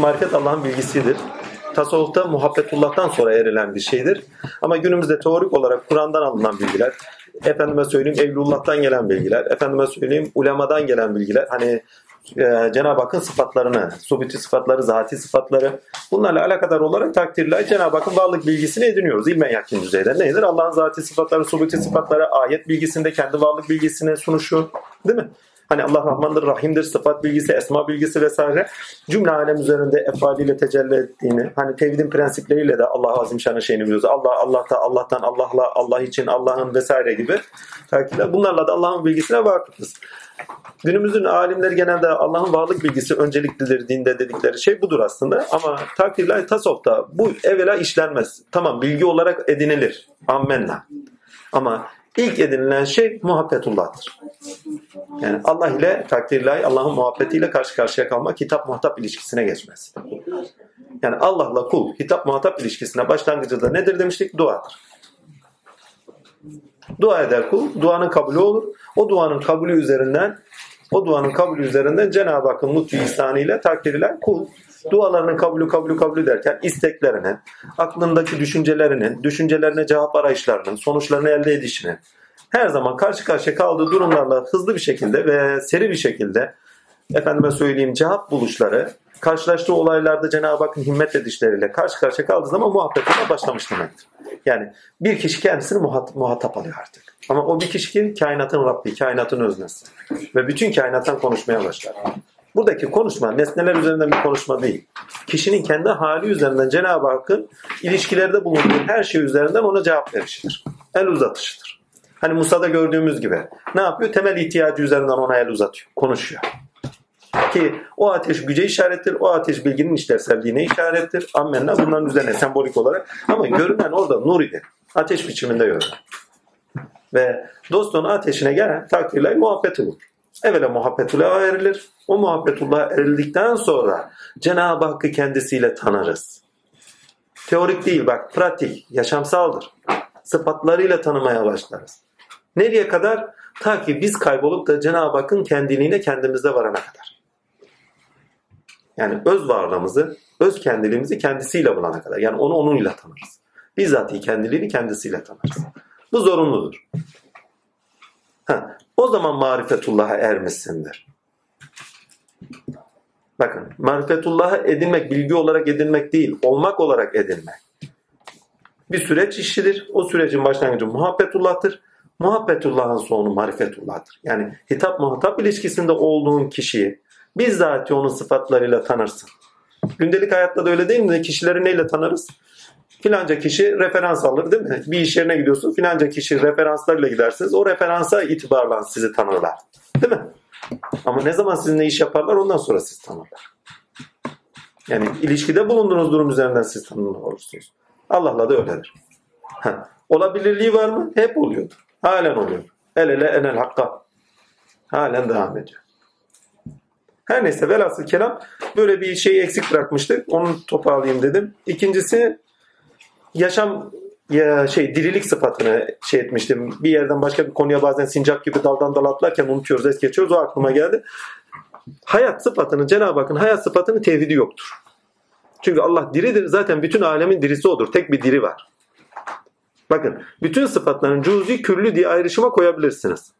marifet Allah'ın bilgisidir. Tasavvufta muhabbetullah'tan sonra erilen bir şeydir. Ama günümüzde teorik olarak Kur'an'dan alınan bilgiler, efendime söyleyeyim Evlullah'tan gelen bilgiler, efendime söyleyeyim ulemadan gelen bilgiler, hani e, Cenab-ı Hakk'ın sıfatlarını, subuti sıfatları, zati sıfatları bunlarla alakadar olarak takdirle Cenab-ı Hakk'ın varlık bilgisini ediniyoruz. İlmen yakin düzeyde. Nedir? Allah'ın zati sıfatları, subuti sıfatları, ayet bilgisinde kendi varlık bilgisini sunuşu. Değil mi? Hani Allah Rahmandır, Rahim'dir, sıfat bilgisi, esma bilgisi vesaire cümle alem üzerinde efaliyle tecelli ettiğini, hani tevhidin prensipleriyle de Allah azim şanı şeyini biliyoruz. Allah, Allah'ta, Allah'tan, Allah'la, Allah için, Allah'ın vesaire gibi takdirler. Bunlarla da Allah'ın bilgisine vakıfız. Günümüzün alimleri genelde Allah'ın varlık bilgisi önceliklidir dinde dedikleri şey budur aslında. Ama takdirler tasavvufta bu evvela işlenmez. Tamam bilgi olarak edinilir. Ammenna. Ama ilk edinilen şey muhabbetullah'tır. Yani Allah ile takdirlahi Allah'ın muhabbetiyle karşı karşıya kalmak hitap muhatap ilişkisine geçmez. Yani Allah'la kul hitap muhatap ilişkisine başlangıcı da nedir demiştik? Duadır. Dua eder kul, duanın kabulü olur. O duanın kabulü üzerinden o duanın kabulü üzerinden Cenab-ı Hakk'ın lütfu ihsanıyla takdir kul dualarının kabulü kabulü kabulü derken isteklerinin, aklındaki düşüncelerinin, düşüncelerine cevap arayışlarının, sonuçlarını elde edişinin her zaman karşı karşıya kaldığı durumlarla hızlı bir şekilde ve seri bir şekilde efendime söyleyeyim cevap buluşları karşılaştığı olaylarda Cenab-ı Hakk'ın himmet edişleriyle karşı karşıya kaldığı zaman muhabbetine başlamış demektir. Yani bir kişi kendisini muhat muhatap alıyor artık. Ama o bir kişi kim? Kainatın Rabbi, kainatın öznesi. Ve bütün kainattan konuşmaya başlar. Buradaki konuşma nesneler üzerinden bir konuşma değil. Kişinin kendi hali üzerinden Cenab-ı Hakk'ın ilişkilerde bulunduğu her şey üzerinden ona cevap verişidir. El uzatışıdır. Hani Musa'da gördüğümüz gibi ne yapıyor? Temel ihtiyacı üzerinden ona el uzatıyor. Konuşuyor. Ki o ateş güce işarettir. O ateş bilginin işlevselliğine işarettir. Ammenna bunların üzerine sembolik olarak. Ama görünen orada nur idi. Ateş biçiminde görünen. Ve dostun ateşine gelen takdirle muhabbet olur. Evvela muhabbetullah erilir. O muhabbetullah erildikten sonra Cenab-ı Hakk'ı kendisiyle tanırız. Teorik değil bak pratik, yaşamsaldır. Sıfatlarıyla tanımaya başlarız. Nereye kadar? Ta ki biz kaybolup da Cenab-ı Hakk'ın kendiliğine kendimizde varana kadar. Yani öz varlığımızı, öz kendiliğimizi kendisiyle bulana kadar. Yani onu onunla tanırız. Bizzat kendiliğini kendisiyle tanırız. Bu zorunludur. Ha, o zaman marifetullah'a ermişsindir. Bakın marifetullah'a edinmek bilgi olarak edinmek değil, olmak olarak edinmek. Bir süreç işidir. O sürecin başlangıcı muhabbetullah'tır. Muhabbetullah'ın sonu marifetullah'tır. Yani hitap muhatap ilişkisinde olduğun kişiyi bizzat onun sıfatlarıyla tanırsın. Gündelik hayatta da öyle değil mi? Kişileri neyle tanırız? Filanca kişi referans alır değil mi? Bir iş yerine gidiyorsun. Filanca kişi referanslarıyla gidersiniz. O referansa itibarla sizi tanırlar. Değil mi? Ama ne zaman sizinle iş yaparlar ondan sonra siz tanırlar. Yani ilişkide bulunduğunuz durum üzerinden siz tanınır olursunuz. Allah'la da öyledir. Ha. Olabilirliği var mı? Hep oluyor. Halen oluyor. El ele enel hakka. Halen devam ediyor. Her neyse velhasıl kelam böyle bir şeyi eksik bırakmıştık. Onu toparlayayım dedim. İkincisi yaşam ya şey dirilik sıfatını şey etmiştim. Bir yerden başka bir konuya bazen sincap gibi daldan dal atlarken unutuyoruz, es geçiyoruz. O aklıma geldi. Hayat sıfatını, Cenab-ı Hakk'ın hayat sıfatını tevhidi yoktur. Çünkü Allah diridir. Zaten bütün alemin dirisi odur. Tek bir diri var. Bakın bütün sıfatların cüzi küllü diye ayrışıma koyabilirsiniz.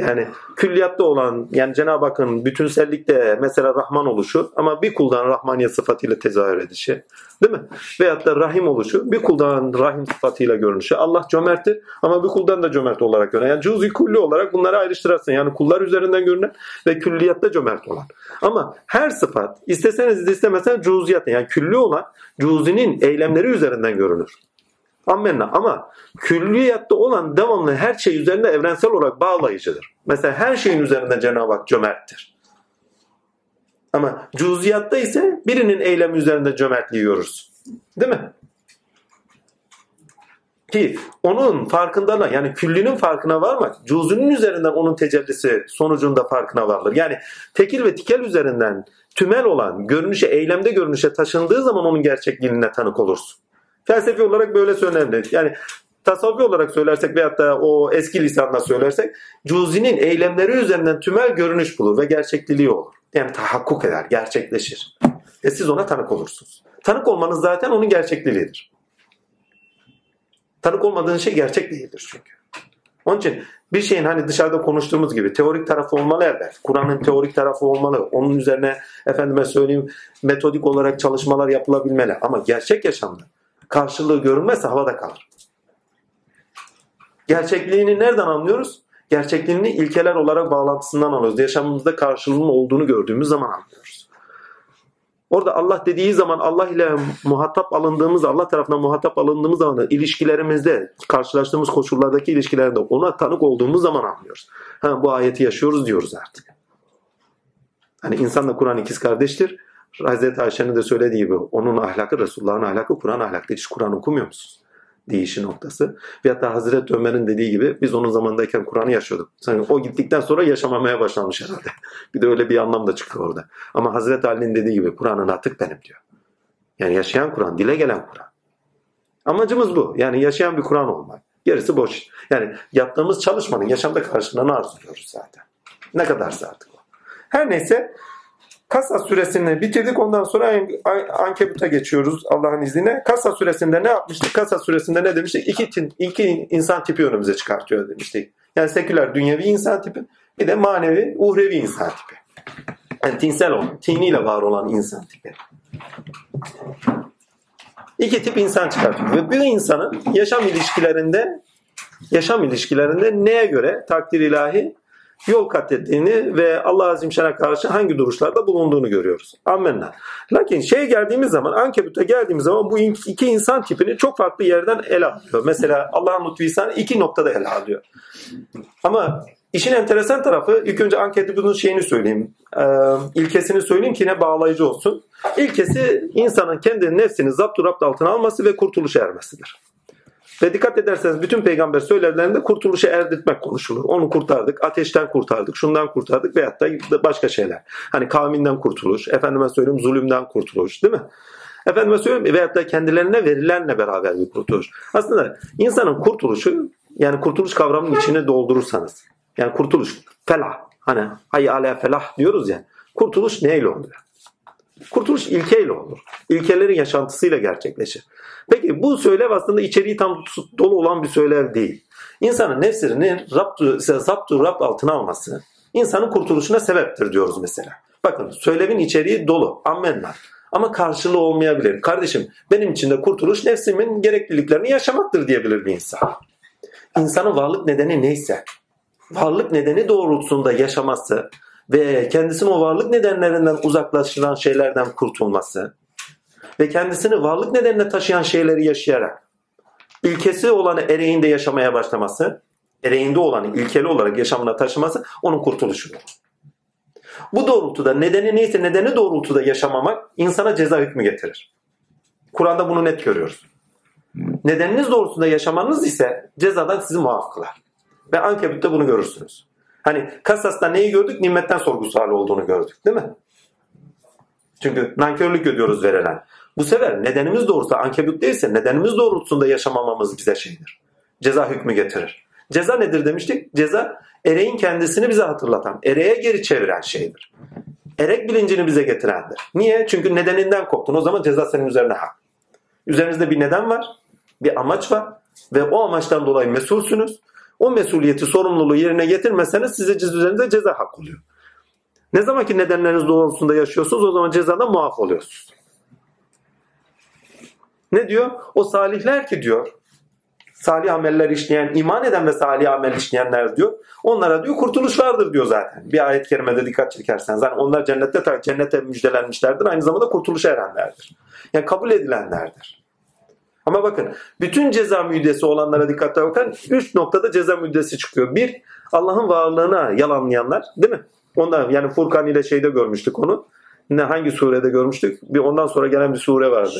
Yani külliyatta olan yani Cenab-ı Hakk'ın bütünsellikte mesela Rahman oluşu ama bir kuldan Rahmaniyet sıfatıyla tezahür edişi. Değil mi? Veyahut da Rahim oluşu bir kuldan Rahim sıfatıyla görünüşü. Allah cömerttir ama bir kuldan da cömert olarak görünüyor. Yani cüz-i külli olarak bunları ayrıştırırsın. Yani kullar üzerinden görünen ve külliyatta cömert olan. Ama her sıfat isteseniz istemeseniz cüziyat yani külli olan cüzinin eylemleri üzerinden görünür. Ammenna. Ama külliyatta olan devamlı her şey üzerinde evrensel olarak bağlayıcıdır. Mesela her şeyin üzerinde Cenab-ı Hak cömerttir. Ama cüziyatta ise birinin eylemi üzerinde cömertliği görürüz. Değil mi? Ki onun farkındalığına yani küllünün farkına varmak cüzünün üzerinden onun tecellisi sonucunda farkına varılır. Yani tekil ve tikel üzerinden tümel olan görünüşe, eylemde görünüşe taşındığı zaman onun gerçekliğine tanık olursun. Felsefi olarak böyle söylenebilir. Yani tasavvufi olarak söylersek veyahut da o eski lisanla söylersek cüzinin eylemleri üzerinden tümel görünüş bulur ve gerçekliliği olur. Yani tahakkuk eder, gerçekleşir. ve siz ona tanık olursunuz. Tanık olmanız zaten onun gerçekliğidir. Tanık olmadığın şey gerçek değildir çünkü. Onun için bir şeyin hani dışarıda konuştuğumuz gibi teorik tarafı olmalı elbet. Kur'an'ın teorik tarafı olmalı. Onun üzerine efendime söyleyeyim metodik olarak çalışmalar yapılabilmeli. Ama gerçek yaşamda karşılığı görünmezse havada kalır. Gerçekliğini nereden anlıyoruz? Gerçekliğini ilkeler olarak bağlantısından anlıyoruz. Yaşamımızda karşılığının olduğunu gördüğümüz zaman anlıyoruz. Orada Allah dediği zaman Allah ile muhatap alındığımız, Allah tarafından muhatap alındığımız zaman ilişkilerimizde, karşılaştığımız koşullardaki ilişkilerde ona tanık olduğumuz zaman anlıyoruz. Ha, bu ayeti yaşıyoruz diyoruz artık. Hani insanla Kur'an ikiz kardeştir. Hazreti Ayşe'nin de söylediği gibi onun ahlakı Resulullah'ın ahlakı Kur'an ahlakı. Hiç Kur'an okumuyor musunuz? Değişi noktası. Ve hatta Hazreti Ömer'in dediği gibi biz onun zamandayken Kur'an'ı yaşıyorduk. Yani o gittikten sonra yaşamamaya başlamış herhalde. bir de öyle bir anlam da çıkıyor orada. Ama Hazreti Ali'nin dediği gibi Kur'an'ın atık benim diyor. Yani yaşayan Kur'an, dile gelen Kur'an. Amacımız bu. Yani yaşayan bir Kur'an olmak. Gerisi boş. Yani yaptığımız çalışmanın yaşamda karşılığını arzuluyoruz zaten. Ne kadarsa artık o. Her neyse Kasa süresini bitirdik. Ondan sonra Ankebut'a geçiyoruz Allah'ın izniyle. Kasa süresinde ne yapmıştık? Kasa süresinde ne demiştik? İki, iki insan tipi önümüze çıkartıyor demiştik. Yani seküler dünyevi insan tipi bir de manevi uhrevi insan tipi. Yani tinsel olan, tiniyle var olan insan tipi. İki tip insan çıkartıyor. Ve bir insanın yaşam ilişkilerinde yaşam ilişkilerinde neye göre takdir ilahi yol kat ettiğini ve Allah Azim Şen'e karşı hangi duruşlarda bulunduğunu görüyoruz. Amenna. Lakin şey geldiğimiz zaman, Ankebut'a geldiğimiz zaman bu iki insan tipini çok farklı yerden ele alıyor. Mesela Allah'ın lütfu ihsanı iki noktada ele alıyor. Ama işin enteresan tarafı ilk önce Ankebut'un şeyini söyleyeyim. E, ilkesini söyleyeyim ki ne bağlayıcı olsun. İlkesi insanın kendi nefsini zapturapt altına alması ve kurtuluşa ermesidir. Ve dikkat ederseniz bütün peygamber söylemlerinde kurtuluşa erdirtmek konuşulur. Onu kurtardık, ateşten kurtardık, şundan kurtardık veyahut da başka şeyler. Hani kavminden kurtuluş, efendime söyleyeyim zulümden kurtuluş değil mi? Efendime söyleyeyim veyahut da kendilerine verilenle beraber bir kurtuluş. Aslında insanın kurtuluşu yani kurtuluş kavramının içine doldurursanız yani kurtuluş felah hani hay ala felah diyoruz ya kurtuluş neyle oluyor? Kurtuluş ilkeyle olur. İlkelerin yaşantısıyla gerçekleşir. Peki bu söylev aslında içeriği tam dolu olan bir söylev değil. İnsanın nefsini raptu, zaptu rap altına alması insanın kurtuluşuna sebeptir diyoruz mesela. Bakın söylevin içeriği dolu. Ammenna. Ama karşılığı olmayabilir. Kardeşim benim için de kurtuluş nefsimin gerekliliklerini yaşamaktır diyebilir bir insan. İnsanın varlık nedeni neyse, varlık nedeni doğrultusunda yaşaması ve kendisini o varlık nedenlerinden uzaklaştıran şeylerden kurtulması ve kendisini varlık nedenine taşıyan şeyleri yaşayarak ilkesi olanı ereğinde yaşamaya başlaması, ereğinde olanı ilkeli olarak yaşamına taşıması onun kurtuluşudur. Bu doğrultuda nedeni neyse nedeni doğrultuda yaşamamak insana ceza hükmü getirir. Kur'an'da bunu net görüyoruz. Nedeniniz doğrultusunda yaşamanız ise cezadan sizi muaf kılar. Ve Ankebut'ta bunu görürsünüz. Hani Kasas'ta neyi gördük? Nimetten sorgusu hali olduğunu gördük değil mi? Çünkü nankörlük ödüyoruz verilen. Bu sefer nedenimiz doğrusu ankebut değilse nedenimiz doğrultusunda yaşamamamız bize şeydir. Ceza hükmü getirir. Ceza nedir demiştik? Ceza ereğin kendisini bize hatırlatan, ereğe geri çeviren şeydir. Erek bilincini bize getirendir. Niye? Çünkü nedeninden koptun. O zaman ceza senin üzerine hak. Üzerinizde bir neden var, bir amaç var ve o amaçtan dolayı mesulsünüz. O mesuliyeti, sorumluluğu yerine getirmezseniz size üzerinde ceza hak oluyor. Ne zaman ki nedenleriniz doğrultusunda yaşıyorsunuz o zaman cezadan muaf oluyorsunuz. Ne diyor? O salihler ki diyor salih ameller işleyen, iman eden ve salih amel işleyenler diyor. Onlara diyor kurtuluş vardır diyor zaten. Bir ayet kerimede dikkat çekerseniz. Yani onlar cennette cennete müjdelenmişlerdir. Aynı zamanda kurtuluşa erenlerdir. Yani kabul edilenlerdir. Ama bakın bütün ceza müddesi olanlara dikkatle bakın. Üç noktada ceza müddesi çıkıyor. Bir, Allah'ın varlığına yalanlayanlar değil mi? Ondan yani Furkan ile şeyde görmüştük onu. Ne hangi surede görmüştük? Bir ondan sonra gelen bir sure vardı.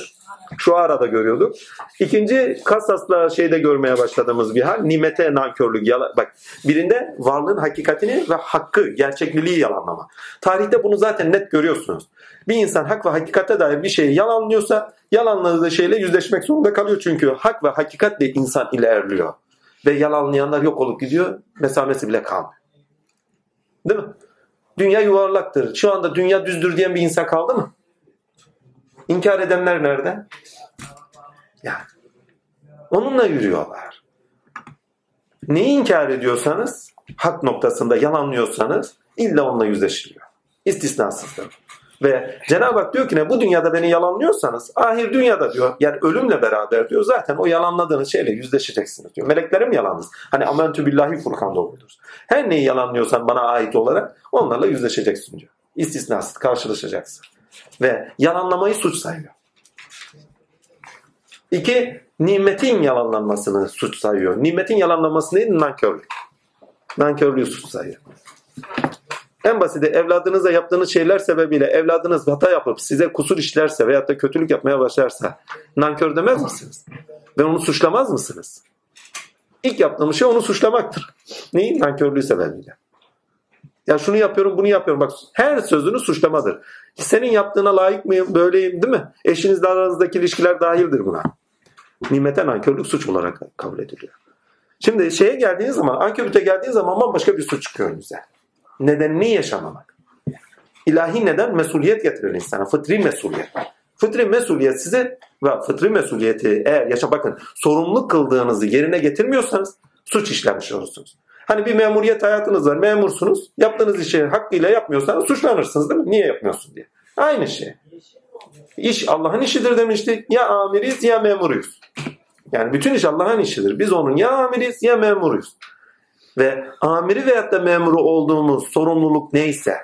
Şu arada görüyorduk. İkinci Kasas'la şeyde görmeye başladığımız bir hal. Nimete nankörlük. Yala, bak birinde varlığın hakikatini ve hakkı, gerçekliliği yalanlama. Tarihte bunu zaten net görüyorsunuz. Bir insan hak ve hakikate dair bir şeyi yalanlıyorsa yalanladığı şeyle yüzleşmek zorunda kalıyor. Çünkü hak ve hakikatle insan ilerliyor. Ve yalanlayanlar yok olup gidiyor. Mesamesi bile kalmıyor. Değil mi? Dünya yuvarlaktır. Şu anda dünya düzdür diyen bir insan kaldı mı? İnkar edenler nerede? Yani onunla yürüyorlar. Neyi inkar ediyorsanız, hak noktasında yalanlıyorsanız illa onunla yüzleşiliyor. İstisnasızdır. Ve Cenab-ı Hak diyor ki ne bu dünyada beni yalanlıyorsanız ahir dünyada diyor yani ölümle beraber diyor zaten o yalanladığınız şeyle yüzleşeceksiniz diyor. Meleklerim yalanınız. Hani amentü billahi Furkan'da okuyoruz. Her neyi yalanlıyorsan bana ait olarak onlarla yüzleşeceksin diyor. İstisnasız karşılaşacaksın. Ve yalanlamayı suç sayıyor. İki, nimetin yalanlanmasını suç sayıyor. Nimetin yalanlanması neydi? Nankörlük. Nankörlüğü suç sayıyor. En basiti evladınıza yaptığınız şeyler sebebiyle evladınız hata yapıp size kusur işlerse veyahut da kötülük yapmaya başlarsa nankör demez misiniz? Ve onu suçlamaz mısınız? İlk yaptığımız şey onu suçlamaktır. Neyin? Nankörlüğü sebebiyle. Ya şunu yapıyorum, bunu yapıyorum. Bak her sözünü suçlamadır. Senin yaptığına layık mıyım, böyleyim değil mi? Eşinizle aranızdaki ilişkiler dahildir buna. Nimete nankörlük suç olarak kabul ediliyor. Şimdi şeye geldiğin zaman, ankörlüte geldiğin zaman başka bir suç çıkıyor önünüze. Nedenini yaşamamak. İlahi neden? Mesuliyet getirir insana. Fıtri mesuliyet. Fıtri mesuliyet size ve fıtri mesuliyeti eğer yaşa bakın sorumluluk kıldığınızı yerine getirmiyorsanız suç işlemiş olursunuz. Hani bir memuriyet hayatınız var. Memursunuz. Yaptığınız işi hakkıyla yapmıyorsanız suçlanırsınız değil mi? Niye yapmıyorsun diye. Aynı şey. İş Allah'ın işidir demiştik. Ya amiriz ya memuruyuz. Yani bütün iş Allah'ın işidir. Biz onun ya amiriz ya memuruyuz. Ve amiri veyahut da memuru olduğumuz sorumluluk neyse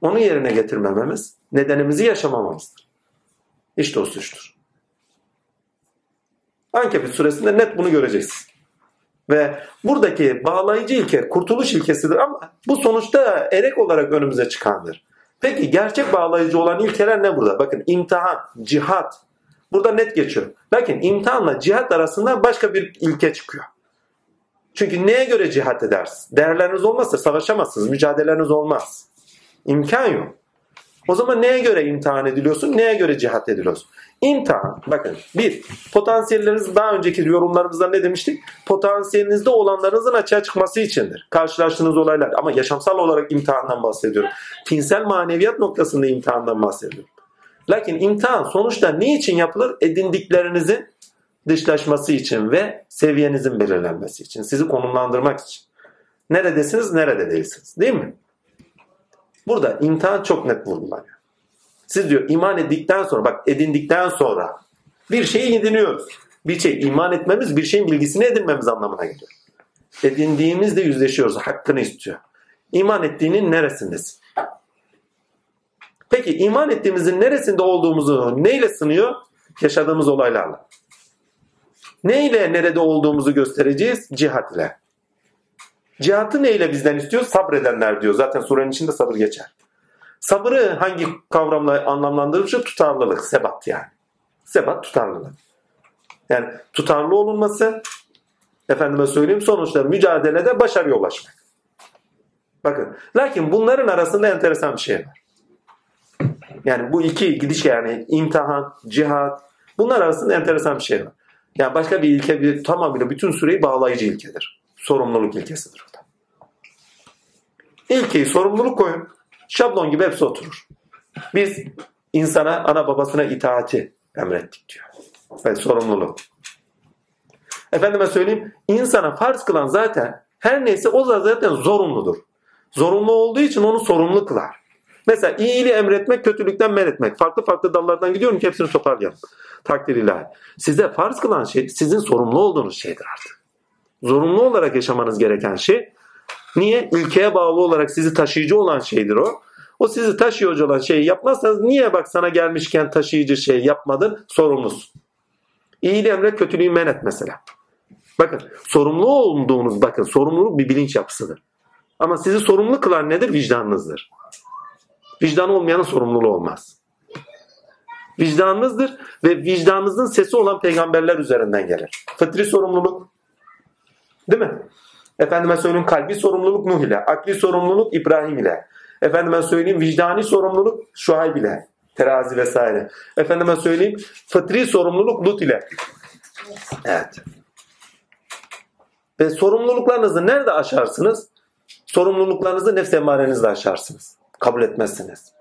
onu yerine getirmememiz nedenimizi yaşamamamızdır. İşte o suçtur. Ankebut suresinde net bunu göreceksiniz. Ve buradaki bağlayıcı ilke kurtuluş ilkesidir ama bu sonuçta erek olarak önümüze çıkandır. Peki gerçek bağlayıcı olan ilkeler ne burada? Bakın imtihan, cihat. Burada net geçiyor. Lakin imtihanla cihat arasında başka bir ilke çıkıyor. Çünkü neye göre cihat edersiniz? Değerleriniz olmazsa savaşamazsınız. Mücadeleleriniz olmaz. İmkan yok. O zaman neye göre imtihan ediliyorsun? Neye göre cihat ediliyorsun? İmtihan, bakın bir, potansiyelleriniz daha önceki yorumlarımızda ne demiştik? Potansiyelinizde olanlarınızın açığa çıkması içindir. Karşılaştığınız olaylar ama yaşamsal olarak imtihandan bahsediyorum. Tinsel maneviyat noktasında imtihandan bahsediyorum. Lakin imtihan sonuçta ne için yapılır? Edindiklerinizin dışlaşması için ve seviyenizin belirlenmesi için. Sizi konumlandırmak için. Neredesiniz, nerede değilsiniz. Değil mi? Burada imtihan çok net vurgulanıyor. Siz diyor iman edildikten sonra bak edindikten sonra bir şeyi ediniyoruz. Bir şey iman etmemiz bir şeyin bilgisini edinmemiz anlamına geliyor. Edindiğimizde yüzleşiyoruz. Hakkını istiyor. İman ettiğinin neresindesin? Peki iman ettiğimizin neresinde olduğumuzu neyle sınıyor? Yaşadığımız olaylarla. Neyle nerede olduğumuzu göstereceğiz? Cihat ile. Cihatı neyle bizden istiyor? Sabredenler diyor. Zaten surenin içinde sabır geçer. Sabırı hangi kavramla anlamlandırılır? Tutarlılık, sebat yani. Sebat tutarlılık. Yani tutarlı olunması, efendime söyleyeyim sonuçta mücadelede başarıya ulaşmak. Bakın. Lakin bunların arasında enteresan bir şey var. Yani bu iki gidiş yani imtihan, cihat bunlar arasında enteresan bir şey var. Yani başka bir ilke bir, tamamıyla bütün süreyi bağlayıcı ilkedir. Sorumluluk ilkesidir o da. İlkeyi sorumluluk koyun. Şablon gibi hepsi oturur. Biz insana ana babasına itaati emrettik diyor. Ve sorumluluk. Efendime söyleyeyim insana farz kılan zaten her neyse o zaten zorunludur. Zorunlu olduğu için onu sorumlu kılar. Mesela iyiliği emretmek, kötülükten men etmek. Farklı farklı dallardan gidiyorum ki hepsini toparlayalım. Takdir ilahi. Size farz kılan şey sizin sorumlu olduğunuz şeydir artık. Zorunlu olarak yaşamanız gereken şey niye? İlkeye bağlı olarak sizi taşıyıcı olan şeydir o. O sizi taşıyıcı olan şeyi yapmazsanız niye bak sana gelmişken taşıyıcı şey yapmadın sorumlusun. İyiliği emret kötülüğü men et mesela. Bakın sorumlu olduğunuz bakın sorumluluk bir bilinç yapısıdır. Ama sizi sorumlu kılan nedir? Vicdanınızdır. Vicdan olmayanın sorumluluğu olmaz. Vicdanınızdır ve vicdanınızın sesi olan peygamberler üzerinden gelir. Fıtri sorumluluk. Değil mi? Efendime söyleyeyim kalbi sorumluluk Nuh ile, akli sorumluluk İbrahim ile. Efendime söyleyeyim vicdani sorumluluk Şuayb ile, terazi vesaire. Efendime söyleyeyim fıtri sorumluluk Lut ile. Evet. Ve sorumluluklarınızı nerede aşarsınız? Sorumluluklarınızı nefs emarenizle aşarsınız. Kabul etmezsiniz.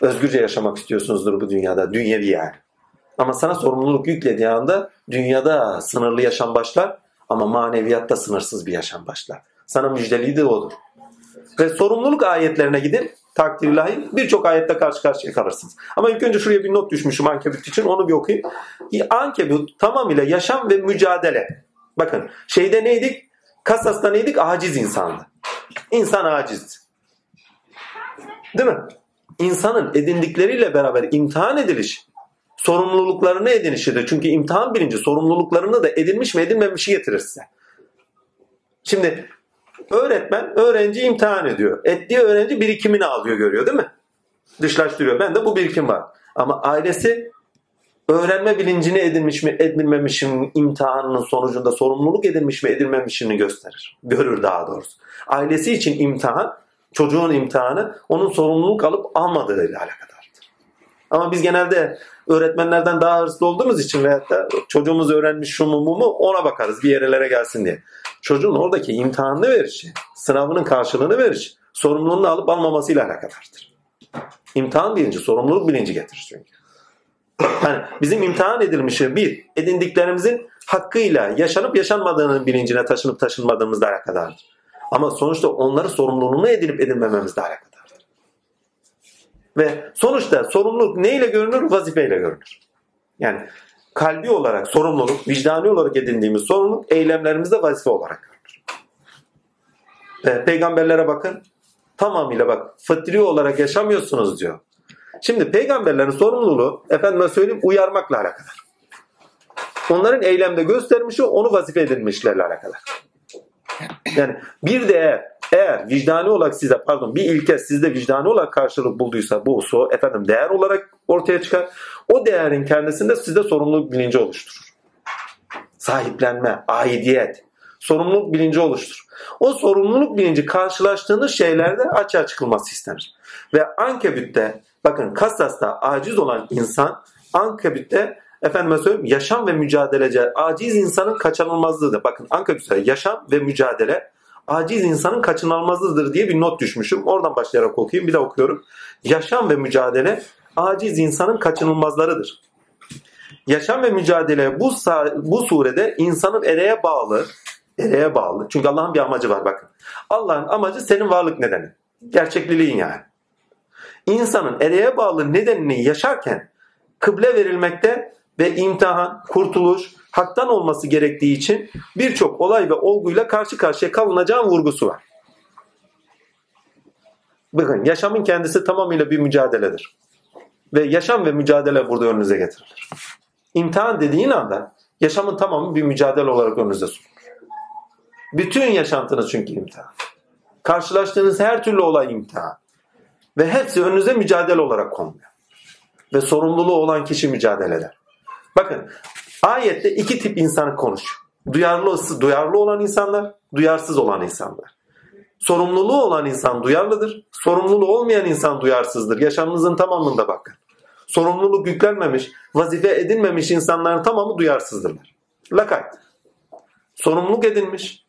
Özgürce yaşamak istiyorsunuzdur bu dünyada. Dünyevi yani. Ama sana sorumluluk yüklediği anda dünyada sınırlı yaşam başlar ama maneviyatta sınırsız bir yaşam başlar. Sana müjdeliği de odur. Ve sorumluluk ayetlerine gidin. Takdir ilahi birçok ayette karşı karşıya kalırsınız. Ama ilk önce şuraya bir not düşmüşüm Ankebut için onu bir okuyayım. Ankebut tamamıyla yaşam ve mücadele. Bakın şeyde neydik? Kasas'ta neydik? Aciz insandı. İnsan aciz. Değil mi? İnsanın edindikleriyle beraber imtihan ediliş, sorumluluklarını edinişidir. Çünkü imtihan birinci sorumluluklarını da edinmiş mi edinmemişi getirir size. Şimdi öğretmen öğrenci imtihan ediyor. Ettiği öğrenci birikimini alıyor görüyor değil mi? Dışlaştırıyor. Ben de bu birikim var. Ama ailesi öğrenme bilincini edinmiş mi edinmemişin imtihanının sonucunda sorumluluk edinmiş mi edinmemişini gösterir. Görür daha doğrusu. Ailesi için imtihan, çocuğun imtihanı onun sorumluluk alıp almadığıyla alakadardır. Ama biz genelde öğretmenlerden daha hırslı olduğumuz için veyahut da çocuğumuz öğrenmiş şu mu mu ona bakarız bir yerlere gelsin diye. Çocuğun oradaki imtihanını verişi, sınavının karşılığını veriş, sorumluluğunu alıp almamasıyla alakadardır. İmtihan bilinci, sorumluluk bilinci getirir çünkü. Yani bizim imtihan edilmişi bir, edindiklerimizin hakkıyla yaşanıp yaşanmadığının bilincine taşınıp taşınmadığımızla alakadardır. Ama sonuçta onları sorumluluğunu edinip edinmememizle alakadardır. Ve sonuçta sorumluluk neyle görünür? Vazifeyle görünür. Yani kalbi olarak sorumluluk, vicdani olarak edindiğimiz sorumluluk eylemlerimizde vazife olarak görünür. Ve peygamberlere bakın. Tamamıyla bak fıtri olarak yaşamıyorsunuz diyor. Şimdi peygamberlerin sorumluluğu efendime söyleyeyim uyarmakla alakadar. Onların eylemde göstermişi onu vazife edinmişlerle alakadar. Yani bir de eğer, eğer vicdani olarak size pardon bir ilke sizde vicdani olarak karşılık bulduysa bu so efendim değer olarak ortaya çıkar. O değerin kendisinde sizde sorumluluk bilinci oluşturur. Sahiplenme, aidiyet, sorumluluk bilinci oluşturur. O sorumluluk bilinci karşılaştığınız şeylerde açığa çıkılması istenir. Ve Ankebüt'te bakın Kassas'ta aciz olan insan Ankebüt'te efendime söyleyeyim yaşam ve mücadelece aciz insanın kaçınılmazlığıdır. Bakın Ankebüt'te yaşam ve mücadele aciz insanın kaçınılmazlığıdır diye bir not düşmüşüm. Oradan başlayarak okuyayım bir de okuyorum. Yaşam ve mücadele aciz insanın kaçınılmazlarıdır. Yaşam ve mücadele bu bu surede insanın ereğe bağlı, ereğe bağlı. Çünkü Allah'ın bir amacı var bakın. Allah'ın amacı senin varlık nedeni. Gerçekliliğin yani. İnsanın ereğe bağlı nedenini yaşarken kıble verilmekte ve imtihan, kurtuluş, haktan olması gerektiği için birçok olay ve olguyla karşı karşıya kalınacağı vurgusu var. Bakın yaşamın kendisi tamamıyla bir mücadeledir. Ve yaşam ve mücadele burada önünüze getirilir. İmtihan dediğin anda yaşamın tamamı bir mücadele olarak önünüze sunulur. Bütün yaşantınız çünkü imtihan. Karşılaştığınız her türlü olay imtihan. Ve hepsi önünüze mücadele olarak konuluyor. Ve sorumluluğu olan kişi mücadele eder. Bakın ayette iki tip insan konuş. Duyarlı, duyarlı olan insanlar, duyarsız olan insanlar. Sorumluluğu olan insan duyarlıdır. Sorumluluğu olmayan insan duyarsızdır. Yaşamınızın tamamında bakın. Sorumluluk yüklenmemiş, vazife edinmemiş insanların tamamı duyarsızdırlar. Lakayt. Sorumluluk edinmiş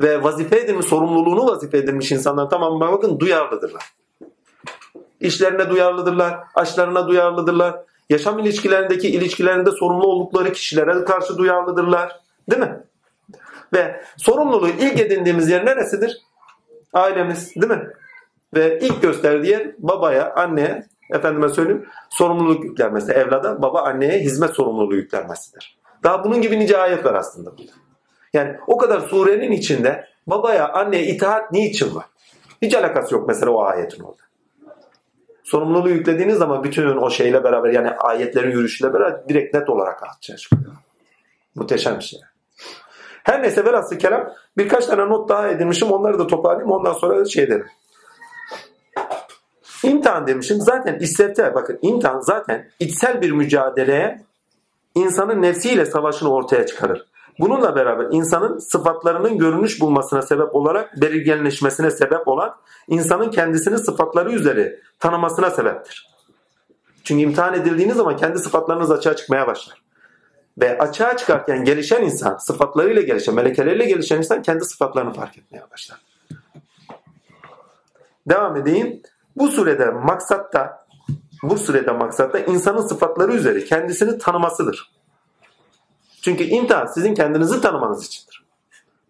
ve vazife edilmiş, sorumluluğunu vazife edilmiş insanlar tamamı bakın duyarlıdırlar. İşlerine duyarlıdırlar, aşlarına duyarlıdırlar. Yaşam ilişkilerindeki ilişkilerinde sorumlu oldukları kişilere karşı duyarlıdırlar. Değil mi? Ve sorumluluğu ilk edindiğimiz yer neresidir? Ailemiz değil mi? Ve ilk gösterdiği yer babaya, anneye, efendime söyleyeyim sorumluluk yüklenmesi. Evlada baba anneye hizmet sorumluluğu yüklenmesidir. Daha bunun gibi nice ayet var aslında. Yani o kadar surenin içinde babaya, anneye itaat niçin var? Hiç alakası yok mesela o ayetin orada. Sorumluluğu yüklediğiniz zaman bütün o şeyle beraber yani ayetlerin yürüyüşüyle beraber direkt net olarak ortaya çıkıyor. Muhteşem bir şey. Her neyse velhasıl kelam birkaç tane not daha edinmişim. Onları da toparlayayım. Ondan sonra şey derim. İmtihan demişim. Zaten istefte bakın imtihan zaten içsel bir mücadeleye insanın nefsiyle savaşını ortaya çıkarır. Bununla beraber insanın sıfatlarının görünüş bulmasına sebep olarak belirginleşmesine sebep olan insanın kendisini sıfatları üzeri tanımasına sebeptir. Çünkü imtihan edildiğiniz zaman kendi sıfatlarınız açığa çıkmaya başlar. Ve açığa çıkarken gelişen insan, sıfatlarıyla gelişen, melekeleriyle gelişen insan kendi sıfatlarını fark etmeye başlar. Devam edeyim. Bu surede maksatta bu sürede maksat da insanın sıfatları üzeri kendisini tanımasıdır. Çünkü imtihan sizin kendinizi tanımanız içindir.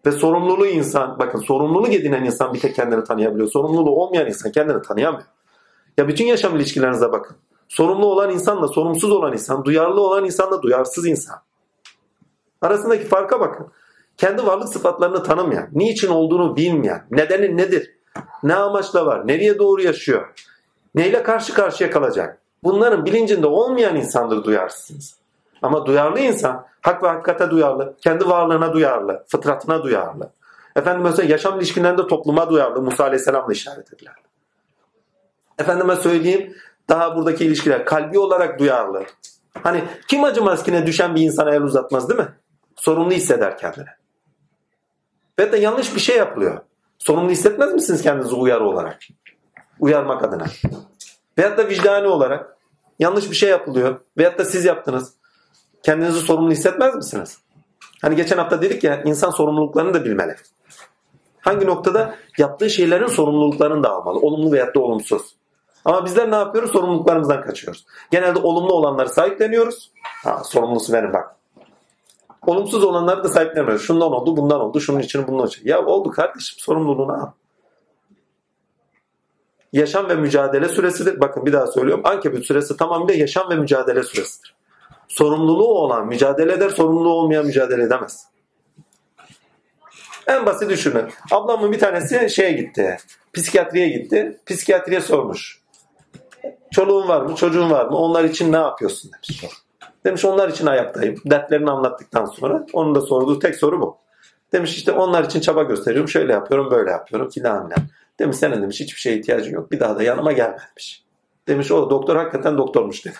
Ve sorumluluğu insan, bakın sorumluluk edinen insan bir tek kendini tanıyabiliyor. Sorumluluğu olmayan insan kendini tanıyamıyor. Ya bütün yaşam ilişkilerinize bakın. Sorumlu olan insanla sorumsuz olan insan, duyarlı olan insanla duyarsız insan. Arasındaki farka bakın. Kendi varlık sıfatlarını tanımayan, niçin olduğunu bilmeyen, nedeni nedir, ne amaçla var, nereye doğru yaşıyor, neyle karşı karşıya kalacak. Bunların bilincinde olmayan insandır duyarsınız. Ama duyarlı insan hak ve hakikate duyarlı, kendi varlığına duyarlı, fıtratına duyarlı. Efendim mesela yaşam ilişkilerinde topluma duyarlı. Musa Aleyhisselam'la işaret ediler. Efendime söyleyeyim daha buradaki ilişkiler kalbi olarak duyarlı. Hani kim acımaz ki ne düşen bir insana el uzatmaz değil mi? Sorumlu hisseder kendini. Ve de yanlış bir şey yapılıyor. Sorumlu hissetmez misiniz kendinizi uyarı olarak? Uyarmak adına. Veyahut da vicdani olarak yanlış bir şey yapılıyor. Veyahut da siz yaptınız. Kendinizi sorumlu hissetmez misiniz? Hani geçen hafta dedik ya insan sorumluluklarını da bilmeli. Hangi noktada? Yaptığı şeylerin sorumluluklarını da almalı. Olumlu veyahut da olumsuz. Ama bizler ne yapıyoruz? Sorumluluklarımızdan kaçıyoruz. Genelde olumlu olanları sahipleniyoruz. Ha, sorumlusu benim bak. Olumsuz olanları da sahipleniyoruz. Şundan oldu, bundan oldu, şunun için, bunun için. Ya oldu kardeşim sorumluluğunu al. Yaşam ve mücadele süresidir. Bakın bir daha söylüyorum. Ankebut süresi tamamıyla yaşam ve mücadele süresidir. Sorumluluğu olan mücadele eder, sorumluluğu olmayan mücadele edemez. En basit düşünün. Ablamın bir tanesi şeye gitti. Psikiyatriye gitti. Psikiyatriye sormuş. Çoluğun var mı, çocuğun var mı? Onlar için ne yapıyorsun demiş. Demiş onlar için ayaktayım. Dertlerini anlattıktan sonra onun da sorduğu tek soru bu. Demiş işte onlar için çaba gösteriyorum. Şöyle yapıyorum, böyle yapıyorum filan. Demiş senin demiş hiçbir şeye ihtiyacın yok. Bir daha da yanıma gelme demiş. O doktor hakikaten doktormuş dedim.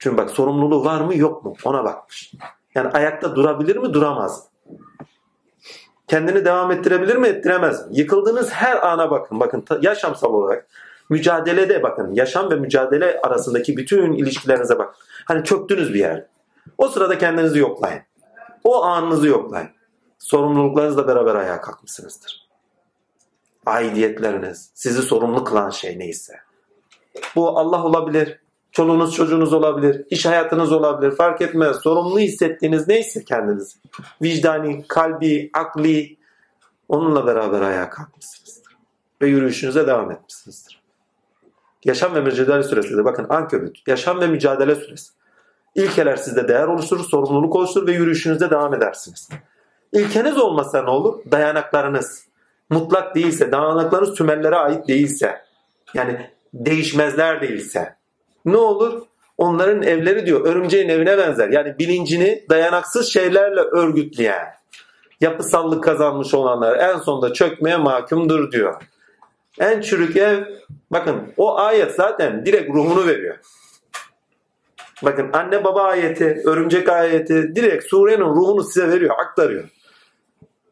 Çünkü bak sorumluluğu var mı yok mu ona bakmış. Yani ayakta durabilir mi duramaz? Kendini devam ettirebilir mi ettiremez mi? Yıkıldığınız her ana bakın. Bakın yaşamsal olarak mücadelede bakın. Yaşam ve mücadele arasındaki bütün ilişkilerinize bakın. Hani çöktünüz bir yer. O sırada kendinizi yoklayın. O anınızı yoklayın. Sorumluluklarınızla beraber ayağa kalkmışsınızdır. Aidiyetleriniz, sizi sorumlu kılan şey neyse. Bu Allah olabilir, çoluğunuz çocuğunuz olabilir, iş hayatınız olabilir, fark etmez. Sorumlu hissettiğiniz neyse kendiniz. Vicdani, kalbi, akli onunla beraber ayağa kalkmışsınızdır. Ve yürüyüşünüze devam etmişsinizdir. Yaşam ve mücadele süresi de bakın ankebut. Yaşam ve mücadele süresi. İlkeler sizde değer oluşturur, sorumluluk oluşturur ve yürüyüşünüze devam edersiniz. İlkeniz olmasa ne olur? Dayanaklarınız mutlak değilse, dayanaklarınız tümellere ait değilse, yani değişmezler değilse ne olur? Onların evleri diyor örümceğin evine benzer. Yani bilincini dayanaksız şeylerle örgütleyen, yapısallık kazanmış olanlar en sonunda çökmeye mahkumdur diyor. En çürük ev, bakın o ayet zaten direkt ruhunu veriyor. Bakın anne baba ayeti, örümcek ayeti direkt surenin ruhunu size veriyor, aktarıyor.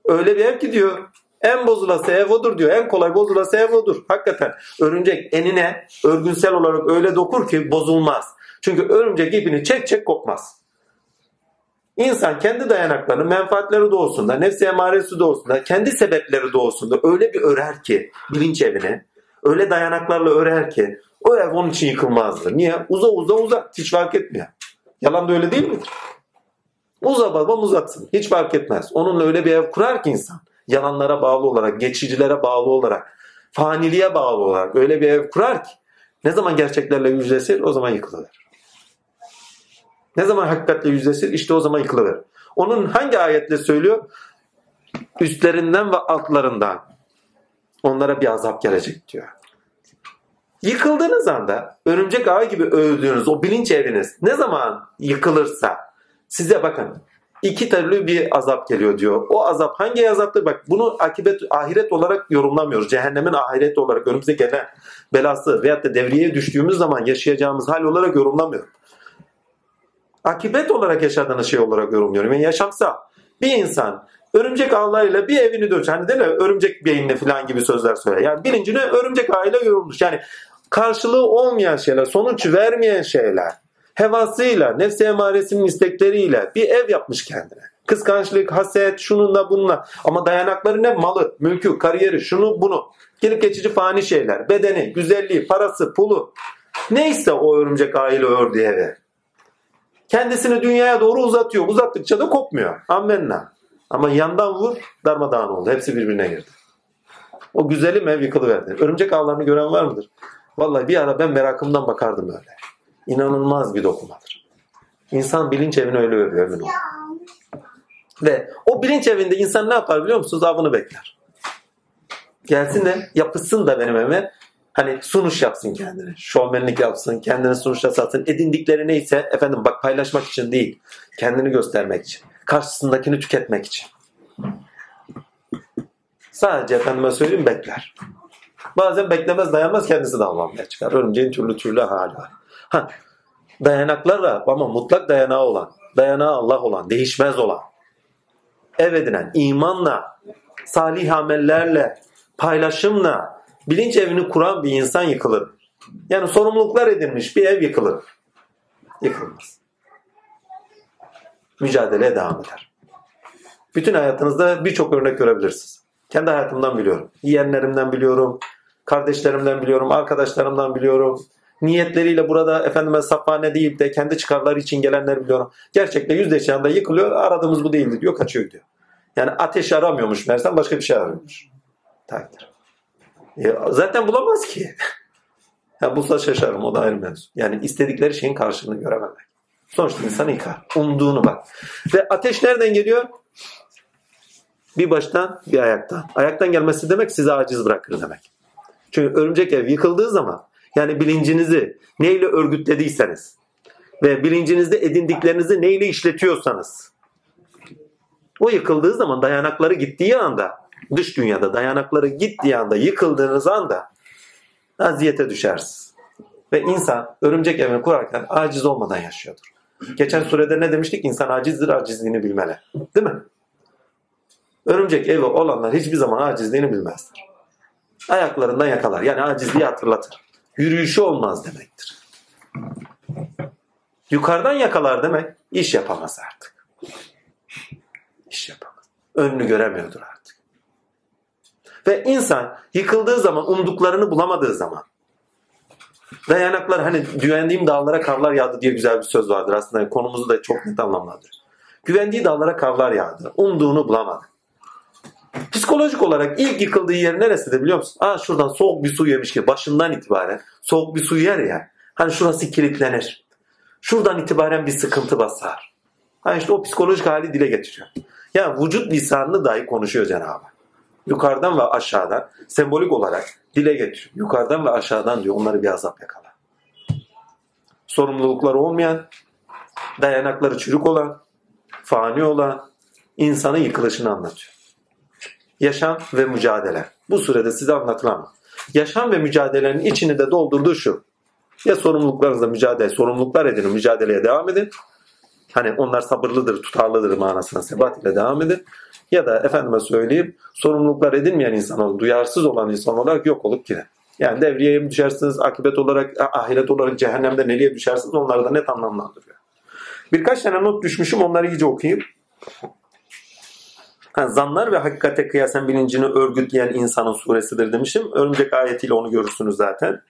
Öyle bir ev ki diyor en bozulası ev odur diyor. En kolay bozulası ev odur. Hakikaten örümcek enine örgünsel olarak öyle dokur ki bozulmaz. Çünkü örümcek ipini çek çek kopmaz. İnsan kendi dayanaklarını, menfaatleri doğusunda, nefsi emaresi doğusunda, kendi sebepleri doğusunda öyle bir örer ki bilinç evine, öyle dayanaklarla örer ki o ev onun için yıkılmazdır. Niye? Uza uza uza. Hiç fark etmiyor. Yalan da öyle değil mi? Uza babam uzatsın. Hiç fark etmez. Onunla öyle bir ev kurar ki insan yalanlara bağlı olarak, geçicilere bağlı olarak, faniliğe bağlı olarak öyle bir ev kurar ki ne zaman gerçeklerle yüzleşir o zaman yıkılır. Ne zaman hakikatle yüzleşir işte o zaman yıkılır. Onun hangi ayetle söylüyor? Üstlerinden ve altlarından onlara bir azap gelecek diyor. Yıkıldığınız anda örümcek ağı gibi öldüğünüz o bilinç eviniz ne zaman yıkılırsa size bakın iki türlü bir azap geliyor diyor. O azap hangi azaptır? Bak bunu akibet ahiret olarak yorumlamıyoruz. Cehennemin ahiret olarak önümüze gelen belası veyahut da devreye düştüğümüz zaman yaşayacağımız hal olarak yorumlamıyorum. Akibet olarak yaşadığınız şey olarak yorumluyorum. Yani yaşamsa bir insan örümcek ağlarıyla bir evini dönüş. Hani değil mi? Örümcek beyinle falan gibi sözler söyle. Yani birincini örümcek ağıyla yorulmuş. Yani karşılığı olmayan şeyler, sonuç vermeyen şeyler hevasıyla, nefsi emaresinin istekleriyle bir ev yapmış kendine. Kıskançlık, haset, şununla bununla. Ama dayanakları ne? Malı, mülkü, kariyeri, şunu bunu. Gelip geçici fani şeyler. Bedeni, güzelliği, parası, pulu. Neyse o örümcek aile ördüğü evi. Kendisini dünyaya doğru uzatıyor. Uzattıkça da kopmuyor. Ammenna. Ama yandan vur darmadağın oldu. Hepsi birbirine girdi. O güzelim ev yıkılıverdi. Örümcek ağlarını gören var mıdır? Vallahi bir ara ben merakımdan bakardım öyle. İnanılmaz bir dokumadır. İnsan bilinç evini öyle övüyor olun. Ve o bilinç evinde insan ne yapar biliyor musunuz? Avını bekler. Gelsin de yapışsın da benim evime. Hani sunuş yapsın kendini. Şovmenlik yapsın. Kendini sunuşa satsın. Edindikleri neyse efendim bak paylaşmak için değil. Kendini göstermek için. Karşısındakini tüketmek için. Sadece efendime söyleyeyim bekler. Bazen beklemez dayanmaz kendisi de avlanmaya çıkar. Örümceğin türlü türlü hali var. Ha, dayanaklarla ama mutlak dayanağı olan, dayanağı Allah olan, değişmez olan, ev edinen, imanla, salih amellerle, paylaşımla, bilinç evini kuran bir insan yıkılır. Yani sorumluluklar edinmiş bir ev yıkılır. Yıkılmaz. Mücadeleye devam eder. Bütün hayatınızda birçok örnek görebilirsiniz. Kendi hayatımdan biliyorum. Yeğenlerimden biliyorum. Kardeşlerimden biliyorum. Arkadaşlarımdan biliyorum. Niyetleriyle burada efendime safhane deyip de kendi çıkarları için gelenler biliyorum. Gerçekten yüzdeşi anda yıkılıyor. Aradığımız bu değildi diyor. Kaçıyor gidiyor. Yani ateş aramıyormuş meğersem başka bir şey arıyormuş. Takdir. Ya zaten bulamaz ki. ya bulsa şaşarım o da ayrı mevzu. Yani istedikleri şeyin karşılığını görememek. Sonuçta insanı yıkar. Umduğunu bak. Ve ateş nereden geliyor? Bir baştan bir ayaktan. Ayaktan gelmesi demek sizi aciz bırakır demek. Çünkü örümcek ev yıkıldığı zaman yani bilincinizi neyle örgütlediyseniz ve bilincinizde edindiklerinizi neyle işletiyorsanız o yıkıldığı zaman dayanakları gittiği anda dış dünyada dayanakları gittiği anda yıkıldığınız anda aziyete düşersiniz. Ve insan örümcek evini kurarken aciz olmadan yaşıyordur. Geçen surede ne demiştik? İnsan acizdir, acizliğini bilmeli. Değil mi? Örümcek evi olanlar hiçbir zaman acizliğini bilmezler. Ayaklarından yakalar. Yani acizliği hatırlatır. Yürüyüşü olmaz demektir. Yukarıdan yakalar demek iş yapamaz artık. İş yapamaz. Önünü göremiyordur artık. Ve insan yıkıldığı zaman, umduklarını bulamadığı zaman dayanaklar hani güvendiğim dağlara karlar yağdı diye güzel bir söz vardır aslında konumuzu da çok net anlamlandırır. Güvendiği dağlara karlar yağdı. Umduğunu bulamadı. Psikolojik olarak ilk yıkıldığı yer neresi de biliyor musun? Aa şuradan soğuk bir su yemiş ki başından itibaren soğuk bir su yer ya. Hani şurası kilitlenir. Şuradan itibaren bir sıkıntı basar. Hani işte o psikolojik hali dile getiriyor. Yani vücut lisanını dahi konuşuyor Cenab-ı Yukarıdan ve aşağıdan sembolik olarak dile getiriyor. Yukarıdan ve aşağıdan diyor onları bir azap yakala. Sorumlulukları olmayan, dayanakları çürük olan, fani olan insanın yıkılışını anlatıyor. Yaşam ve mücadele. Bu sürede size anlatılan. Yaşam ve mücadelenin içini de doldurduğu şu. Ya sorumluluklarınızla mücadele, sorumluluklar edinin, mücadeleye devam edin. Hani onlar sabırlıdır, tutarlıdır manasına sebat ile devam edin. Ya da efendime söyleyeyim sorumluluklar edinmeyen insan olarak, duyarsız olan insan olarak yok olup gidin. Yani devriyeye mi düşersiniz, akıbet olarak, ahiret olarak cehennemde neliye düşersiniz onları da net anlamlandırıyor. Birkaç tane not düşmüşüm onları iyice okuyayım. Ha, zanlar ve hakikate kıyasen bilincini örgütleyen insanın suresidir demişim. Örümcek ayetiyle onu görürsünüz zaten.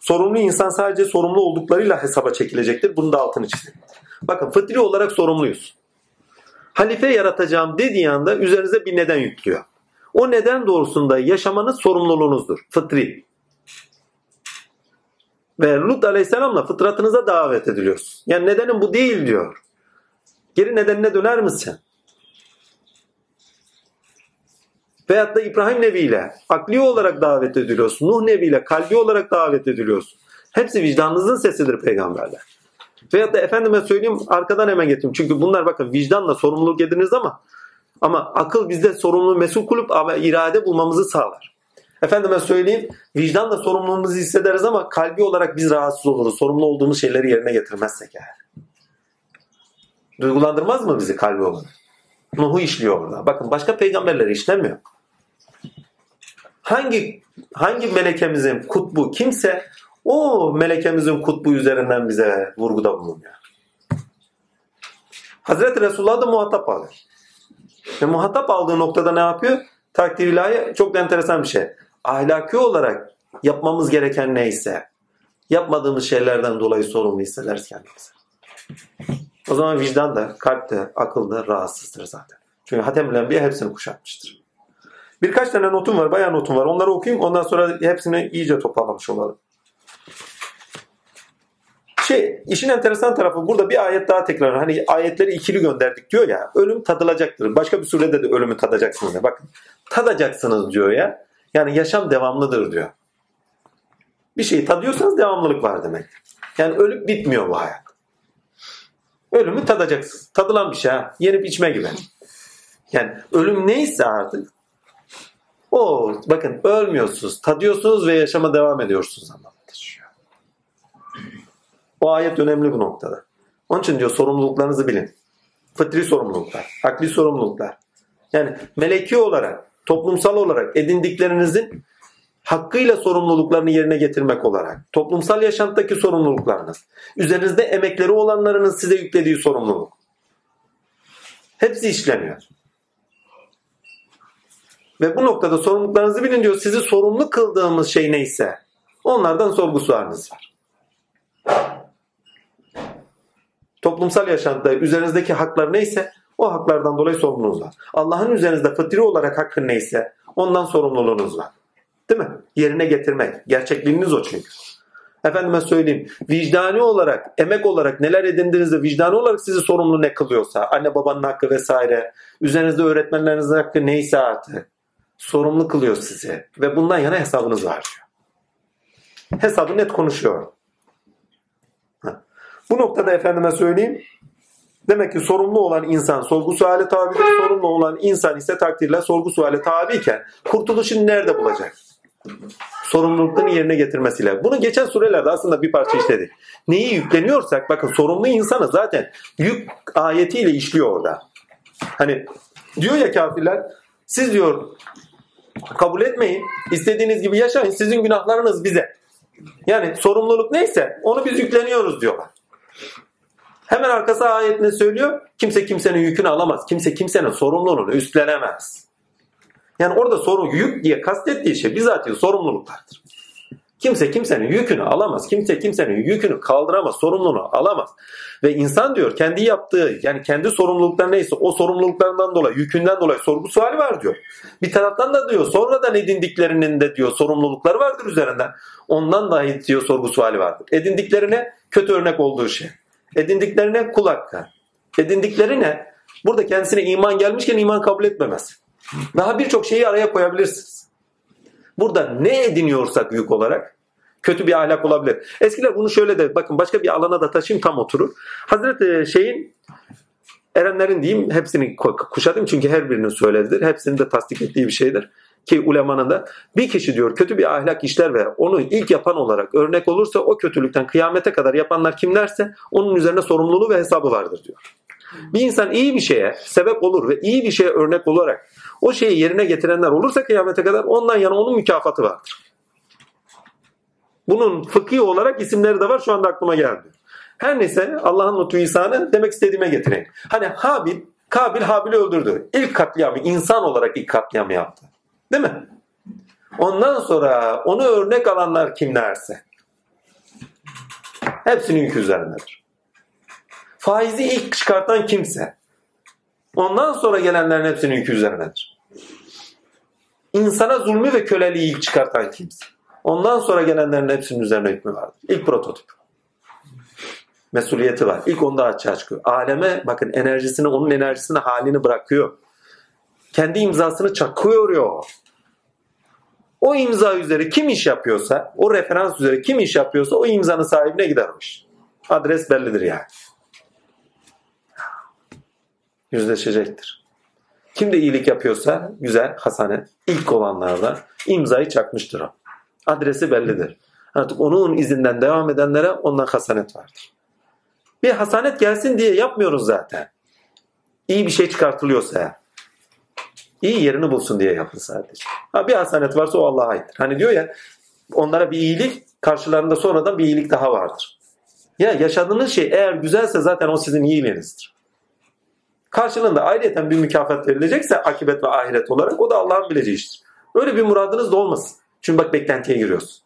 Sorumlu insan sadece sorumlu olduklarıyla hesaba çekilecektir. Bunu da altını çizeyim. Bakın fıtri olarak sorumluyuz. Halife yaratacağım dediği anda üzerinize bir neden yüklüyor. O neden doğrusunda yaşamanız sorumluluğunuzdur. Fıtri. Ve Lut aleyhisselamla fıtratınıza davet ediliyorsun. Yani nedenin bu değil diyor. Geri nedenine döner misin? Veyahut da İbrahim Nebi ile akli olarak davet ediliyorsun. Nuh Nebi ile kalbi olarak davet ediliyorsun. Hepsi vicdanınızın sesidir peygamberler. Veyahut da efendime söyleyeyim arkadan hemen getireyim. Çünkü bunlar bakın vicdanla sorumluluk ediniz ama ama akıl bizde sorumluluğu mesul kulup ama irade bulmamızı sağlar. Efendime söyleyeyim vicdanla sorumluluğumuzu hissederiz ama kalbi olarak biz rahatsız oluruz. Sorumlu olduğumuz şeyleri yerine getirmezsek eğer. Duygulandırmaz mı bizi kalbi olarak? Nuh'u işliyor orada. Bakın başka peygamberleri işlemiyor. Hangi hangi melekemizin kutbu kimse o melekemizin kutbu üzerinden bize vurguda bulunuyor. Hazreti Resulullah da muhatap alıyor. Ve muhatap aldığı noktada ne yapıyor? Takdir ilahi çok enteresan bir şey. Ahlaki olarak yapmamız gereken neyse, Yapmadığımız şeylerden dolayı sorumlu hissederiz kendimizi. O zaman vicdan da, kalp de, akıl da rahatsızdır zaten. Çünkü Hatem bir hepsini kuşatmıştır. Birkaç tane notum var, bayağı notum var. Onları okuyayım. Ondan sonra hepsini iyice toparlamış olalım. Şey, işin enteresan tarafı burada bir ayet daha tekrar. Hani ayetleri ikili gönderdik diyor ya. Ölüm tadılacaktır. Başka bir surede de ölümü tadacaksınız. Ya. Bakın tadacaksınız diyor ya. Yani yaşam devamlıdır diyor. Bir şeyi tadıyorsanız devamlılık var demek. Yani ölüp bitmiyor bu hayat. Ölümü tadacaksınız. Tadılan bir şey ha. Yenip içme gibi. Yani ölüm neyse artık o bakın ölmüyorsunuz, tadıyorsunuz ve yaşama devam ediyorsunuz anlamında taşıyor. O ayet önemli bu noktada. Onun için diyor sorumluluklarınızı bilin. Fıtri sorumluluklar, akli sorumluluklar. Yani meleki olarak, toplumsal olarak edindiklerinizin hakkıyla sorumluluklarını yerine getirmek olarak, toplumsal yaşantıdaki sorumluluklarınız, üzerinizde emekleri olanlarının size yüklediği sorumluluk. Hepsi işleniyor. Ve bu noktada sorumluluklarınızı bilin diyor. Sizi sorumlu kıldığımız şey neyse onlardan sorgu sualiniz var. Toplumsal yaşantıda üzerinizdeki haklar neyse o haklardan dolayı sorumluluğunuz var. Allah'ın üzerinizde fıtri olarak hakkı neyse ondan sorumluluğunuz var. Değil mi? Yerine getirmek. Gerçekliğiniz o çünkü. Efendime söyleyeyim vicdani olarak, emek olarak neler edindiğinizde vicdani olarak sizi sorumlu ne kılıyorsa, anne babanın hakkı vesaire, üzerinizde öğretmenlerinizin hakkı neyse artık, sorumlu kılıyor sizi. Ve bundan yana hesabınız var diyor. Hesabı net konuşuyor. Bu noktada efendime söyleyeyim, Demek ki sorumlu olan insan sorgu suale tabidir. Sorumlu olan insan ise takdirle sorgu suale tabiyken kurtuluşunu nerede bulacak? Sorumluluklarını yerine getirmesiyle. Bunu geçen surelerde aslında bir parça işledik. Neyi yükleniyorsak bakın sorumlu insanı zaten yük ayetiyle işliyor orada. Hani diyor ya kafirler siz diyor kabul etmeyin. istediğiniz gibi yaşayın. Sizin günahlarınız bize. Yani sorumluluk neyse onu biz yükleniyoruz diyorlar. Hemen arkası ayetini söylüyor. Kimse kimsenin yükünü alamaz. Kimse kimsenin sorumluluğunu üstlenemez. Yani orada soru yük diye kastettiği şey bizatihi sorumluluklardır. Kimse kimsenin yükünü alamaz. Kimse kimsenin yükünü kaldıramaz. Sorumluluğunu alamaz. Ve insan diyor kendi yaptığı yani kendi sorumlulukları neyse o sorumluluklarından dolayı yükünden dolayı sorgu suali var diyor. Bir taraftan da diyor sonradan edindiklerinin de diyor sorumlulukları vardır üzerinden. Ondan dahi diyor sorgu suali vardır. Edindiklerine kötü örnek olduğu şey. Edindiklerine kul hakkı. Edindikleri ne? Burada kendisine iman gelmişken iman kabul etmemez. Daha birçok şeyi araya koyabilirsiniz. Burada ne ediniyorsak yük olarak kötü bir ahlak olabilir. Eskiler bunu şöyle de bakın başka bir alana da taşıyayım tam oturur. Hazreti şeyin erenlerin diyeyim hepsini kuşatayım çünkü her birinin söylediğidir. Hepsinin de tasdik ettiği bir şeydir. Ki ulemanın da bir kişi diyor kötü bir ahlak işler ve onu ilk yapan olarak örnek olursa o kötülükten kıyamete kadar yapanlar kimlerse onun üzerine sorumluluğu ve hesabı vardır diyor. Bir insan iyi bir şeye sebep olur ve iyi bir şeye örnek olarak o şeyi yerine getirenler olursa kıyamete kadar ondan yana onun mükafatı vardır. Bunun fıkhi olarak isimleri de var şu anda aklıma geldi. Her neyse Allah'ın lütfu ihsanı demek istediğime getireyim. Hani Habil, Kabil Habil'i öldürdü. İlk katliamı insan olarak ilk katliamı yaptı. Değil mi? Ondan sonra onu örnek alanlar kimlerse hepsinin üzerindedir. Faizi ilk çıkartan kimse ondan sonra gelenlerin hepsinin yükü üzerindedir. İnsana zulmü ve köleliği ilk çıkartan kimse. Ondan sonra gelenlerin hepsinin üzerine hükmü vardır. İlk prototip. Mesuliyeti var. İlk onda açığa çıkıyor. Aleme bakın enerjisini, onun enerjisini halini bırakıyor. Kendi imzasını çakıyor. O imza üzeri kim iş yapıyorsa, o referans üzeri kim iş yapıyorsa o imzanın sahibine gidermiş. Adres bellidir yani. Yüzleşecektir. Kim de iyilik yapıyorsa güzel, hasanet. ilk olanlarda imzayı çakmıştır o. Adresi bellidir. Artık onun izinden devam edenlere ondan hasanet vardır. Bir hasanet gelsin diye yapmıyoruz zaten. İyi bir şey çıkartılıyorsa ya. İyi yerini bulsun diye yapın sadece. Ha bir hasanet varsa o Allah'a aittir. Hani diyor ya onlara bir iyilik karşılarında sonradan bir iyilik daha vardır. Ya yaşadığınız şey eğer güzelse zaten o sizin iyiliğinizdir. Karşılığında ayrıyeten bir mükafat verilecekse akibet ve ahiret olarak o da Allah'ın bileceği iştir. Öyle bir muradınız da olmasın. Çünkü bak beklentiye giriyorsun.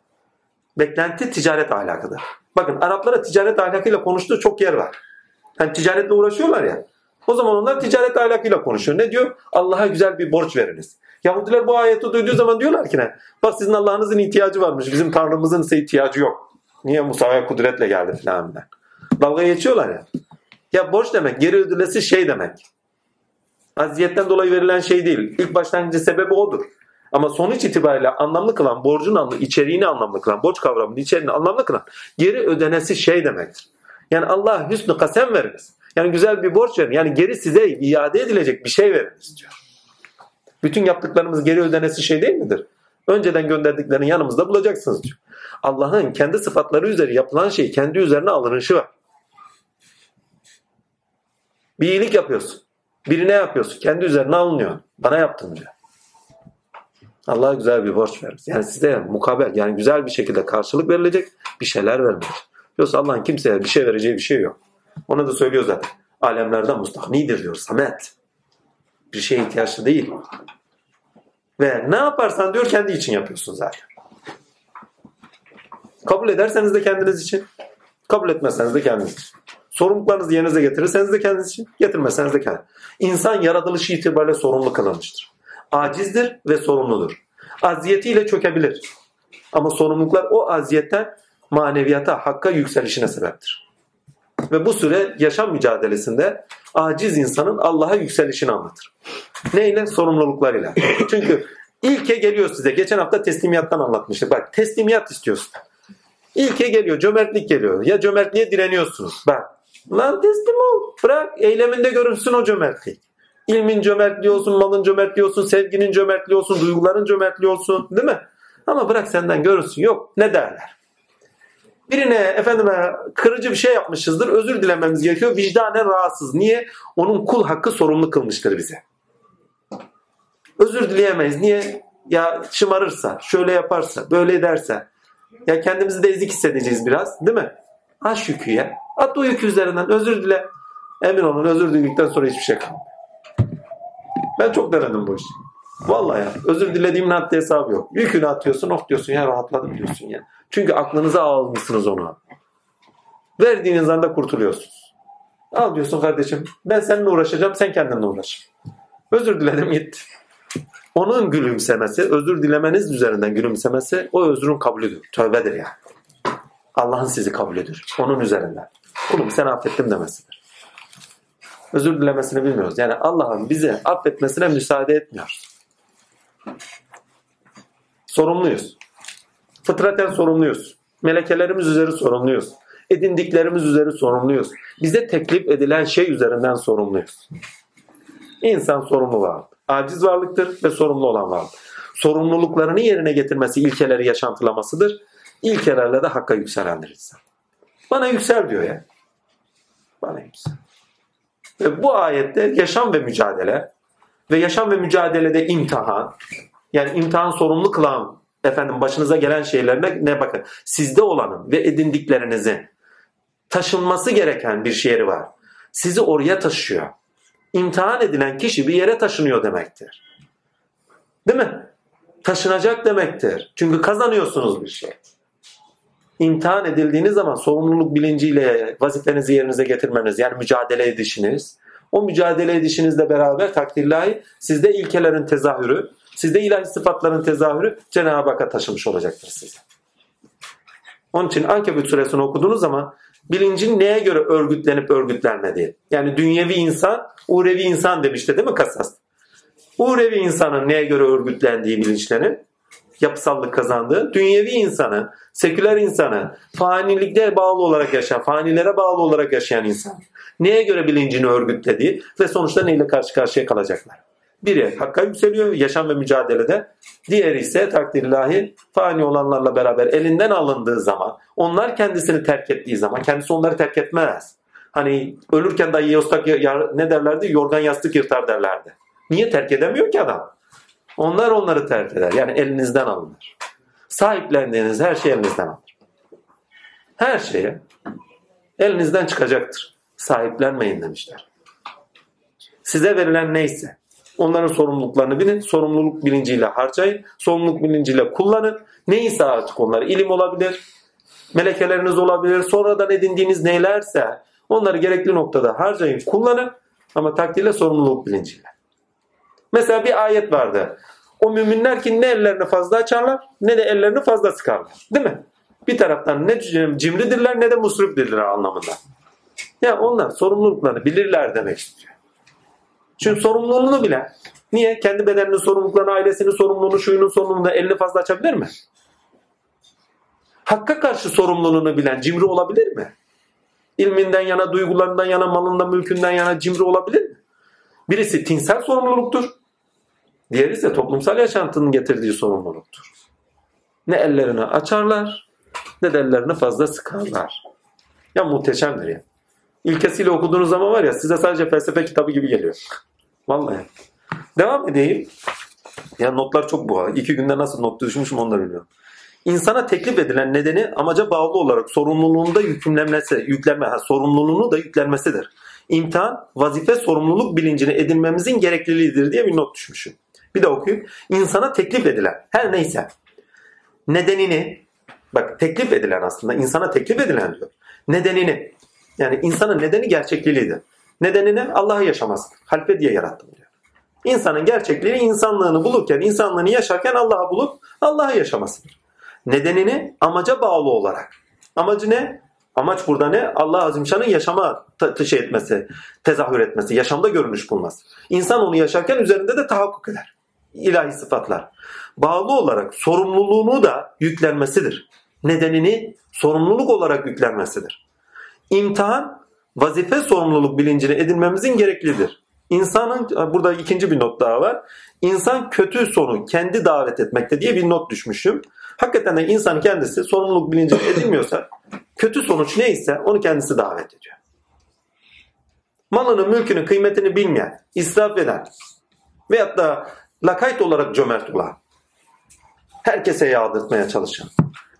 Beklenti ticaret ahlakıdır. Bakın Araplara ticaret ahlakıyla konuştuğu çok yer var. Hani ticaretle uğraşıyorlar ya. O zaman onlar ticaret ahlakıyla konuşuyor. Ne diyor? Allah'a güzel bir borç veriniz. Yahudiler bu ayeti duyduğu zaman diyorlar ki ne? Bak sizin Allah'ınızın ihtiyacı varmış. Bizim Tanrımızın ise ihtiyacı yok. Niye Musa'ya kudretle geldi filan. Dalga geçiyorlar ya. Ya borç demek geri ödülesi şey demek. Aziyetten dolayı verilen şey değil. İlk başlangıcı sebebi odur. Ama sonuç itibariyle anlamlı kılan, borcun anlı, içeriğini anlamlı kılan, borç kavramının içeriğini anlamlı kılan geri ödenesi şey demektir. Yani Allah hüsnü kasem veriniz. Yani güzel bir borç verin. Yani geri size iade edilecek bir şey veriniz diyor. Bütün yaptıklarımız geri ödenesi şey değil midir? Önceden gönderdiklerini yanımızda bulacaksınız diyor. Allah'ın kendi sıfatları üzeri yapılan şey kendi üzerine alınışı var. Bir iyilik yapıyorsun. Birine yapıyorsun. Kendi üzerine alınıyor. Bana yaptın diyor. Allah güzel bir borç vermiş. Yani size mukabel yani güzel bir şekilde karşılık verilecek bir şeyler vermiş. Yoksa Allah'ın kimseye bir şey vereceği bir şey yok. Onu da söylüyor zaten. Alemlerden mustahnidir diyor. Samet. Bir şeye ihtiyaçlı değil. Ve ne yaparsan diyor kendi için yapıyorsun zaten. Kabul ederseniz de kendiniz için. Kabul etmezseniz de kendiniz için. Sorumluluklarınızı yerinize getirirseniz de kendiniz için. Getirmezseniz de kendiniz. İnsan yaratılışı itibariyle sorumlu kılınmıştır. Acizdir ve sorumludur. Aziyetiyle çökebilir. Ama sorumluluklar o aziyetten maneviyata, hakka yükselişine sebeptir. Ve bu süre yaşam mücadelesinde aciz insanın Allah'a yükselişini anlatır. Neyle? Sorumluluklarıyla. Çünkü ilke geliyor size. Geçen hafta teslimiyattan anlatmıştık. Bak teslimiyat istiyorsun. İlke geliyor. Cömertlik geliyor. Ya cömertliğe direniyorsunuz. Bak. Lan teslim ol. Bırak. Eyleminde görünsün o cömertlik. İlmin cömertliği olsun, malın cömertliği olsun, sevginin cömertliği olsun, duyguların cömertliği olsun. Değil mi? Ama bırak senden görünsün. Yok. Ne derler? Birine efendime kırıcı bir şey yapmışızdır. Özür dilememiz gerekiyor. Vicdanen rahatsız. Niye? Onun kul hakkı sorumlu kılmıştır bize. Özür dileyemeyiz. Niye? Ya şımarırsa, şöyle yaparsa, böyle ederse. Ya kendimizi de ezik hissedeceğiz biraz. Değil mi? Aç yükü ya. At o yük üzerinden. Özür dile. Emin olun özür diledikten sonra hiçbir şey kalmıyor. Ben çok denedim bu işi. Vallahi ya. Özür dilediğimin haddi hesabı yok. Yükünü atıyorsun, of diyorsun ya rahatladım diyorsun ya. Çünkü aklınıza almışsınız onu. Verdiğiniz anda kurtuluyorsunuz. Al diyorsun kardeşim ben seninle uğraşacağım sen kendinle uğraş. Özür diledim gitti. Onun gülümsemesi, özür dilemeniz üzerinden gülümsemesi o özrün kabulüdür. Tövbedir yani. Allah'ın sizi kabulüdür. Onun üzerinden. Kulum sen affettim demesidir. Özür dilemesini bilmiyoruz. Yani Allah'ın bizi affetmesine müsaade etmiyoruz. Sorumluyuz. Fıtraten sorumluyuz. Melekelerimiz üzeri sorumluyuz. Edindiklerimiz üzeri sorumluyuz. Bize teklif edilen şey üzerinden sorumluyuz. İnsan sorumlu varlık. Aciz varlıktır ve sorumlu olan varlık. Sorumluluklarını yerine getirmesi ilkeleri yaşantılamasıdır. İlkelerle de hakka yükselendir insan. Bana yüksel diyor ya. Bana yüksel. Ve bu ayette yaşam ve mücadele ve yaşam ve mücadelede imtihan yani imtihan sorumlu kılan efendim başınıza gelen şeylerine ne bakın. Sizde olanın ve edindiklerinizin taşınması gereken bir şehri var. Sizi oraya taşıyor. İmtihan edilen kişi bir yere taşınıyor demektir. Değil mi? Taşınacak demektir. Çünkü kazanıyorsunuz bir şey. İmtihan edildiğiniz zaman sorumluluk bilinciyle vazifenizi yerinize getirmeniz yani mücadele edişiniz. O mücadele edişinizle beraber takdirlahi sizde ilkelerin tezahürü, Sizde ilahi sıfatların tezahürü Cenab-ı Hakk'a taşımış olacaktır size. Onun için Ankebut suresini okuduğunuz zaman bilincin neye göre örgütlenip örgütlenmediği. Yani dünyevi insan, uğrevi insan demişti değil mi Kasas? Uğrevi insanın neye göre örgütlendiği bilinçlerin yapısallık kazandığı, dünyevi insanı, seküler insanı, fanilikte bağlı olarak yaşayan, fanilere bağlı olarak yaşayan insan neye göre bilincini örgütlediği ve sonuçta neyle karşı karşıya kalacaklar. Biri hakka yükseliyor yaşam ve mücadelede. Diğeri ise takdirillahi fani olanlarla beraber elinden alındığı zaman, onlar kendisini terk ettiği zaman, kendisi onları terk etmez. Hani ölürken dahi yostak ne derlerdi? Yorgan yastık yırtar derlerdi. Niye terk edemiyor ki adam? Onlar onları terk eder. Yani elinizden alınır. Sahiplendiğiniz her şey elinizden alınır. Her şeye elinizden çıkacaktır. Sahiplenmeyin demişler. Size verilen neyse Onların sorumluluklarını bilin. Sorumluluk bilinciyle harcayın. Sorumluluk bilinciyle kullanın. Neyse artık onlar. ilim olabilir. Melekeleriniz olabilir. Sonradan edindiğiniz neylerse onları gerekli noktada harcayın. Kullanın. Ama takdirle sorumluluk bilinciyle. Mesela bir ayet vardı. O müminler ki ne ellerini fazla açarlar ne de ellerini fazla sıkarlar. Değil mi? Bir taraftan ne cimridirler ne de musrifdirler anlamında. Ya onlar sorumluluklarını bilirler demek istiyor. Çünkü sorumluluğunu bilen. Niye? Kendi bedeninin sorumluluklarını, ailesinin sorumluluğunu, şuyunun sorumluluğunu elini fazla açabilir mi? Hakka karşı sorumluluğunu bilen cimri olabilir mi? İlminden yana, duygularından yana, malından, mülkünden yana cimri olabilir mi? Birisi tinsel sorumluluktur. Diğeri ise toplumsal yaşantının getirdiği sorumluluktur. Ne ellerini açarlar ne de ellerini fazla sıkarlar. Ya muhteşemdir ya. İlkesiyle okuduğunuz zaman var ya size sadece felsefe kitabı gibi geliyor. Vallahi. Devam edeyim. Ya notlar çok bu. İki günde nasıl not düşmüşüm onu da bilmiyorum. İnsana teklif edilen nedeni amaca bağlı olarak sorumluluğunda yüklenmesi, yüklenme, ha, sorumluluğunu da yüklenmesidir. İmtihan, vazife, sorumluluk bilincini edinmemizin gerekliliğidir diye bir not düşmüşüm. Bir de okuyayım. İnsana teklif edilen her neyse nedenini bak teklif edilen aslında insana teklif edilen diyor. Nedenini yani insanın nedeni gerçekliğidir. Nedenini Allah'ı yaşaması. Halfe diye yarattım diyor. İnsanın gerçekliği insanlığını bulurken, insanlığını yaşarken Allah'ı bulup Allah'ı yaşamasıdır. Nedenini amaca bağlı olarak. Amacı ne? Amaç burada ne? Allah Azimşan'ın yaşama şey etmesi, tezahür etmesi, yaşamda görünüş bulması. İnsan onu yaşarken üzerinde de tahakkuk eder ilahi sıfatlar. Bağlı olarak sorumluluğunu da yüklenmesidir. Nedenini sorumluluk olarak yüklenmesidir. İmtihan vazife sorumluluk bilincini edinmemizin gereklidir. İnsanın burada ikinci bir not daha var. İnsan kötü sonu kendi davet etmekte diye bir not düşmüşüm. Hakikaten de insan kendisi sorumluluk bilincini edinmiyorsa kötü sonuç neyse onu kendisi davet ediyor. Malının mülkünün kıymetini bilmeyen, israf eden veyahut da lakayt olarak cömert olan, herkese yağdırtmaya çalışan.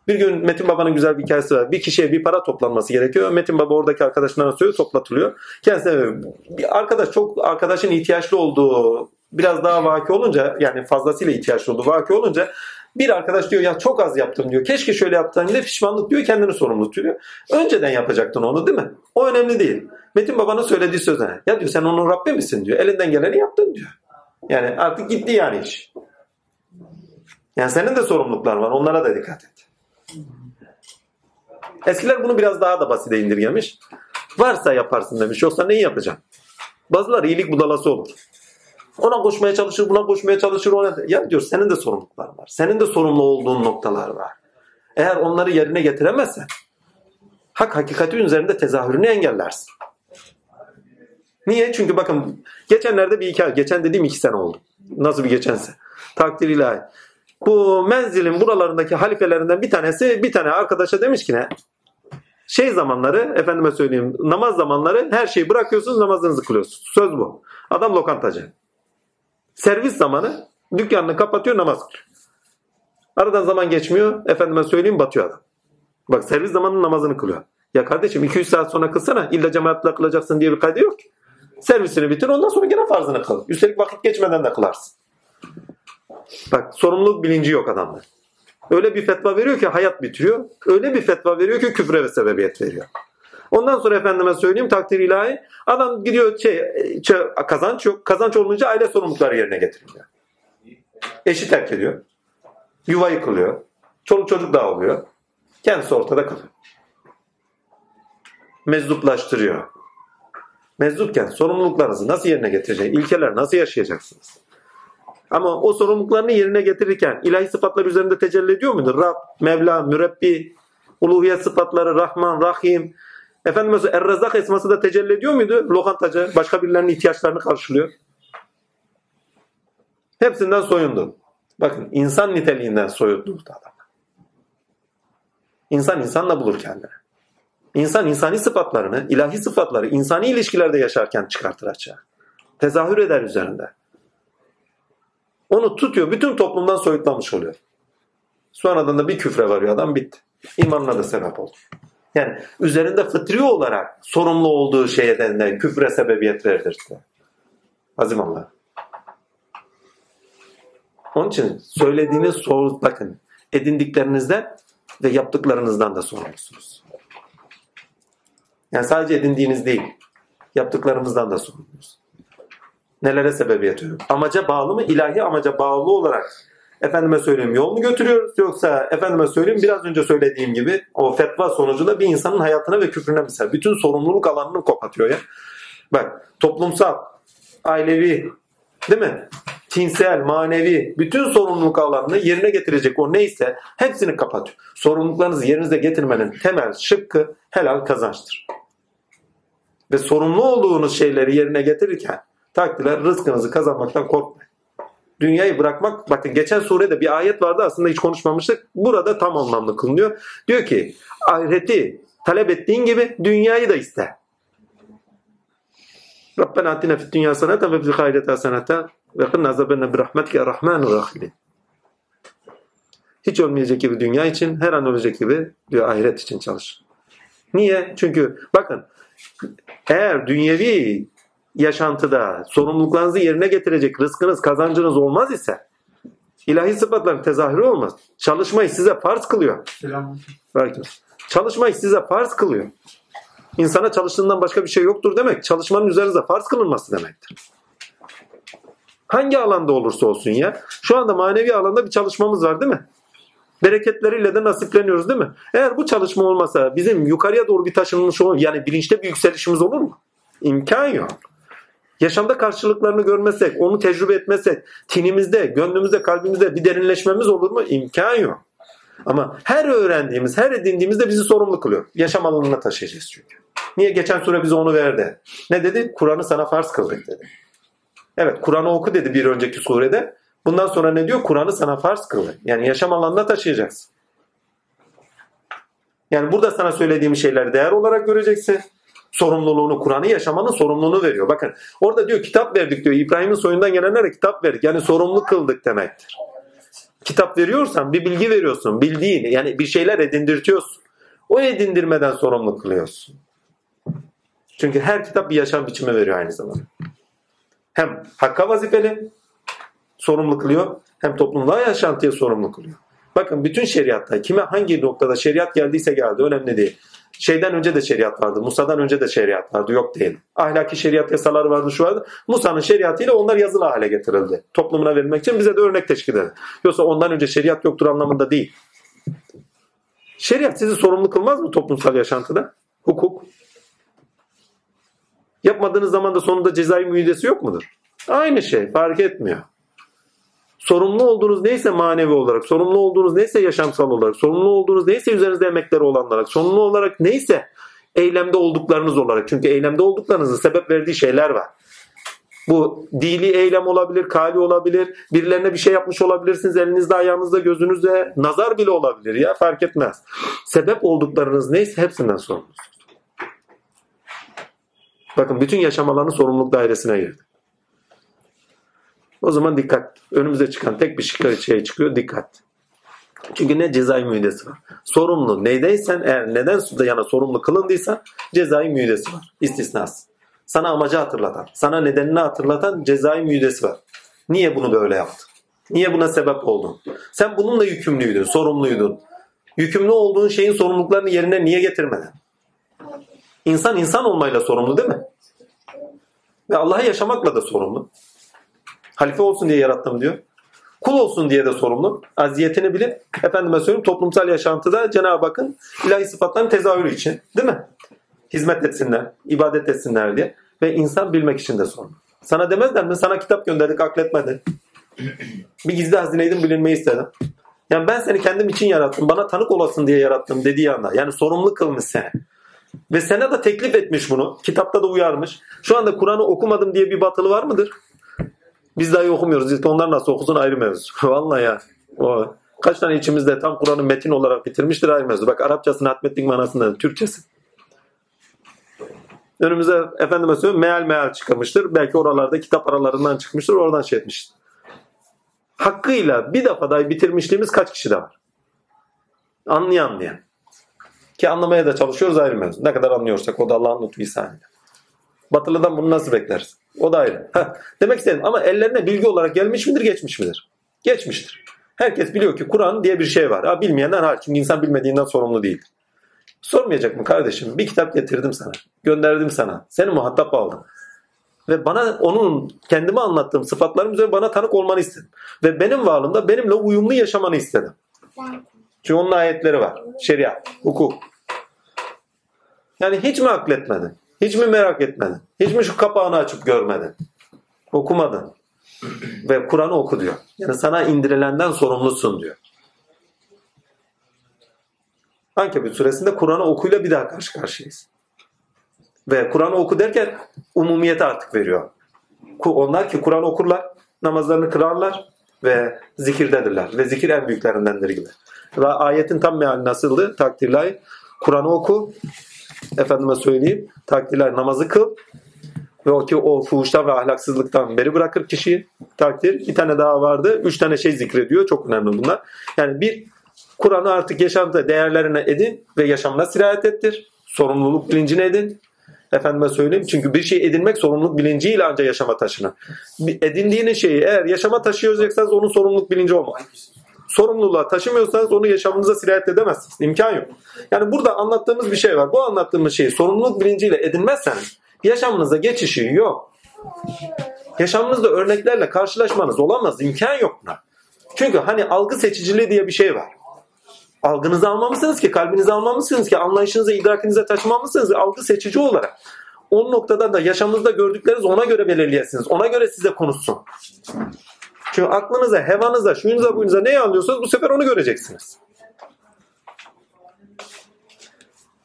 Bir gün Metin Baba'nın güzel bir hikayesi var. Bir kişiye bir para toplanması gerekiyor. Metin Baba oradaki arkadaşlarına söylüyor toplatılıyor. Kendisine bir arkadaş çok arkadaşın ihtiyaçlı olduğu biraz daha vaki olunca yani fazlasıyla ihtiyaçlı olduğu vaki olunca bir arkadaş diyor ya çok az yaptım diyor. Keşke şöyle yaptığın gibi pişmanlık diyor kendini sorumlu tutuyor. Önceden yapacaktın onu değil mi? O önemli değil. Metin Baba'nın söylediği sözler. Ya diyor sen onun Rabbi misin diyor. Elinden geleni yaptın diyor. Yani artık gitti yani iş. Yani senin de sorumluluklar var. Onlara da dikkat et. Eskiler bunu biraz daha da basite indirgemiş. Varsa yaparsın demiş. Yoksa neyi yapacaksın? Bazıları iyilik budalası olur. Ona koşmaya çalışır, buna koşmaya çalışır. Ona... Ya diyor senin de sorumluluklar var. Senin de sorumlu olduğun noktalar var. Eğer onları yerine getiremezsen hak hakikati üzerinde tezahürünü engellersin. Niye? Çünkü bakın geçenlerde bir hikaye, geçen dediğim iki sene oldu. Nasıl bir geçense. Takdir ilahi. Bu menzilin buralarındaki halifelerinden bir tanesi bir tane arkadaşa demiş ki ne? Şey zamanları efendime söyleyeyim namaz zamanları her şeyi bırakıyorsunuz namazınızı kılıyorsunuz. Söz bu. Adam lokantacı. Servis zamanı dükkanını kapatıyor namaz kılıyor. Aradan zaman geçmiyor. Efendime söyleyeyim batıyor adam. Bak servis zamanı namazını kılıyor. Ya kardeşim 200 saat sonra kılsana. İlla cemaatle kılacaksın diye bir kaydı yok ki. Servisini bitir ondan sonra gene farzını kıl. Üstelik vakit geçmeden de kılarsın. Bak sorumluluk bilinci yok adamda. Öyle bir fetva veriyor ki hayat bitiriyor. Öyle bir fetva veriyor ki küfre ve sebebiyet veriyor. Ondan sonra efendime söyleyeyim takdir ilahi. Adam gidiyor şey, kazanç yok. Kazanç olunca aile sorumlulukları yerine getiriliyor. Eşi terk ediyor. Yuva yıkılıyor. Çoluk çocuk dağılıyor. Kendisi ortada kalıyor. Mezduplaştırıyor meczupken sorumluluklarınızı nasıl yerine getireceksiniz? İlkeler nasıl yaşayacaksınız? Ama o sorumluluklarını yerine getirirken ilahi sıfatlar üzerinde tecelli ediyor muydu? Rab, Mevla, Mürebbi, uluhiyet sıfatları, Rahman, Rahim. Efendim mesela Er-Rezzak esması da tecelli ediyor muydu? Lokantacı, başka birilerinin ihtiyaçlarını karşılıyor. Hepsinden soyundu. Bakın insan niteliğinden soyundu adam. İnsan insanla bulur kendini. İnsan insani sıfatlarını, ilahi sıfatları insani ilişkilerde yaşarken çıkartır açığa. Tezahür eder üzerinde. Onu tutuyor, bütün toplumdan soyutlamış oluyor. Sonradan da bir küfre varıyor adam bitti. İmanına da sebep oldu. Yani üzerinde fıtri olarak sorumlu olduğu şeyden de küfre sebebiyet verdirdi. Azim Allah. Onun için söylediğiniz soru bakın edindiklerinizden ve yaptıklarınızdan da sorumlusunuz. Yani sadece edindiğiniz değil, yaptıklarımızdan da sorumluyuz. Nelere sebebiyet veriyor? Amaca bağlı mı? İlahi amaca bağlı olarak efendime söyleyeyim yol mu götürüyoruz yoksa efendime söyleyeyim biraz önce söylediğim gibi o fetva sonucunda bir insanın hayatına ve küfrüne misal bütün sorumluluk alanını kopatıyor ya. Bak toplumsal, ailevi değil mi? Tinsel, manevi bütün sorumluluk alanını yerine getirecek o neyse hepsini kapatıyor. Sorumluluklarınızı yerinize getirmenin temel şıkkı helal kazançtır. Ve sorumlu olduğunuz şeyleri yerine getirirken takdirler rızkınızı kazanmaktan korkmayın. Dünyayı bırakmak, bakın geçen surede bir ayet vardı aslında hiç konuşmamıştık. Burada tam anlamlı kılınıyor. Diyor ki ahireti talep ettiğin gibi dünyayı da iste. Rabbena atina fid dünya sanata ve fil hayreti hasenata ve kınna azabenne bi rahmetike ya rahmanu rahim. Hiç olmayacak gibi dünya için, her an ölecek gibi diyor ahiret için çalış. Niye? Çünkü bakın eğer dünyevi yaşantıda sorumluluklarınızı yerine getirecek rızkınız, kazancınız olmaz ise ilahi sıfatların tezahürü olmaz. Çalışmayı size farz kılıyor. Selam. Çalışmayı size farz kılıyor. İnsana çalıştığından başka bir şey yoktur demek. Çalışmanın üzerinize farz kılınması demektir. Hangi alanda olursa olsun ya. Şu anda manevi alanda bir çalışmamız var değil mi? Bereketleriyle de nasipleniyoruz değil mi? Eğer bu çalışma olmasa bizim yukarıya doğru bir taşınmış olur yani bilinçte bir yükselişimiz olur mu? İmkan yok. Yaşamda karşılıklarını görmesek, onu tecrübe etmesek, tinimizde, gönlümüzde, kalbimizde bir derinleşmemiz olur mu? İmkan yok. Ama her öğrendiğimiz, her edindiğimizde bizi sorumlu kılıyor. Yaşam alanına taşıyacağız çünkü. Niye? Geçen sure bize onu verdi. Ne dedi? Kur'an'ı sana farz kıldık dedi. Evet Kur'an'ı oku dedi bir önceki surede. Bundan sonra ne diyor? Kur'an'ı sana farz kıldık. Yani yaşam alanına taşıyacaksın. Yani burada sana söylediğim şeyler değer olarak göreceksin sorumluluğunu, Kur'an'ı yaşamanın sorumluluğunu veriyor. Bakın orada diyor kitap verdik diyor. İbrahim'in soyundan gelenlere kitap verdik. Yani sorumlu kıldık demektir. Kitap veriyorsan bir bilgi veriyorsun. Bildiğin yani bir şeyler edindirtiyorsun. O edindirmeden sorumlu kılıyorsun. Çünkü her kitap bir yaşam biçimi veriyor aynı zamanda. Hem hakka vazifeli sorumlu kılıyor hem toplumda yaşantıya sorumlu kılıyor. Bakın bütün şeriatta kime hangi noktada şeriat geldiyse geldi önemli değil. Şeyden önce de şeriat vardı. Musa'dan önce de şeriat vardı. Yok değil. Ahlaki şeriat yasaları vardı şu vardı. Musa'nın şeriatıyla onlar yazılı hale getirildi. Toplumuna verilmek için bize de örnek teşkil eder. Yoksa ondan önce şeriat yoktur anlamında değil. Şeriat sizi sorumlu kılmaz mı toplumsal yaşantıda? Hukuk. Yapmadığınız zaman da sonunda cezai müydesi yok mudur? Aynı şey. Fark etmiyor sorumlu olduğunuz neyse manevi olarak, sorumlu olduğunuz neyse yaşamsal olarak, sorumlu olduğunuz neyse üzerinizde emekleri olan olarak, sorumlu olarak neyse eylemde olduklarınız olarak. Çünkü eylemde olduklarınızın sebep verdiği şeyler var. Bu dili eylem olabilir, kali olabilir, birilerine bir şey yapmış olabilirsiniz elinizde, ayağınızda, gözünüzde, nazar bile olabilir ya fark etmez. Sebep olduklarınız neyse hepsinden sorumlusunuz. Bakın bütün yaşam alanı sorumluluk dairesine girdi. O zaman dikkat. Önümüze çıkan tek bir şey çıkıyor. Dikkat. Çünkü ne cezai müydesi var. Sorumlu neydeysen eğer neden yana sorumlu kılındıysa cezai müydesi var. İstisnas. Sana amacı hatırlatan, sana nedenini hatırlatan cezai müydesi var. Niye bunu böyle yaptın? Niye buna sebep oldun? Sen bununla yükümlüydün, sorumluydun. Yükümlü olduğun şeyin sorumluluklarını yerine niye getirmedin? İnsan insan olmayla sorumlu değil mi? Ve Allah'ı yaşamakla da sorumlu. Halife olsun diye yarattım diyor. Kul olsun diye de sorumlu. Aziyetini bilip efendime söyleyeyim toplumsal yaşantıda Cenab-ı Hakk'ın ilahi sıfatların tezahürü için. Değil mi? Hizmet etsinler, ibadet etsinler diye. Ve insan bilmek için de sorumlu. Sana demezler mi? Sana kitap gönderdik akletmedin. Bir gizli hazineydim bilinmeyi istedim. Yani ben seni kendim için yarattım. Bana tanık olasın diye yarattım dediği anda. Yani sorumlu kılmış seni. Ve sana da teklif etmiş bunu. Kitapta da uyarmış. Şu anda Kur'an'ı okumadım diye bir batılı var mıdır? Biz dahi okumuyoruz. İşte onlar nasıl okusun ayrı mevzu. Vallahi ya. O, kaç tane içimizde tam Kur'an'ı metin olarak bitirmiştir ayrı mevzu. Bak Arapçasını hatmettik manasında Türkçesi. Önümüze efendime söyleyeyim meal meal çıkmıştır. Belki oralarda kitap aralarından çıkmıştır. Oradan şey etmiştir. Hakkıyla bir defa dahi bitirmişliğimiz kaç kişi de var? Anlayan anlayan. Ki anlamaya da çalışıyoruz ayrı mevzu. Ne kadar anlıyorsak o da Allah'ın lütfu ihsanıyla. Batılı'dan bunu nasıl bekleriz? O da ayrı. Heh. Demek istedim ama ellerine bilgi olarak gelmiş midir geçmiş midir? Geçmiştir. Herkes biliyor ki Kur'an diye bir şey var. Ha, bilmeyenler hariç. Çünkü insan bilmediğinden sorumlu değil. Sormayacak mı kardeşim? Bir kitap getirdim sana. Gönderdim sana. Seni muhatap aldım. Ve bana onun kendime anlattığım sıfatlarım üzerine bana tanık olmanı istedim. Ve benim varlığımda benimle uyumlu yaşamanı istedim. Çünkü onun ayetleri var. Şeriat, hukuk. Yani hiç mi akletmedin? Hiç mi merak etmedin? Hiç mi şu kapağını açıp görmedin? Okumadın. Ve Kur'an'ı oku diyor. Yani sana indirilenden sorumlusun diyor. Ankebut suresinde Kur'an'ı okuyla bir daha karşı karşıyayız. Ve Kur'an'ı oku derken umumiyete artık veriyor. Onlar ki Kur'an okurlar, namazlarını kırarlar ve zikirdedirler. Ve zikir en büyüklerindendir gibi. Ve ayetin tam meali nasıldı? Takdirler. Kur'an'ı oku. Efendime söyleyeyim. Takdirler namazı kıl. Ve o ki o fuhuştan ve ahlaksızlıktan beri bırakır kişiyi. Takdir. Bir tane daha vardı. Üç tane şey zikrediyor. Çok önemli bunlar. Yani bir Kur'an'ı artık yaşamda değerlerine edin ve yaşamına sirayet ettir. Sorumluluk bilincine edin. Efendime söyleyeyim. Çünkü bir şey edinmek sorumluluk bilinciyle ancak yaşama taşınır. Edindiğiniz şeyi eğer yaşama taşıyacaksanız onun sorumluluk bilinci olmaz. Sorumluluğa taşımıyorsanız onu yaşamınıza sirayet edemezsiniz. İmkan yok. Yani burada anlattığımız bir şey var. Bu anlattığımız şeyi sorumluluk bilinciyle edinmezseniz yaşamınıza geçişi yok. Yaşamınızda örneklerle karşılaşmanız olamaz. İmkan yok buna. Çünkü hani algı seçiciliği diye bir şey var algınızı almamışsınız ki, kalbinizi almamışsınız ki, anlayışınızı, idrakinize taşımamışsınız algı seçici olarak. O noktada da yaşamınızda gördükleriniz ona göre belirleyesiniz. Ona göre size konuşsun. Çünkü aklınıza, hevanıza, şuyunuza, buyunuza neyi alıyorsanız bu sefer onu göreceksiniz.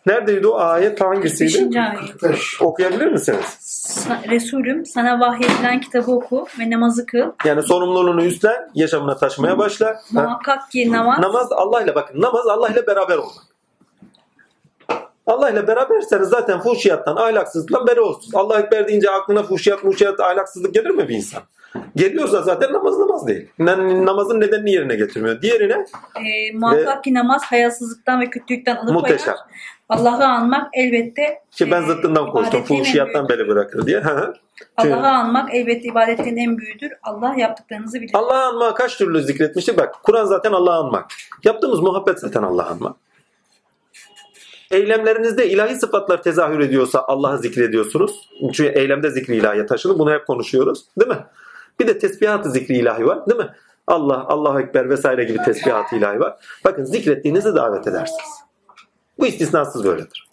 Neredeydi o ayet hangisiydi? 5. ayet. Okuyabilir misiniz? Sa- Resulüm sana vahyedilen kitabı oku ve namazı kıl. Yani sorumluluğunu üstlen, yaşamına taşımaya başla. Ha? Muhakkak ki namaz Namaz Allah ile bakın. Namaz Allah ile beraber olmak. Allah ile beraberseniz zaten fuhşiyattan, ahlaksızlıktan beri olsun. Allah Ekber deyince aklına fuhşiyat, fuhşiyat, ahlaksızlık gelir mi bir insan? Geliyorsa zaten namaz namaz değil. Namazın nedenini yerine getirmiyor. Diğerine e, muhakkak ki namaz hayasızlıktan ve kötülükten alıkoyar. muhteşem. Allah'ı anmak elbette Ki ben e, zıttından konuştum. ibadetlerin en Fuhşiyattan beri bırakır diye. Allah'ı anmak elbette ibadetlerin en büyüğüdür. Allah yaptıklarınızı bilir. Allah'ı anma kaç türlü zikretmiştik? Bak Kur'an zaten Allah'ı anmak. Yaptığımız muhabbet zaten Allah'ı anmak. Eylemlerinizde ilahi sıfatlar tezahür ediyorsa Allah'ı zikrediyorsunuz. Çünkü eylemde zikri ilahiye taşınır. Bunu hep konuşuyoruz. Değil mi? Bir de tesbihat-ı zikri ilahi var. Değil mi? Allah, Allahu Ekber vesaire gibi tesbihat-ı ilahi var. Bakın zikrettiğinizi davet edersiniz. Bu istisnasız böyledir.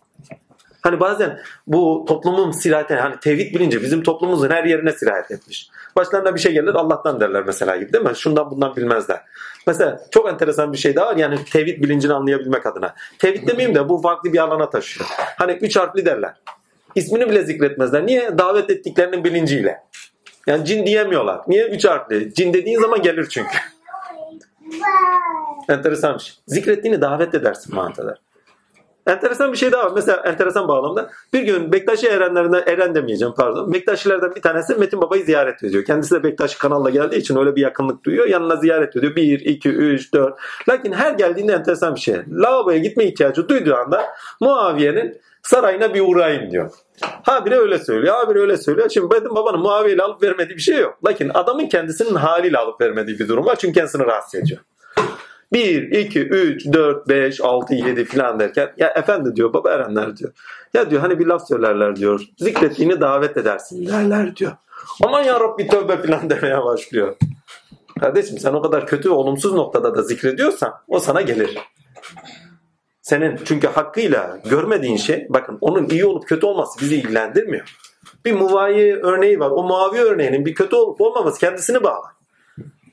Hani bazen bu toplumun sirayet hani tevhid bilinci bizim toplumumuzun her yerine sirayet etmiş. Başlarına bir şey gelir Allah'tan derler mesela gibi değil mi? Şundan bundan bilmezler. Mesela çok enteresan bir şey daha var yani tevhid bilincini anlayabilmek adına. Tevhid demeyeyim de bu farklı bir alana taşıyor. Hani üç harfli derler. İsmini bile zikretmezler. Niye? Davet ettiklerinin bilinciyle. Yani cin diyemiyorlar. Niye? Üç harfli. Cin dediğin zaman gelir çünkü. Enteresan bir şey. Zikrettiğini davet edersin mantılar. Enteresan bir şey daha var. Mesela enteresan bağlamda. Bir gün Bektaşi erenlerinden, eren demeyeceğim pardon. Bektaşilerden bir tanesi Metin Baba'yı ziyaret ediyor. Kendisi de Bektaşi kanalla geldiği için öyle bir yakınlık duyuyor. Yanına ziyaret ediyor. 1, 2, 3, 4. Lakin her geldiğinde enteresan bir şey. Lavaboya gitme ihtiyacı duyduğu anda Muaviye'nin sarayına bir uğrayayım diyor. Habire öyle söylüyor. Habire öyle söylüyor. Şimdi Metin Baba'nın Muaviye alıp vermediği bir şey yok. Lakin adamın kendisinin haliyle alıp vermediği bir durum var. Çünkü kendisini rahatsız ediyor. 1, 2, 3, 4, 5, 6, 7 filan derken ya efendi diyor baba erenler diyor. Ya diyor hani bir laf söylerler diyor. Zikrettiğini davet edersin derler diyor. Aman ya Rabbi tövbe filan demeye başlıyor. Kardeşim sen o kadar kötü olumsuz noktada da zikrediyorsan o sana gelir. Senin çünkü hakkıyla görmediğin şey bakın onun iyi olup kötü olması bizi ilgilendirmiyor. Bir muvayi örneği var. O muavi örneğinin bir kötü olup olmaması kendisini bağlar.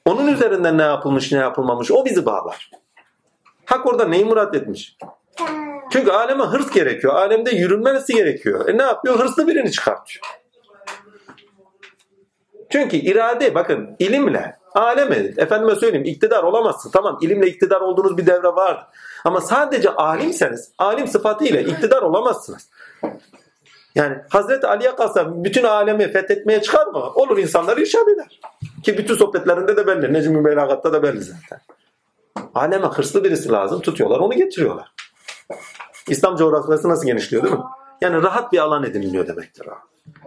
Onun üzerinden ne yapılmış ne yapılmamış o bizi bağlar. Hak orada neyi murat etmiş? Çünkü aleme hırs gerekiyor. Alemde yürünmesi gerekiyor. E ne yapıyor? Hırslı birini çıkartıyor. Çünkü irade bakın ilimle aleme efendime söyleyeyim iktidar olamazsın. Tamam ilimle iktidar olduğunuz bir devre vardı. Ama sadece alimseniz alim sıfatıyla iktidar olamazsınız. Yani Hazreti Ali'ye kalsa bütün alemi fethetmeye çıkar mı? Olur insanları irşad eder. Ki bütün sohbetlerinde de belli. Necmi Belaghat'ta da belli zaten. Aleme hırslı birisi lazım. Tutuyorlar onu getiriyorlar. İslam coğrafyası nasıl genişliyor değil mi? Yani rahat bir alan ediniliyor demektir.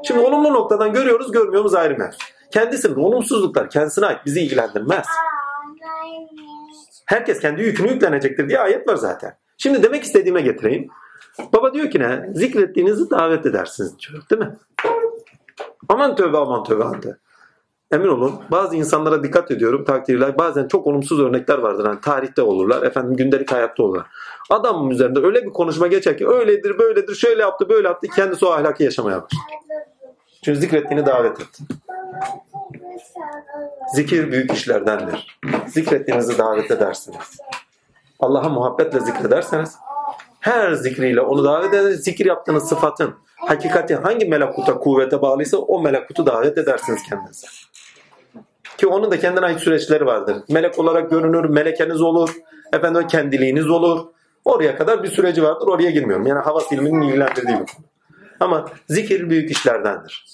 Şimdi olumlu noktadan görüyoruz görmüyoruz ayrı mevzu. Kendisinin olumsuzluklar kendisine ait bizi ilgilendirmez. Herkes kendi yükünü yüklenecektir diye ayet var zaten. Şimdi demek istediğime getireyim. Baba diyor ki ne? Zikrettiğinizi davet edersiniz diyor. Değil mi? Aman tövbe aman tövbe aman Emin olun bazı insanlara dikkat ediyorum takdirler. Bazen çok olumsuz örnekler vardır. Hani tarihte olurlar. Efendim gündelik hayatta olurlar. Adamın üzerinde öyle bir konuşma geçer ki öyledir böyledir şöyle yaptı böyle yaptı. Kendisi o ahlakı yaşamaya başlar. Çünkü zikrettiğini davet etti. Zikir büyük işlerdendir. Zikrettiğinizi davet edersiniz. Allah'a muhabbetle zikrederseniz her zikriyle onu davet eder. Zikir yaptığınız sıfatın hakikati hangi melakuta kuvvete bağlıysa o melakutu davet edersiniz kendinize. Ki onun da kendine ait süreçleri vardır. Melek olarak görünür, melekeniz olur, efendim kendiliğiniz olur. Oraya kadar bir süreci vardır. Oraya girmiyorum. Yani havas ilminin ilgilendirdiği bir konu. Ama zikir büyük işlerdendir.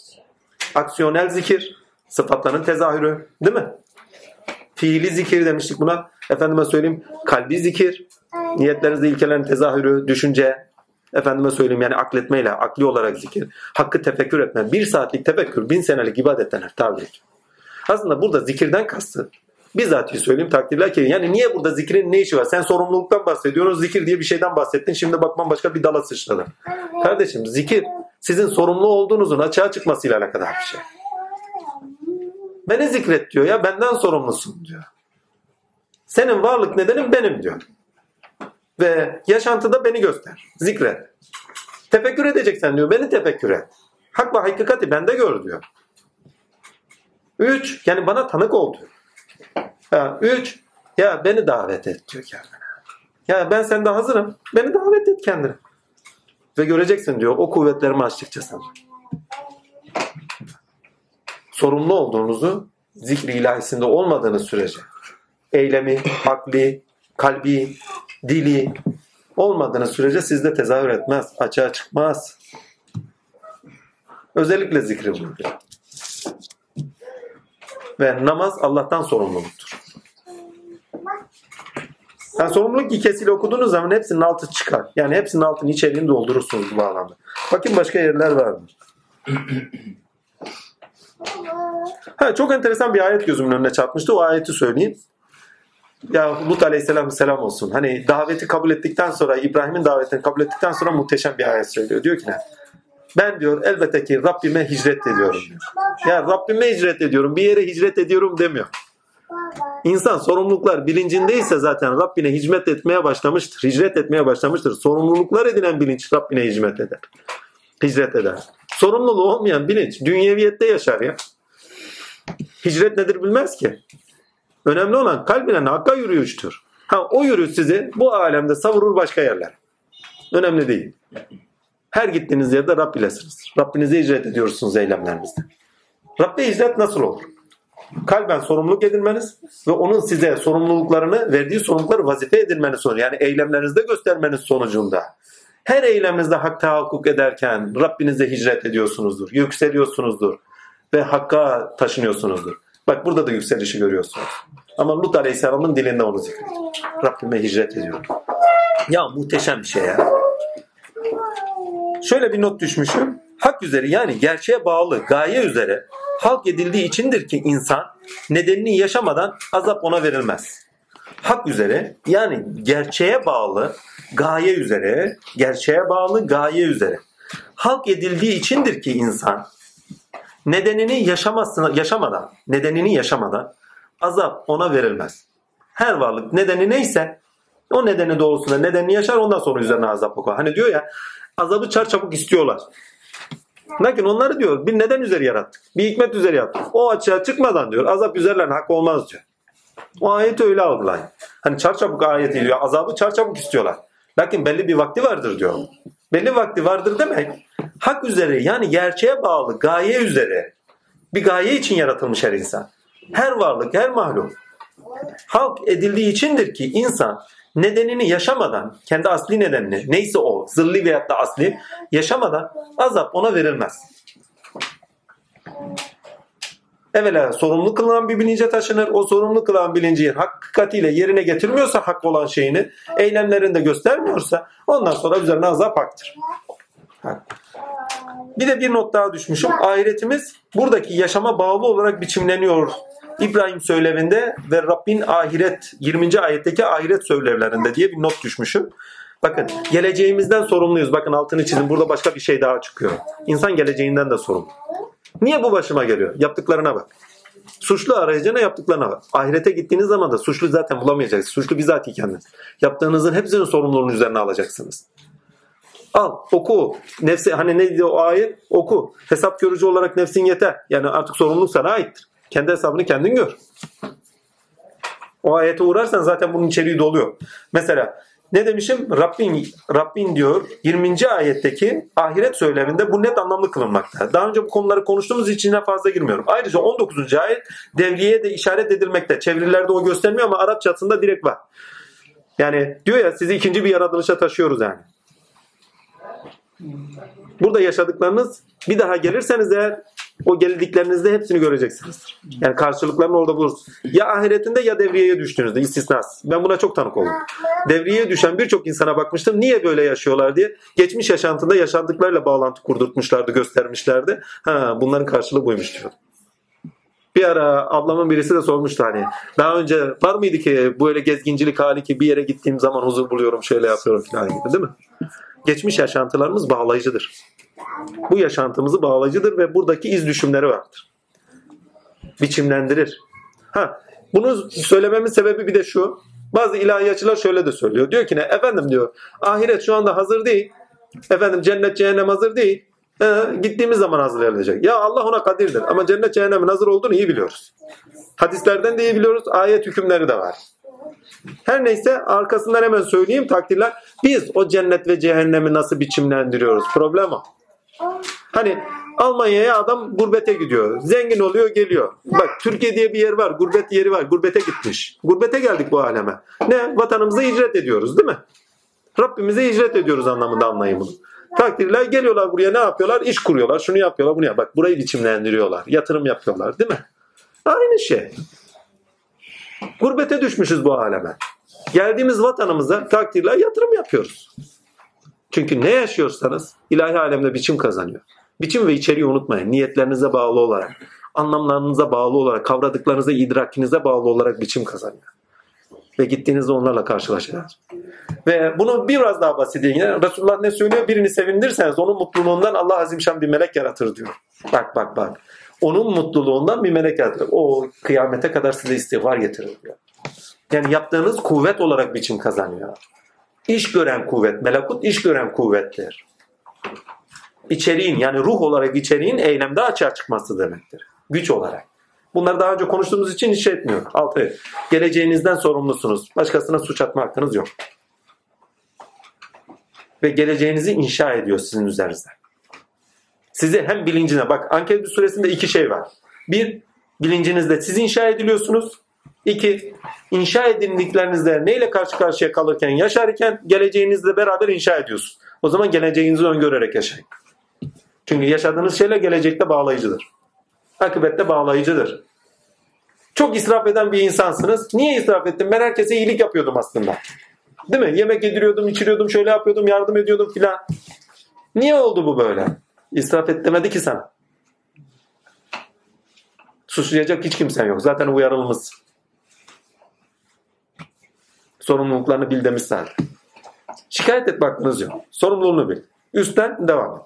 Aksiyonel zikir, sıfatların tezahürü, değil mi? Fiili zikir demiştik buna. Efendime söyleyeyim, kalbi zikir, niyetlerinizde ilkelerin tezahürü, düşünce, efendime söyleyeyim yani akletmeyle, akli olarak zikir, hakkı tefekkür etme, bir saatlik tefekkür, bin senelik ibadet denir tabir Aslında burada zikirden kastı. Bizzat söyleyeyim takdirler ki yani niye burada zikrin ne işi var? Sen sorumluluktan bahsediyorsun. Zikir diye bir şeyden bahsettin. Şimdi bakman başka bir dala sıçradı. Kardeşim zikir sizin sorumlu olduğunuzun açığa çıkmasıyla alakadar bir şey. Beni zikret diyor ya benden sorumlusun diyor. Senin varlık nedenin benim diyor. Ve yaşantıda beni göster. Zikret. Tefekkür edeceksen diyor beni tefekkür et. Hak ve hakikati bende gör diyor. Üç, yani bana tanık ol diyor. Ha, üç, ya beni davet et diyor kendine. Ya ben sende hazırım. Beni davet et kendine. Ve göreceksin diyor o kuvvetlerimi açtıkça sana. Sorumlu olduğunuzu zikri ilahisinde olmadığınız sürece eylemi, akli, kalbi, dili olmadığınız sürece sizde tezahür etmez, açığa çıkmaz. Özellikle zikri buyuruyor. Ve namaz Allah'tan sorumluluktur. Yani sorumluluk ikisiyle okuduğunuz zaman hepsinin altı çıkar. Yani hepsinin altını içeriğini doldurursunuz bu bağlamda. Bakın başka yerler var mı? Ha, çok enteresan bir ayet gözümün önüne çarpmıştı. O ayeti söyleyeyim. Ya Lut Aleyhisselam selam olsun. Hani daveti kabul ettikten sonra İbrahim'in davetini kabul ettikten sonra muhteşem bir ayet söylüyor. Diyor ki ne? Ben diyor elbette ki Rabbime hicret ediyorum. Diyor. Ya Rabbime hicret ediyorum. Bir yere hicret ediyorum demiyor. İnsan sorumluluklar bilincindeyse zaten Rabbine hizmet etmeye başlamıştır. Hicret etmeye başlamıştır. Sorumluluklar edinen bilinç Rabbine hizmet eder. Hicret eder. Sorumluluğu olmayan bilinç dünyeviyette yaşar ya. Hicret nedir bilmez ki. Önemli olan kalbine hakka yürüyüştür. Ha, o yürüyüş sizi bu alemde savurur başka yerler. Önemli değil. Her gittiğiniz yerde Rab ilesiniz. Rabbinize icret ediyorsunuz eylemlerinizde. Rabbe icret nasıl olur? Kalben sorumluluk edinmeniz ve onun size sorumluluklarını, verdiği sorumlulukları vazife edinmeniz sonucu. Yani eylemlerinizde göstermeniz sonucunda. Her eyleminizde hak tahakkuk ederken Rabbinize hicret ediyorsunuzdur, yükseliyorsunuzdur ve hakka taşınıyorsunuzdur. Bak burada da yükselişi görüyorsunuz. Ama Lut Aleyhisselam'ın dilinde onu zikrediyor. Rabbime hicret ediyorum. Ya muhteşem bir şey ya. Şöyle bir not düşmüşüm. Hak üzere yani gerçeğe bağlı gaye üzere halk edildiği içindir ki insan nedenini yaşamadan azap ona verilmez. Hak üzere yani gerçeğe bağlı gaye üzere, gerçeğe bağlı gaye üzere halk edildiği içindir ki insan nedenini yaşamasına, yaşamadan, nedenini yaşamadan azap ona verilmez. Her varlık nedeni neyse o nedeni doğrusunda nedenini yaşar ondan sonra üzerine azap okur. Hani diyor ya azabı çarçabuk istiyorlar. Lakin onları diyor bir neden üzeri yarattık. Bir hikmet üzeri yaptık. O açığa çıkmadan diyor azap üzerlerine hak olmaz diyor. O ayeti öyle algılayın. Hani çarçabuk ayeti diyor azabı çarçabuk istiyorlar. Lakin belli bir vakti vardır diyor. Belli vakti vardır demek hak üzere yani gerçeğe bağlı gaye üzere bir gaye için yaratılmış her insan. Her varlık, her mahluk halk edildiği içindir ki insan nedenini yaşamadan, kendi asli nedenini neyse o zırli veyahut da asli yaşamadan azap ona verilmez. Evvela sorumlu kılınan bir bilince taşınır. O sorumlu kılan bilinciyi hakikatiyle yerine getirmiyorsa hak olan şeyini eylemlerinde göstermiyorsa ondan sonra üzerine azap haktır. Bir de bir not daha düşmüşüm. Ahiretimiz buradaki yaşama bağlı olarak biçimleniyor İbrahim söylevinde ve Rabbin ahiret 20. ayetteki ahiret söylevlerinde diye bir not düşmüşüm. Bakın geleceğimizden sorumluyuz. Bakın altını çizin. Burada başka bir şey daha çıkıyor. İnsan geleceğinden de sorumlu. Niye bu başıma geliyor? Yaptıklarına bak. Suçlu arayacağına yaptıklarına bak. Ahirete gittiğiniz zaman da suçlu zaten bulamayacaksınız. Suçlu bizatihi kendiniz. Yaptığınızın hepsinin sorumluluğunu üzerine alacaksınız. Al oku. Nefsi hani ne diyor o ayet? Oku. Hesap görücü olarak nefsin yeter. Yani artık sorumluluk sana aittir. Kendi hesabını kendin gör. O ayete uğrarsan zaten bunun içeriği doluyor. Mesela ne demişim? Rabbin, Rabbin diyor 20. ayetteki ahiret söyleminde bu net anlamlı kılınmakta. Daha önce bu konuları konuştuğumuz için fazla girmiyorum. Ayrıca 19. ayet devriyeye de işaret edilmekte. Çevirilerde o göstermiyor ama Arapçasında direkt var. Yani diyor ya sizi ikinci bir yaratılışa taşıyoruz yani. Burada yaşadıklarınız bir daha gelirseniz eğer o geldiklerinizde hepsini göreceksiniz. Yani karşılıklarını orada bulursunuz. Ya ahiretinde ya devriyeye düştüğünüzde istisnas. Ben buna çok tanık oldum. Devriyeye düşen birçok insana bakmıştım. Niye böyle yaşıyorlar diye. Geçmiş yaşantında yaşandıklarıyla bağlantı kurdurtmuşlardı, göstermişlerdi. Ha bunların karşılığı buymuş diyor. Bir ara ablamın birisi de sormuştu hani daha önce var mıydı ki böyle gezgincilik hali ki bir yere gittiğim zaman huzur buluyorum şöyle yapıyorum falan gibi değil mi? Geçmiş yaşantılarımız bağlayıcıdır. Bu yaşantımızı bağlayıcıdır ve buradaki iz düşümleri vardır. Biçimlendirir. Ha, bunu söylememin sebebi bir de şu. Bazı ilahiyatçılar şöyle de söylüyor. Diyor ki ne? Efendim diyor ahiret şu anda hazır değil. Efendim cennet cehennem hazır değil. Ee, gittiğimiz zaman hazırlanacak. Ya Allah ona kadirdir. Ama cennet cehennemin hazır olduğunu iyi biliyoruz. Hadislerden de iyi biliyoruz. Ayet hükümleri de var. Her neyse arkasından hemen söyleyeyim takdirler. Biz o cennet ve cehennemi nasıl biçimlendiriyoruz? Problem o. Hani Almanya'ya adam gurbete gidiyor. Zengin oluyor geliyor. Bak Türkiye diye bir yer var. Gurbet yeri var. Gurbete gitmiş. Gurbete geldik bu aleme. Ne? Vatanımıza icret ediyoruz değil mi? Rabbimize icret ediyoruz anlamında anlayın bunu. Takdirler geliyorlar buraya ne yapıyorlar? İş kuruyorlar. Şunu yapıyorlar bunu yap. Bak burayı biçimlendiriyorlar. Yatırım yapıyorlar değil mi? Aynı şey. Gurbete düşmüşüz bu aleme. Geldiğimiz vatanımıza takdirler yatırım yapıyoruz. Çünkü ne yaşıyorsanız ilahi alemde biçim kazanıyor. Biçim ve içeriği unutmayın. Niyetlerinize bağlı olarak, anlamlarınıza bağlı olarak, kavradıklarınıza, idrakinize bağlı olarak biçim kazanıyor. Ve gittiğinizde onlarla karşılaşacaksınız. Ve bunu biraz daha basit yine Resulullah ne söylüyor? Birini sevindirseniz onun mutluluğundan Allah azimşan bir melek yaratır diyor. Bak bak bak. Onun mutluluğundan bir melek yaratır. O kıyamete kadar size istiğfar getirir diyor. Yani yaptığınız kuvvet olarak biçim kazanıyor. İş gören kuvvet, melekut iş gören kuvvettir. İçeriğin yani ruh olarak içeriğin eylemde açığa çıkması demektir. Güç olarak. Bunları daha önce konuştuğumuz için hiç şey etmiyor. Altı. Geleceğinizden sorumlusunuz. Başkasına suç atma hakkınız yok. Ve geleceğinizi inşa ediyor sizin üzerinizde. Sizi hem bilincine bak Ankebut suresinde iki şey var. Bir bilincinizde siz inşa ediliyorsunuz. İki, inşa edindiklerinizde neyle karşı karşıya kalırken, yaşarken geleceğinizle beraber inşa ediyorsunuz. O zaman geleceğinizi öngörerek yaşayın. Çünkü yaşadığınız şeyler gelecekte bağlayıcıdır. Akıbette bağlayıcıdır. Çok israf eden bir insansınız. Niye israf ettim? Ben herkese iyilik yapıyordum aslında. Değil mi? Yemek yediriyordum, içiriyordum, şöyle yapıyordum, yardım ediyordum filan. Niye oldu bu böyle? İsraf et demedi ki sana. Suçlayacak hiç kimsen yok. Zaten uyarılmışsın. Sorumluluklarını bil demiş. Şikayet et hakkınız yok. Sorumluluğunu bil. Üstten devam et.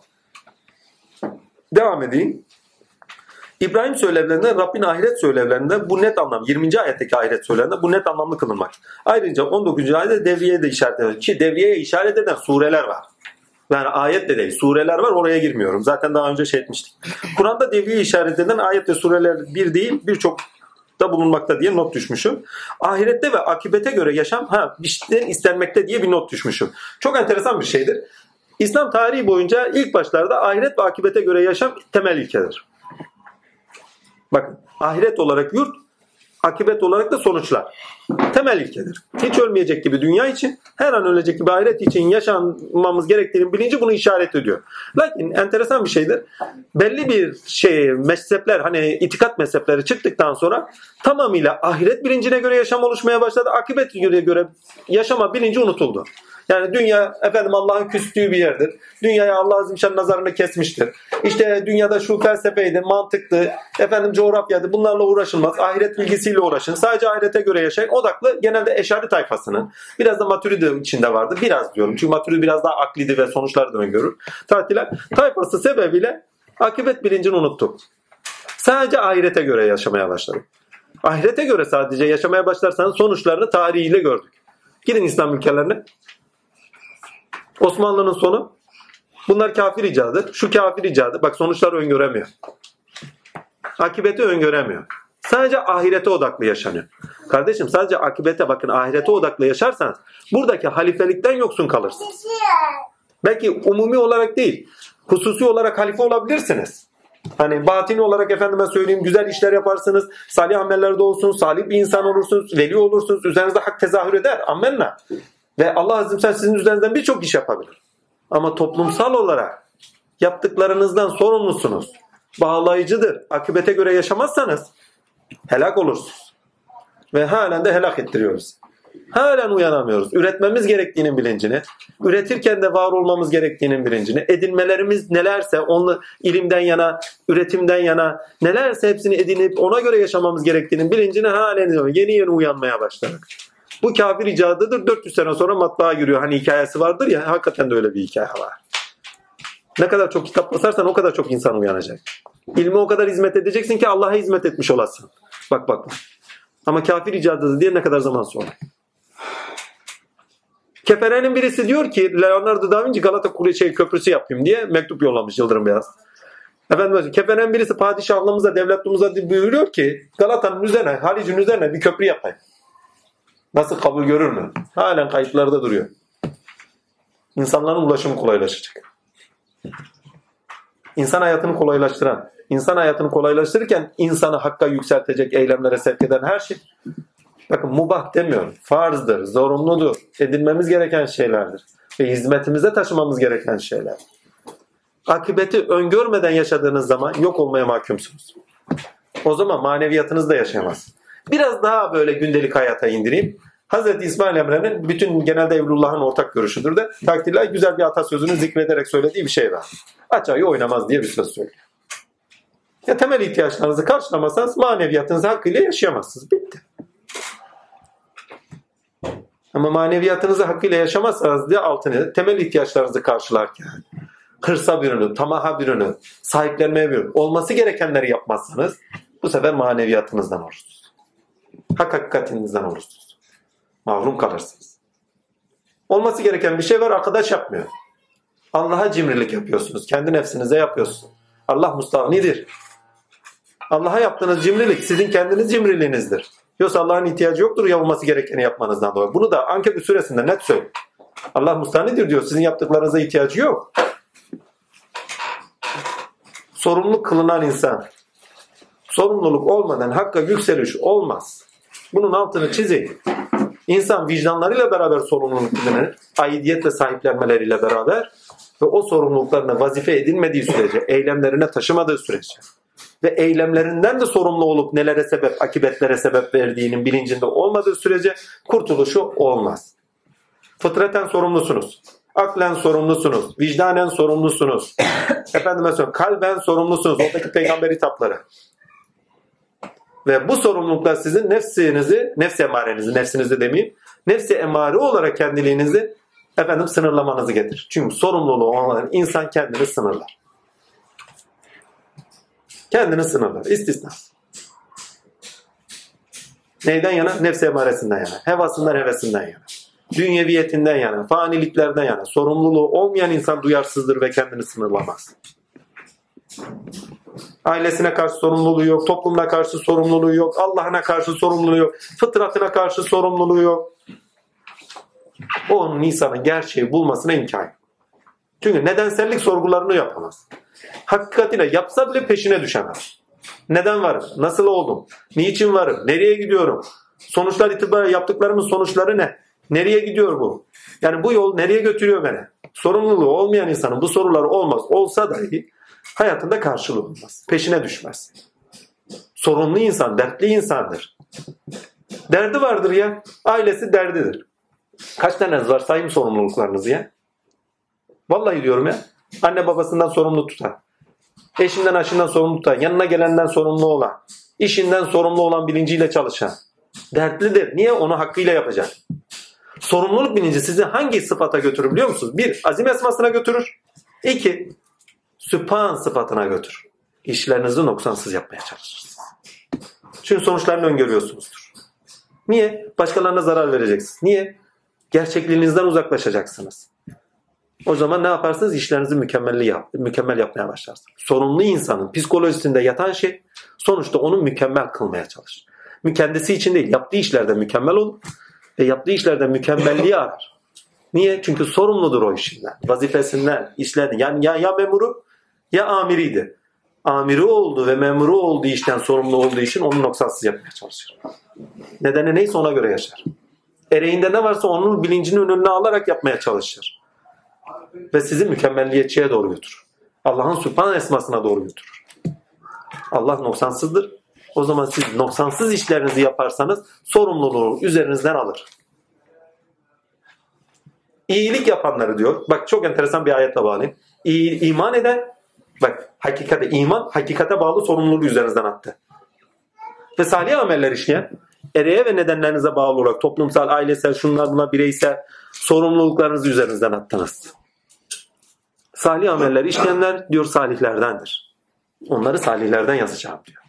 Devam edeyim. İbrahim söylevlerinde Rabbin ahiret söylevlerinde bu net anlam 20. ayetteki ahiret söylevlerinde bu net anlamlı kılınmak. Ayrıca 19. ayette devriyeye de işaret ediyor. Ki devriyeye işaret eden sureler var. Yani ayet de değil. Sureler var oraya girmiyorum. Zaten daha önce şey etmiştik. Kur'an'da devriye işaret eden ayet ve sureler bir değil birçok da bulunmakta diye not düşmüşüm. Ahirette ve akibete göre yaşam ha işten istenmekte diye bir not düşmüşüm. Çok enteresan bir şeydir. İslam tarihi boyunca ilk başlarda ahiret ve akibete göre yaşam temel ilkedir. Bakın ahiret olarak yurt, akibet olarak da sonuçlar. Temel ilkedir. Hiç ölmeyecek gibi dünya için, her an ölecek gibi ahiret için yaşanmamız gerektiğinin bilinci bunu işaret ediyor. Lakin enteresan bir şeydir. Belli bir şey mezhepler hani itikat mezhepleri çıktıktan sonra tamamıyla ahiret bilincine göre yaşam oluşmaya başladı. Akibet göre göre yaşama bilinci unutuldu. Yani dünya efendim Allah'ın küstüğü bir yerdir. Dünyaya Allah azimşan nazarını kesmiştir. İşte dünyada şu felsefeydi, mantıktı, efendim coğrafyaydı bunlarla uğraşılmaz. Ahiret bilgisiyle uğraşın. Sadece ahirete göre yaşayın. Odaklı genelde eşari tayfasının. Biraz da maturidi içinde vardı. Biraz diyorum. Çünkü maturidi biraz daha aklidi ve sonuçları da öngörür. Tatiller tayfası sebebiyle akıbet bilincini unuttuk. Sadece ahirete göre yaşamaya başladık. Ahirete göre sadece yaşamaya başlarsanız sonuçlarını tarihiyle gördük. Gidin İslam ülkelerine. Osmanlı'nın sonu. Bunlar kafir icadı. Şu kafir icadı. Bak sonuçları öngöremiyor. Akibeti öngöremiyor. Sadece ahirete odaklı yaşanıyor. Kardeşim sadece akibete bakın ahirete odaklı yaşarsanız buradaki halifelikten yoksun kalırsınız. Belki umumi olarak değil, hususi olarak halife olabilirsiniz. Hani batini olarak efendime söyleyeyim güzel işler yaparsınız. Salih amellerde olsun. Salih bir insan olursunuz. Veli olursunuz. Üzerinizde hak tezahür eder. Ammenna. Ve Allah azim sen sizin üzerinizden birçok iş yapabilir. Ama toplumsal olarak yaptıklarınızdan sorumlusunuz. Bağlayıcıdır. Akıbete göre yaşamazsanız helak olursunuz. Ve halen de helak ettiriyoruz. Halen uyanamıyoruz. Üretmemiz gerektiğinin bilincini, üretirken de var olmamız gerektiğinin bilincini, edinmelerimiz nelerse onu ilimden yana, üretimden yana nelerse hepsini edinip ona göre yaşamamız gerektiğinin bilincini halen yeni yeni uyanmaya başladık. Bu kafir icadıdır. 400 sene sonra matbaa giriyor. Hani hikayesi vardır ya hakikaten de öyle bir hikaye var. Ne kadar çok kitap basarsan o kadar çok insan uyanacak. İlme o kadar hizmet edeceksin ki Allah'a hizmet etmiş olasın. Bak bak. Ama kafir icadıdır diye ne kadar zaman sonra. Keferenin birisi diyor ki Leonardo da Vinci Galata Kule şey, köprüsü yapayım diye mektup yollamış Yıldırım Beyaz. Efendim Keferenin birisi padişahlığımıza, devletliğimize buyuruyor ki Galata'nın üzerine, Halic'in üzerine bir köprü yapayım. Nasıl kabul görür mü? Halen kayıtlarda duruyor. İnsanların ulaşımı kolaylaşacak. İnsan hayatını kolaylaştıran, insan hayatını kolaylaştırırken insanı hakka yükseltecek eylemlere sevk eden her şey Bakın mubah demiyorum. Farzdır, zorunludur, edinmemiz gereken şeylerdir. Ve hizmetimize taşımamız gereken şeyler. Akıbeti öngörmeden yaşadığınız zaman yok olmaya mahkumsunuz. O zaman maneviyatınız da yaşayamaz. Biraz daha böyle gündelik hayata indireyim. Hazreti İsmail Emre'nin bütün genelde Evlullah'ın ortak görüşüdür de takdirler güzel bir atasözünü zikrederek söylediği bir şey var. Aç ayı oynamaz diye bir söz söylüyor. Ya temel ihtiyaçlarınızı karşılamazsanız maneviyatınızı hakkıyla yaşayamazsınız. Bitti. Ama maneviyatınızı hakkıyla yaşamazsanız diye altını temel ihtiyaçlarınızı karşılarken hırsa bir tamaha bir sahiplenmeye bir olması gerekenleri yapmazsanız bu sefer maneviyatınızdan olursunuz. Hak hakikatinizden olursunuz. Mahrum kalırsınız. Olması gereken bir şey var arkadaş yapmıyor. Allah'a cimrilik yapıyorsunuz. Kendi nefsinize yapıyorsunuz. Allah mustahnidir. Allah'a yaptığınız cimrilik sizin kendiniz cimriliğinizdir. Yoksa Allah'ın ihtiyacı yoktur yapılması gerekeni yapmanızdan dolayı. Bunu da Ankebut suresinde net söylüyor. Allah mustanidir diyor. Sizin yaptıklarınıza ihtiyacı yok. Sorumluluk kılınan insan sorumluluk olmadan hakka yükseliş olmaz. Bunun altını çizeyim. İnsan vicdanlarıyla beraber sorumluluk bilinir. Aidiyetle sahiplenmeleriyle beraber ve o sorumluluklarına vazife edinmediği sürece, eylemlerine taşımadığı sürece ve eylemlerinden de sorumlu olup nelere sebep, akibetlere sebep verdiğinin bilincinde olmadığı sürece kurtuluşu olmaz. Fıtraten sorumlusunuz. Aklen sorumlusunuz. Vicdanen sorumlusunuz. Efendime söyleyeyim kalben sorumlusunuz. Oradaki peygamber hitapları. Ve bu sorumluluklar sizin nefsinizi, nefs emarenizi, nefsinizi demeyeyim, nefsi emare olarak kendiliğinizi efendim sınırlamanızı getirir. Çünkü sorumluluğu olan insan kendini sınırlar. Kendini sınırlar. İstisna. Neyden yana? Nefse emaresinden yana. Hevasından hevesinden yana. Dünyeviyetinden yana. Faniliklerden yana. Sorumluluğu olmayan insan duyarsızdır ve kendini sınırlamaz. Ailesine karşı sorumluluğu yok. Toplumuna karşı sorumluluğu yok. Allah'ına karşı sorumluluğu yok. Fıtratına karşı sorumluluğu yok. O onun insanın gerçeği bulmasına imkan yok. Çünkü nedensellik sorgularını yapamaz. Hakikatine yapsa bile peşine düşemez. Neden varım? Nasıl oldum? Niçin varım? Nereye gidiyorum? Sonuçlar itibariyle yaptıklarımın sonuçları ne? Nereye gidiyor bu? Yani bu yol nereye götürüyor beni? Sorumluluğu olmayan insanın bu soruları olmaz. Olsa dahi hayatında karşılığı olmaz. Peşine düşmez. Sorumlu insan, dertli insandır. Derdi vardır ya. Ailesi derdidir. Kaç taneniz var sayayım sorumluluklarınızı ya. Vallahi diyorum ya. Anne babasından sorumlu tutan. Eşinden aşından sorumlu tutan. Yanına gelenden sorumlu olan. işinden sorumlu olan bilinciyle çalışan. Dertlidir. Niye? Onu hakkıyla yapacak. Sorumluluk bilinci sizi hangi sıfata götürür biliyor musunuz? Bir, azim esmasına götürür. İki, süpan sıfatına götürür. İşlerinizi noksansız yapmaya çalışırsınız. Çünkü sonuçlarını öngörüyorsunuzdur. Niye? Başkalarına zarar vereceksiniz. Niye? Gerçekliğinizden uzaklaşacaksınız. O zaman ne yaparsınız? İşlerinizi mükemmelli yap, mükemmel yapmaya başlarsınız. Sorumlu insanın psikolojisinde yatan şey sonuçta onu mükemmel kılmaya çalışır. Kendisi için değil, yaptığı işlerde mükemmel olur ve yaptığı işlerde mükemmelliği arar. Niye? Çünkü sorumludur o işinden, vazifesinden, işlerden. Yani ya, ya memuru ya amiriydi. Amiri oldu ve memuru olduğu işten sorumlu olduğu için onu noksansız yapmaya çalışır. Nedeni neyse ona göre yaşar. Ereğinde ne varsa onun bilincinin önüne alarak yapmaya çalışır. Ve sizi mükemmelliyetçiye doğru götürür. Allah'ın sübhan esmasına doğru götürür. Allah noksansızdır. O zaman siz noksansız işlerinizi yaparsanız sorumluluğu üzerinizden alır. İyilik yapanları diyor. Bak çok enteresan bir ayetle bağlayayım. İyi, iman eden bak hakikate iman hakikate bağlı sorumluluğu üzerinizden attı. Ve salih ameller işleyen ereğe ve nedenlerinize bağlı olarak toplumsal, ailesel, şunlar buna bireysel sorumluluklarınızı üzerinizden attınız. Salih ameller işleyenler diyor salihlerdendir. Onları salihlerden yazacağım diyor.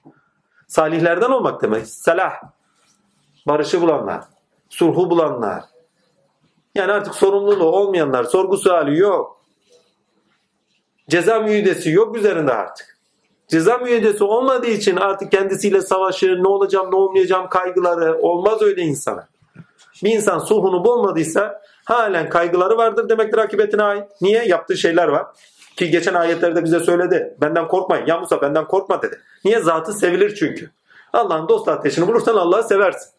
Salihlerden olmak demek. Salah. Barışı bulanlar. Sulhu bulanlar. Yani artık sorumluluğu olmayanlar. Sorgu suali yok. Ceza müeydesi yok üzerinde artık. Ceza müeydesi olmadığı için artık kendisiyle savaşır, ne olacağım ne olmayacağım kaygıları olmaz öyle insana. Bir insan sulhunu bulmadıysa halen kaygıları vardır demektir akıbetine ait. Niye? Yaptığı şeyler var. Ki geçen ayetlerde bize söyledi. Benden korkmayın. Ya Musa benden korkma dedi. Niye? Zatı sevilir çünkü. Allah'ın dost ateşini bulursan Allah'ı seversin.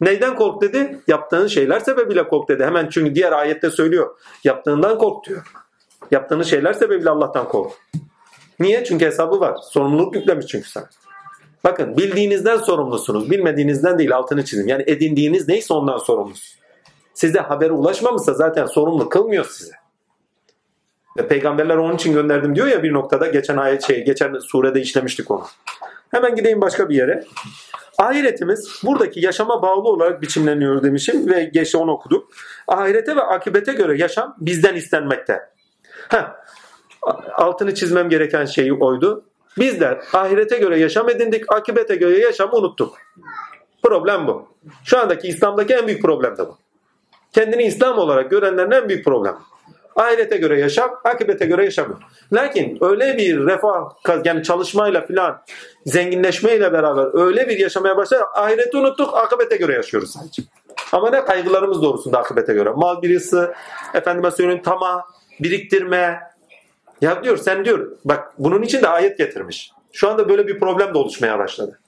Neyden kork dedi? Yaptığın şeyler sebebiyle kork dedi. Hemen çünkü diğer ayette söylüyor. Yaptığından kork diyor. Yaptığınız şeyler sebebiyle Allah'tan kork. Niye? Çünkü hesabı var. Sorumluluk yüklemiş çünkü sen. Bakın bildiğinizden sorumlusunuz. Bilmediğinizden değil altını çizin. Yani edindiğiniz neyse ondan sorumlusunuz. Size haberi ulaşmamışsa zaten sorumlu kılmıyor size. Ve peygamberler onun için gönderdim diyor ya bir noktada geçen ayet şey geçen surede işlemiştik onu. Hemen gideyim başka bir yere. Ahiretimiz buradaki yaşama bağlı olarak biçimleniyor demişim ve geçe onu okuduk. Ahirete ve akibete göre yaşam bizden istenmekte. Heh, altını çizmem gereken şey oydu. Bizler ahirete göre yaşam edindik, akibete göre yaşamı unuttuk. Problem bu. Şu andaki İslam'daki en büyük problem de bu. Kendini İslam olarak görenlerin en büyük problemi. Ahirete göre yaşam, akibete göre yaşamıyor. Lakin öyle bir refah, yani çalışmayla filan, zenginleşmeyle beraber öyle bir yaşamaya başlar, ahireti unuttuk, akibete göre yaşıyoruz sadece. Ama ne kaygılarımız doğrusunda akibete göre. Mal birisi, efendime söyleyeyim tamah, biriktirme. Ya diyor sen diyor, bak bunun için de ayet getirmiş. Şu anda böyle bir problem de oluşmaya başladı.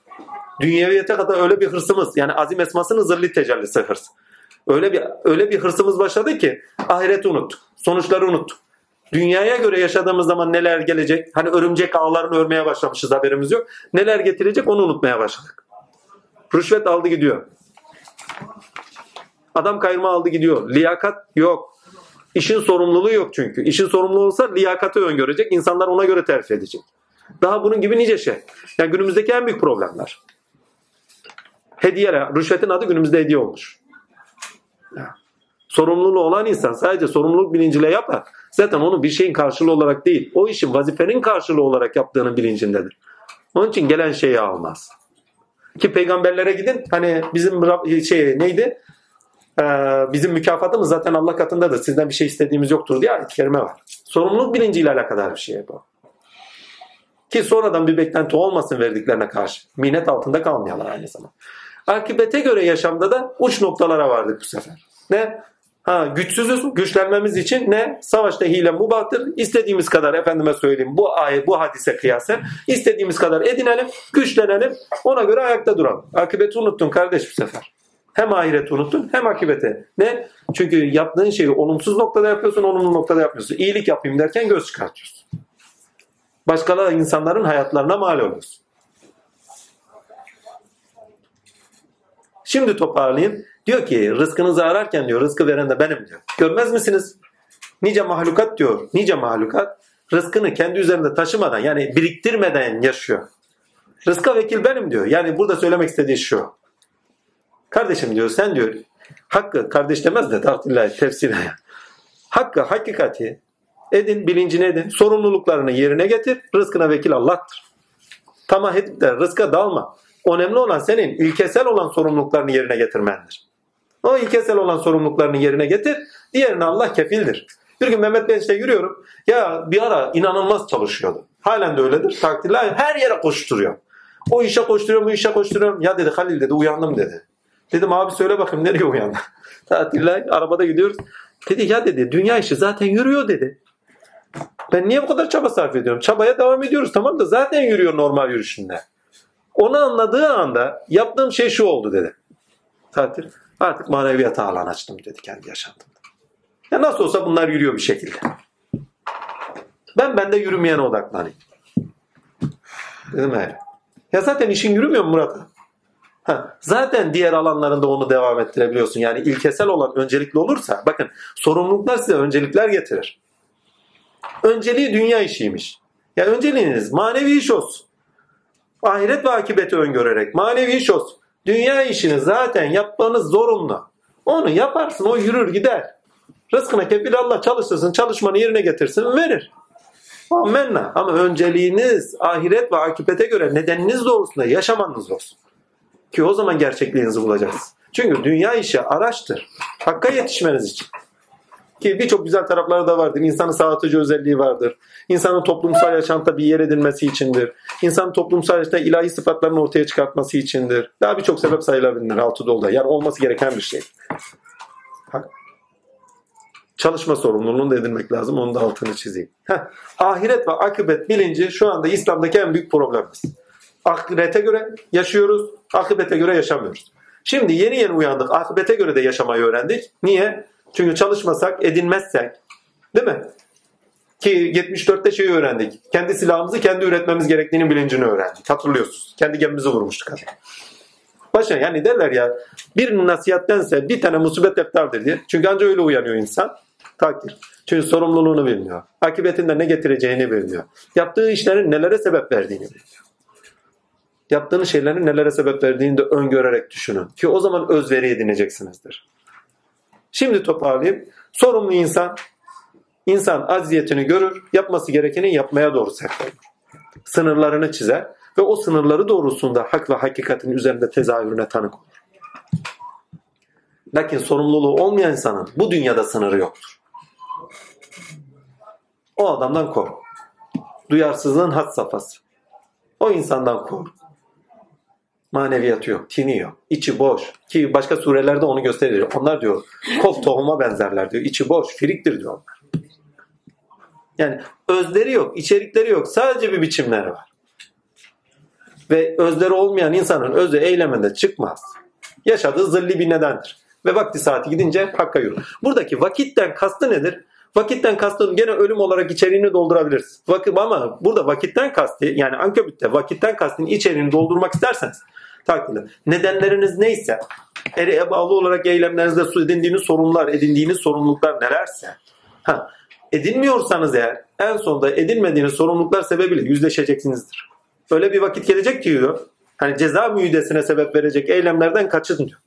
Dünyeviyete kadar öyle bir hırsımız, yani azim esmasının zırli tecellisi hırs. Öyle bir öyle bir hırsımız başladı ki ahireti unuttuk. Sonuçları unuttuk. Dünyaya göre yaşadığımız zaman neler gelecek? Hani örümcek ağlarını örmeye başlamışız haberimiz yok. Neler getirecek onu unutmaya başladık. Rüşvet aldı gidiyor. Adam kayırma aldı gidiyor. Liyakat yok. İşin sorumluluğu yok çünkü. İşin sorumluluğu olsa liyakatı öngörecek. İnsanlar ona göre terfi edecek. Daha bunun gibi nice şey. Yani günümüzdeki en büyük problemler. Hediyeler. Rüşvetin adı günümüzde hediye olmuş. Sorumluluğu olan insan sadece sorumluluk bilinciyle yapar. Zaten onu bir şeyin karşılığı olarak değil, o işin vazifenin karşılığı olarak yaptığının bilincindedir. Onun için gelen şeyi almaz. Ki peygamberlere gidin hani bizim şey neydi? Ee, bizim mükafatımız zaten Allah katındadır. Sizden bir şey istediğimiz yoktur diye ayet kerime var. Sorumluluk bilinciyle alakadar bir şey bu. Ki sonradan bir beklenti olmasın verdiklerine karşı. Minnet altında kalmayalar aynı zamanda. Akibete göre yaşamda da uç noktalara vardık bu sefer. Ne? Ha, güçsüzüz. Güçlenmemiz için ne? Savaşta hile mubahtır. İstediğimiz kadar efendime söyleyeyim bu ayet bu hadise kıyasen istediğimiz kadar edinelim, güçlenelim. Ona göre ayakta duralım. Akıbeti unuttun kardeş bu sefer. Hem ahireti unuttun hem akibete. Ne? Çünkü yaptığın şeyi olumsuz noktada yapıyorsun, olumlu noktada yapmıyorsun. İyilik yapayım derken göz çıkartıyorsun. Başkaları insanların hayatlarına mal oluyorsun. Şimdi toparlayayım. Diyor ki rızkınızı ararken diyor rızkı veren de benim diyor. Görmez misiniz? Nice mahlukat diyor. Nice mahlukat rızkını kendi üzerinde taşımadan yani biriktirmeden yaşıyor. Rızka vekil benim diyor. Yani burada söylemek istediği şu. Kardeşim diyor sen diyor hakkı kardeş demez de tartillahi tefsirine. Hakkı hakikati edin bilincini edin sorumluluklarını yerine getir rızkına vekil Allah'tır. Tamah edip de rızka dalma. Önemli olan senin ilkesel olan sorumluluklarını yerine getirmendir. O ilkesel olan sorumluluklarını yerine getir. Diğerine Allah kefildir. Bir gün Mehmet Bey işte yürüyorum. Ya bir ara inanılmaz çalışıyordu. Halen de öyledir. Takdirler her yere koşturuyor. O işe koşturuyorum, bu işe koşturuyorum. Ya dedi Halil dedi uyandım dedi. Dedim abi söyle bakayım nereye uyandın? Tatiller arabada gidiyoruz. Dedi ya dedi dünya işi zaten yürüyor dedi. Ben niye bu kadar çaba sarf ediyorum? Çabaya devam ediyoruz tamam da zaten yürüyor normal yürüyüşünde. Onu anladığı anda yaptığım şey şu oldu dedi. Tatil artık maneviyata alan açtım dedi kendi yaşantımda. Ya nasıl olsa bunlar yürüyor bir şekilde. Ben bende yürümeyene odaklanayım. Dedim öyle. Ya zaten işin yürümüyor mu Murat? Ha, zaten diğer alanlarında onu devam ettirebiliyorsun. Yani ilkesel olan öncelikli olursa bakın sorumluluklar size öncelikler getirir. Önceliği dünya işiymiş. Ya yani önceliğiniz manevi iş olsun. Ahiret ve akibeti öngörerek manevi iş olsun. Dünya işini zaten yapmanız zorunlu. Onu yaparsın o yürür gider. Rızkına kefil Allah çalıştırsın çalışmanı yerine getirsin verir. Amenna. Ama önceliğiniz ahiret ve akibete göre nedeniniz doğrusunda yaşamanız olsun. Ki o zaman gerçekliğinizi bulacaksınız. Çünkü dünya işi araçtır. Hakka yetişmeniz için. Ki birçok güzel tarafları da vardır. İnsanın sağlatıcı özelliği vardır. İnsanın toplumsal yaşantıda bir yer edilmesi içindir. İnsanın toplumsal yaşantıda ilahi sıfatlarını ortaya çıkartması içindir. Daha birçok sebep sayılabilir altı dolda. Yani olması gereken bir şey. Çalışma sorumluluğunu da edinmek lazım. Onun da altını çizeyim. Heh. Ahiret ve akıbet bilinci şu anda İslam'daki en büyük problemimiz. Ahirete göre yaşıyoruz, akıbete göre yaşamıyoruz. Şimdi yeni yeni uyandık. Akıbete göre de yaşamayı öğrendik. Niye? Çünkü çalışmasak, edinmezsek değil mi? Ki 74'te şeyi öğrendik. Kendi silahımızı kendi üretmemiz gerektiğini bilincini öğrendik. Hatırlıyorsunuz. Kendi gemimizi vurmuştuk hatta. Başa yani derler ya bir nasihattense bir tane musibet defterdir diye. Çünkü ancak öyle uyanıyor insan. Takdir. Çünkü sorumluluğunu bilmiyor. Akıbetinde ne getireceğini bilmiyor. Yaptığı işlerin nelere sebep verdiğini bilmiyor. Yaptığınız şeylerin nelere sebep verdiğini de öngörerek düşünün. Ki o zaman özveri edineceksinizdir. Şimdi toparlayayım. Sorumlu insan, insan aziyetini görür, yapması gerekeni yapmaya doğru sevk Sınırlarını çizer ve o sınırları doğrusunda hak ve hakikatin üzerinde tezahürüne tanık olur. Lakin sorumluluğu olmayan insanın bu dünyada sınırı yoktur. O adamdan kork. Duyarsızlığın had safhası. O insandan kork. Maneviyatı yok, tini yok. İçi boş. Ki başka surelerde onu gösterir. Onlar diyor kov tohuma benzerler diyor. İçi boş, firiktir diyor onlar. Yani özleri yok, içerikleri yok. Sadece bir biçimleri var. Ve özleri olmayan insanın özü eyleminde çıkmaz. Yaşadığı zilli bir nedendir. Ve vakti saati gidince hakka yürür. Buradaki vakitten kastı nedir? Vakitten kastın gene ölüm olarak içeriğini doldurabiliriz. Vakit ama burada vakitten kastı yani Ankebüt'te vakitten kastın içeriğini doldurmak isterseniz takdirde. Nedenleriniz neyse ereğe bağlı olarak eylemlerinizde edindiğiniz sorunlar, edindiğiniz sorumluluklar nelerse ha, edinmiyorsanız eğer en sonunda edinmediğiniz sorumluluklar sebebiyle yüzleşeceksinizdir. Öyle bir vakit gelecek ki diyor. Hani ceza müydesine sebep verecek eylemlerden kaçın diyor.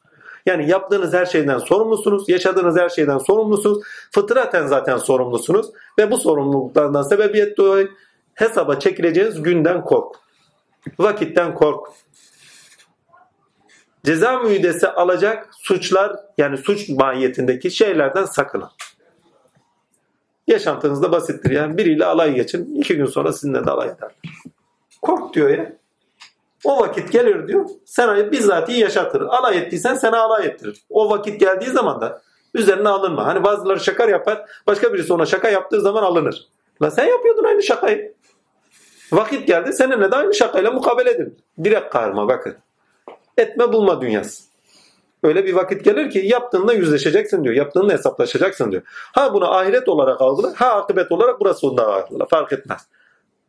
Yani yaptığınız her şeyden sorumlusunuz, yaşadığınız her şeyden sorumlusunuz. Fıtraten zaten sorumlusunuz ve bu sorumluluklardan sebebiyet dolayı hesaba çekileceğiniz günden kork. Vakitten kork. Ceza müydesi alacak suçlar yani suç mahiyetindeki şeylerden sakının. Yaşantınızda basittir. Yani biriyle alay geçin. iki gün sonra sizinle de alay eder. Kork diyor ya. O vakit gelir diyor. Sana bizzat iyi yaşatır. Alay ettiysen sana alay ettirir. O vakit geldiği zaman da üzerine alınma. Hani bazıları şakar yapar. Başka birisi ona şaka yaptığı zaman alınır. La sen yapıyordun aynı şakayı. Vakit geldi seninle de aynı şakayla mukabele edin. Direkt karma bakın. Etme bulma dünyası. Öyle bir vakit gelir ki yaptığında yüzleşeceksin diyor. Yaptığında hesaplaşacaksın diyor. Ha bunu ahiret olarak algıla, ha akıbet olarak burası onda algıla. Fark etmez.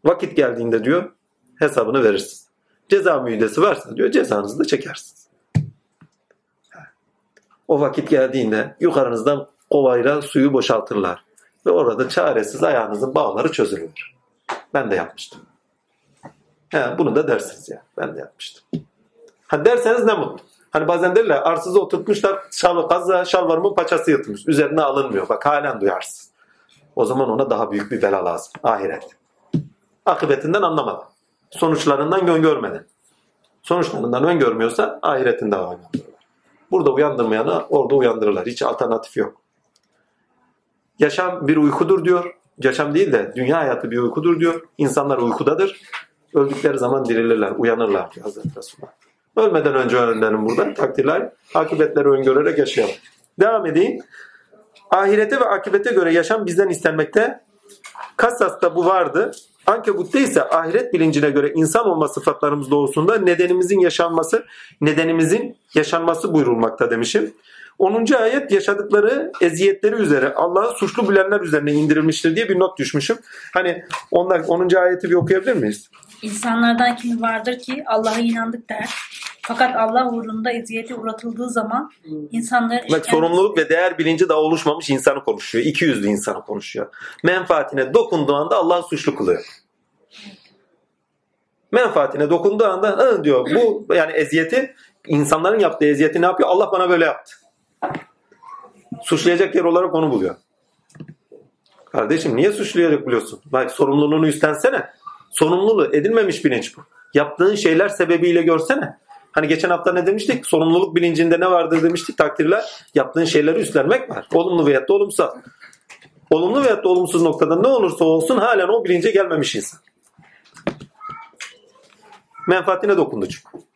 Vakit geldiğinde diyor hesabını verirsin. Ceza müydesi varsa diyor cezanızı da çekersiniz. O vakit geldiğinde yukarınızdan kovayla suyu boşaltırlar. Ve orada çaresiz ayağınızın bağları çözülür. Ben de yapmıştım. He, bunu da dersiniz ya. Ben de yapmıştım. Ha derseniz ne mutlu. Hani bazen derler arsızı oturtmuşlar şal, kaza şalvarımın paçası yırtılmış. Üzerine alınmıyor. Bak halen duyarsız. O zaman ona daha büyük bir bela lazım. Ahiret. Akıbetinden anlamadı. Sonuçlarından gön görmedi. Sonuçlarından öngörmüyorsa ahiretinde uyandırırlar. Burada uyandırmayanı orada uyandırırlar. Hiç alternatif yok. Yaşam bir uykudur diyor. Yaşam değil de dünya hayatı bir uykudur diyor. İnsanlar uykudadır. Öldükleri zaman dirilirler, uyanırlar diyor Hazreti Resulullah. Ölmeden önce öğrenelim burada takdirler. Akıbetleri öngörerek yaşayalım. Devam edeyim. Ahirete ve akibete göre yaşam bizden istenmekte. Kasas'ta bu vardı. Ankebut'ta ise ahiret bilincine göre insan olma sıfatlarımız doğusunda nedenimizin yaşanması, nedenimizin yaşanması buyurulmakta demişim. 10. ayet yaşadıkları eziyetleri üzere Allah'ı suçlu bilenler üzerine indirilmiştir diye bir not düşmüşüm. Hani onlar 10. ayeti bir okuyabilir miyiz? İnsanlardan kimi vardır ki Allah'a inandık der. Fakat Allah uğrunda eziyete uğratıldığı zaman insanların Bak sorumluluk ve değer bilinci daha oluşmamış insanı konuşuyor. İki yüzlü insanı konuşuyor. Menfaatine dokunduğu anda Allah'ı suçlu kılıyor. Menfaatine dokunduğu anda Hı, diyor bu yani eziyeti insanların yaptığı eziyeti ne yapıyor? Allah bana böyle yaptı. Suçlayacak yer olarak onu buluyor. Kardeşim niye suçlayacak buluyorsun? Bak sorumluluğunu üstlensene. Sorumluluğu edilmemiş bilinç bu. Yaptığın şeyler sebebiyle görsene. Hani geçen hafta ne demiştik? Sorumluluk bilincinde ne vardır demiştik takdirler. Yaptığın şeyleri üstlenmek var. Olumlu veya da olumsuz. Olumlu veya da olumsuz noktada ne olursa olsun halen o bilince gelmemiş insan. Menfaatine dokundu çünkü.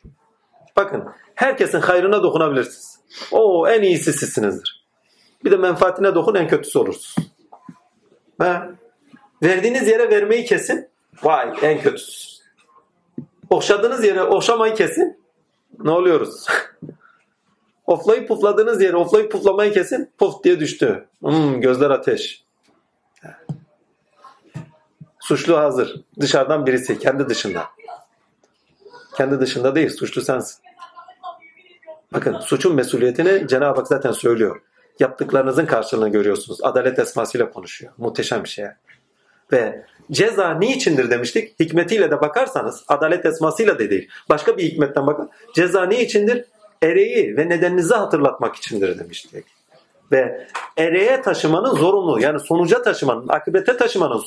Bakın herkesin hayrına dokunabilirsiniz. O en iyisi sizsinizdir. Bir de menfaatine dokun en kötüsü olursunuz. Ha? Verdiğiniz yere vermeyi kesin. Vay en kötüsü. Okşadığınız yere okşamayı kesin. Ne oluyoruz? oflayıp pufladığınız yere oflayıp puflamayı kesin. Puf diye düştü. Hmm, gözler ateş. Suçlu hazır. Dışarıdan birisi. Kendi dışında. Kendi dışında değil. Suçlu sensin. Bakın suçun mesuliyetini Cenab-ı Hak zaten söylüyor. Yaptıklarınızın karşılığını görüyorsunuz. Adalet esmasıyla konuşuyor. Muhteşem bir şey. Ve ceza niçindir demiştik. Hikmetiyle de bakarsanız adalet esmasıyla da değil. Başka bir hikmetten bakın. Ceza niçindir? Ereği ve nedeninizi hatırlatmak içindir demiştik. Ve ereğe taşımanın zorunluluğu yani sonuca taşımanın, akıbete taşımanın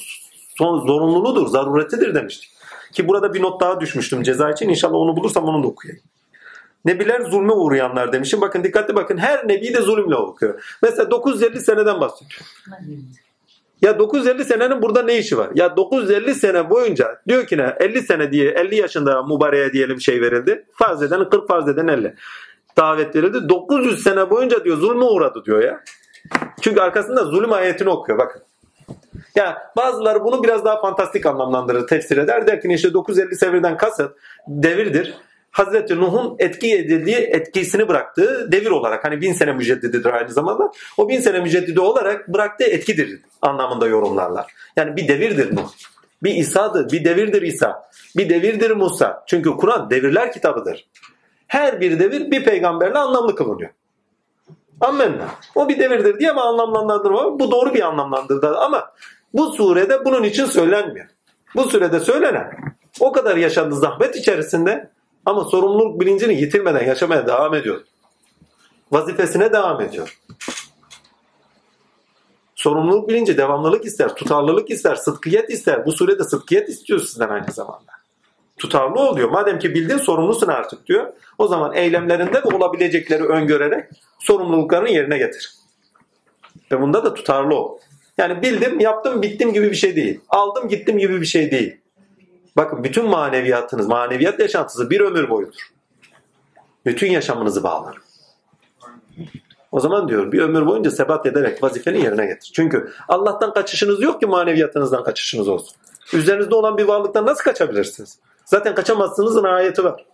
son, zorunluluğudur, zaruretidir demiştik. Ki burada bir not daha düşmüştüm ceza için. İnşallah onu bulursam onu da okuyayım. Nebiler zulme uğrayanlar demişim. Bakın dikkatli bakın. Her nebi de zulümle okuyor. Mesela 950 seneden bahsediyor. Ya 950 senenin burada ne işi var? Ya 950 sene boyunca diyor ki ne 50 sene diye 50 yaşında mübareğe diyelim şey verildi. Farz eden 40 farz eden 50. Davet verildi. 900 sene boyunca diyor zulme uğradı diyor ya. Çünkü arkasında zulüm ayetini okuyor bakın. Ya bazıları bunu biraz daha fantastik anlamlandırır, tefsir eder. Der ki işte 950 sevirden kasıt devirdir. Hazreti Nuh'un etki edildiği, etkisini bıraktığı devir olarak hani bin sene müceddididir aynı zamanda. O bin sene müceddidi olarak bıraktığı etkidir anlamında yorumlarlar. Yani bir devirdir Nuh. Bir İsa'dır, bir devirdir İsa. Bir devirdir Musa. Çünkü Kur'an devirler kitabıdır. Her bir devir bir peygamberle anlamlı kılınıyor. Amenna. O bir devirdir diye ama anlamlandırma. Bu doğru bir anlamlandırdı ama bu surede bunun için söylenmiyor. Bu surede söylenen o kadar yaşandı zahmet içerisinde ama sorumluluk bilincini yitirmeden yaşamaya devam ediyor. Vazifesine devam ediyor. Sorumluluk bilinci devamlılık ister, tutarlılık ister, sıdkiyet ister. Bu surede sıdkiyet istiyor sizden aynı zamanda. Tutarlı oluyor. Madem ki bildin sorumlusun artık diyor. O zaman eylemlerinde de olabilecekleri öngörerek sorumluluklarını yerine getir. Ve bunda da tutarlı ol. Yani bildim, yaptım, bittim gibi bir şey değil. Aldım, gittim gibi bir şey değil. Bakın bütün maneviyatınız, maneviyat yaşantısı bir ömür boyudur. Bütün yaşamınızı bağlar. O zaman diyor bir ömür boyunca sebat ederek vazifeni yerine getir. Çünkü Allah'tan kaçışınız yok ki maneviyatınızdan kaçışınız olsun. Üzerinizde olan bir varlıktan nasıl kaçabilirsiniz? Zaten kaçamazsınızın ayeti var.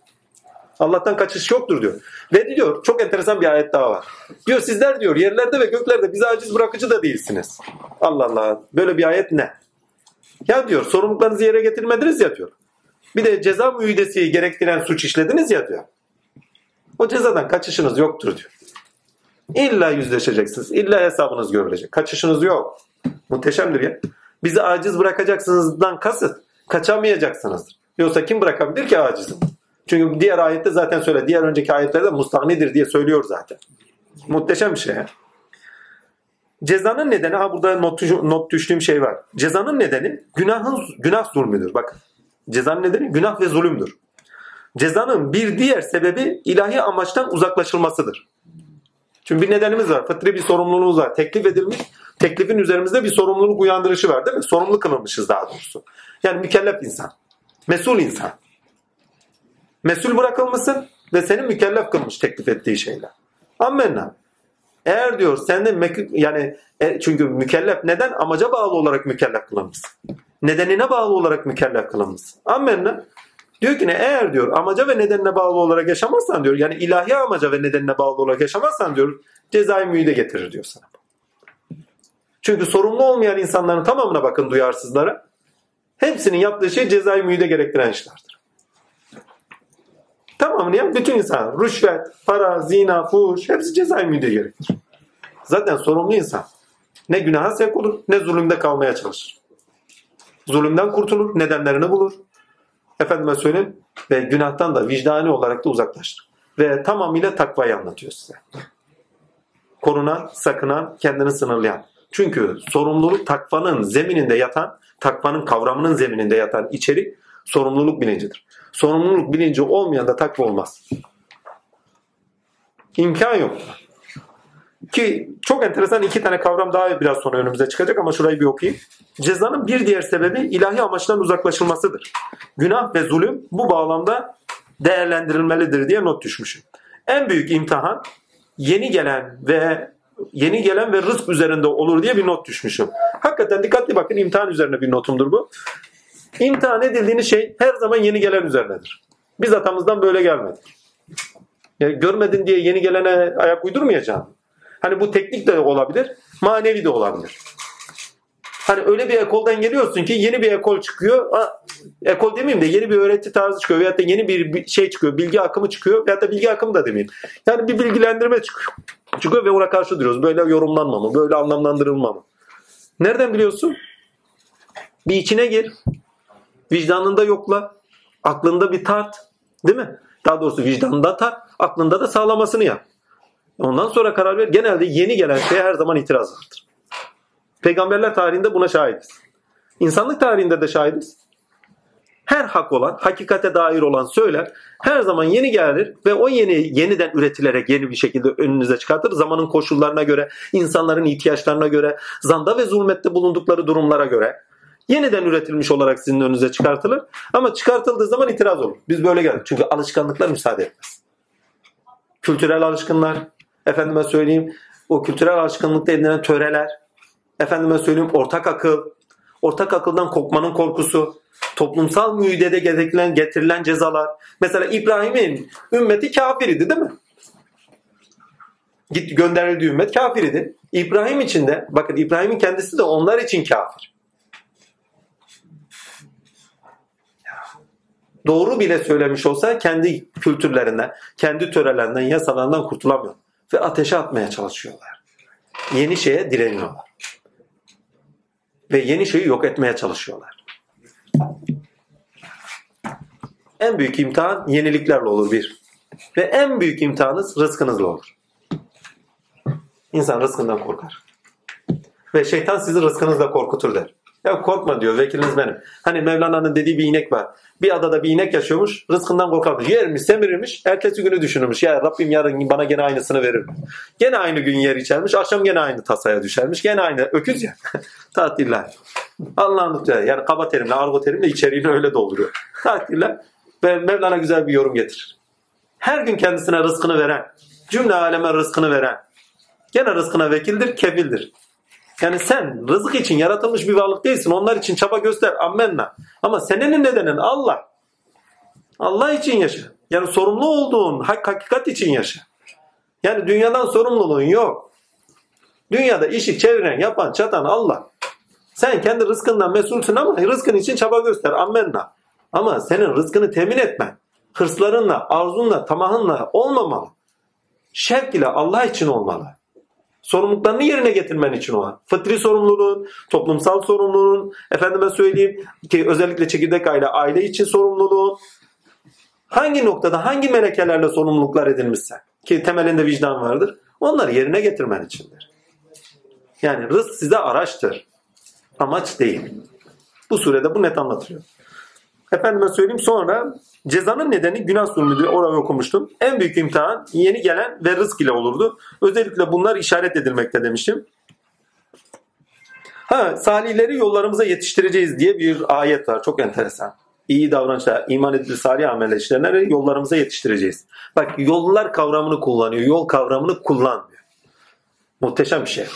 Allah'tan kaçış yoktur diyor. Ve diyor çok enteresan bir ayet daha var. Diyor sizler diyor yerlerde ve göklerde bizi aciz bırakıcı da değilsiniz. Allah Allah böyle bir ayet ne? Ya diyor sorumluluklarınızı yere getirmediniz ya diyor. Bir de ceza müydesi gerektiren suç işlediniz ya diyor. O cezadan kaçışınız yoktur diyor. İlla yüzleşeceksiniz. İlla hesabınız görülecek. Kaçışınız yok. Muhteşemdir ya. Bizi aciz bırakacaksınızdan kasıt. Kaçamayacaksınızdır. Yoksa kim bırakabilir ki acizim? Çünkü diğer ayette zaten söyle. Diğer önceki ayetlerde mustahnidir diye söylüyor zaten. Muhteşem bir şey. Cezanın nedeni ha burada not, not düştüğüm şey var. Cezanın nedeni günahın günah zulmüdür. Bak. Cezanın nedeni günah ve zulümdür. Cezanın bir diğer sebebi ilahi amaçtan uzaklaşılmasıdır. Çünkü bir nedenimiz var. Fıtri bir sorumluluğumuz var. Teklif edilmiş. Teklifin üzerimizde bir sorumluluk uyandırışı var değil mi? Sorumlu kılınmışız daha doğrusu. Yani mükellef insan. Mesul insan. Mesul bırakılmışsın ve seni mükellef kılmış teklif ettiği şeyler. Ammenna. Eğer diyor sende yani e, çünkü mükellef neden? Amaca bağlı olarak mükellef kılınmışsın. Nedenine bağlı olarak mükellef kılınmışsın. Ammenna. Diyor ki ne eğer diyor amaca ve nedenine bağlı olarak yaşamazsan diyor yani ilahi amaca ve nedenine bağlı olarak yaşamazsan diyor cezai müyde getirir diyor sana. Çünkü sorumlu olmayan insanların tamamına bakın duyarsızlara. Hepsinin yaptığı şey cezai müyde gerektiren işlerdir. Tamamını yap bütün insan. Rüşvet, para, zina, fuhuş hepsi cezai müyde gerektir. Zaten sorumlu insan. Ne günaha sevk olur ne zulümde kalmaya çalışır. Zulümden kurtulur, nedenlerini bulur efendime söyleyeyim ve günahtan da vicdani olarak da uzaklaştır. Ve tamamıyla takvayı anlatıyor size. Korunan, sakınan, kendini sınırlayan. Çünkü sorumluluk takvanın zemininde yatan, takvanın kavramının zemininde yatan içerik sorumluluk bilincidir. Sorumluluk bilinci olmayan da takva olmaz. İmkan yok. Ki çok enteresan iki tane kavram daha biraz sonra önümüze çıkacak ama şurayı bir okuyayım. Cezanın bir diğer sebebi ilahi amaçtan uzaklaşılmasıdır. Günah ve zulüm bu bağlamda değerlendirilmelidir diye not düşmüşüm. En büyük imtihan yeni gelen ve yeni gelen ve rızk üzerinde olur diye bir not düşmüşüm. Hakikaten dikkatli bakın imtihan üzerine bir notumdur bu. İmtihan edildiğiniz şey her zaman yeni gelen üzerinedir. Biz atamızdan böyle gelmedik. Yani görmedin diye yeni gelene ayak uydurmayacaksın. Hani bu teknik de olabilir, manevi de olabilir. Hani öyle bir ekoldan geliyorsun ki yeni bir ekol çıkıyor. Ekol demeyeyim de yeni bir öğreti tarzı çıkıyor veyahut da yeni bir şey çıkıyor. Bilgi akımı çıkıyor veyahut da bilgi akımı da demeyeyim. Yani bir bilgilendirme çıkıyor. Çıkıyor ve ona karşı duruyoruz. Böyle yorumlanma mı? Böyle anlamlandırılma mı? Nereden biliyorsun? Bir içine gir. Vicdanında yokla. Aklında bir tart. Değil mi? Daha doğrusu vicdanında tart. Aklında da sağlamasını yap. Ondan sonra karar ver. Genelde yeni gelen şeye her zaman itiraz vardır. Peygamberler tarihinde buna şahidiz. İnsanlık tarihinde de şahidiz. Her hak olan, hakikate dair olan söyler her zaman yeni gelir ve o yeni yeniden üretilerek yeni bir şekilde önünüze çıkartır. Zamanın koşullarına göre, insanların ihtiyaçlarına göre, zanda ve zulmette bulundukları durumlara göre yeniden üretilmiş olarak sizin önünüze çıkartılır. Ama çıkartıldığı zaman itiraz olur. Biz böyle geldik. Çünkü alışkanlıklar müsaade etmez. Kültürel alışkınlar, efendime söyleyeyim o kültürel alışkanlıkta edinilen töreler, efendime söyleyeyim ortak akıl, ortak akıldan kopmanın korkusu, toplumsal müydede getirilen, getirilen cezalar. Mesela İbrahim'in ümmeti kafiridi değil mi? Git gönderildiği ümmet kafiridi. İbrahim için de bakın İbrahim'in kendisi de onlar için kafir. Doğru bile söylemiş olsa kendi kültürlerinden, kendi törelerinden, yasalarından kurtulamıyor ve ateşe atmaya çalışıyorlar. Yeni şeye direniyorlar. Ve yeni şeyi yok etmeye çalışıyorlar. En büyük imtihan yeniliklerle olur bir. Ve en büyük imtihanınız rızkınızla olur. İnsan rızkından korkar. Ve şeytan sizi rızkınızla korkutur der. Ya korkma diyor vekiliniz benim. Hani Mevlana'nın dediği bir inek var. Bir adada bir inek yaşıyormuş. Rızkından korkarmış. Yermiş, semirirmiş. Ertesi günü düşünürmüş. Ya Rabbim yarın bana gene aynısını verir. Gene aynı gün yer içermiş. Akşam gene aynı tasaya düşermiş. Gene aynı. Öküz ya. Tatiller. Allah'ın lütfen. Yani kaba terimle, argo terimle içeriğini öyle dolduruyor. Tatiller. Ve Mevlana güzel bir yorum getirir. Her gün kendisine rızkını veren, cümle aleme rızkını veren, gene rızkına vekildir, kefildir. Yani sen rızık için yaratılmış bir varlık değilsin. Onlar için çaba göster. Ammenna. Ama senenin nedenin Allah. Allah için yaşa. Yani sorumlu olduğun hak, hakikat için yaşa. Yani dünyadan sorumluluğun yok. Dünyada işi çeviren, yapan, çatan Allah. Sen kendi rızkından mesulsün ama rızkın için çaba göster. Ammenna. Ama senin rızkını temin etmen hırslarınla, arzunla, tamahınla olmamalı. şevk ile Allah için olmalı. Sorumluluklarını yerine getirmen için olan. Fıtri sorumluluğun, toplumsal sorumluluğun, efendime söyleyeyim ki özellikle çekirdek aile, aile için sorumluluğun, hangi noktada, hangi melekelerle sorumluluklar edinmişsen ki temelinde vicdan vardır, onları yerine getirmen içindir. Yani rızk size araçtır. Amaç değil. Bu surede bu net anlatılıyor. Efendime söyleyeyim sonra cezanın nedeni günah zulmüdür. Orayı okumuştum. En büyük imtihan yeni gelen ve rızk ile olurdu. Özellikle bunlar işaret edilmekte demiştim. Ha, salihleri yollarımıza yetiştireceğiz diye bir ayet var. Çok enteresan. İyi davranışlar, iman edildi salih ameller işleyenleri yollarımıza yetiştireceğiz. Bak yollar kavramını kullanıyor. Yol kavramını kullanmıyor. Muhteşem bir şey.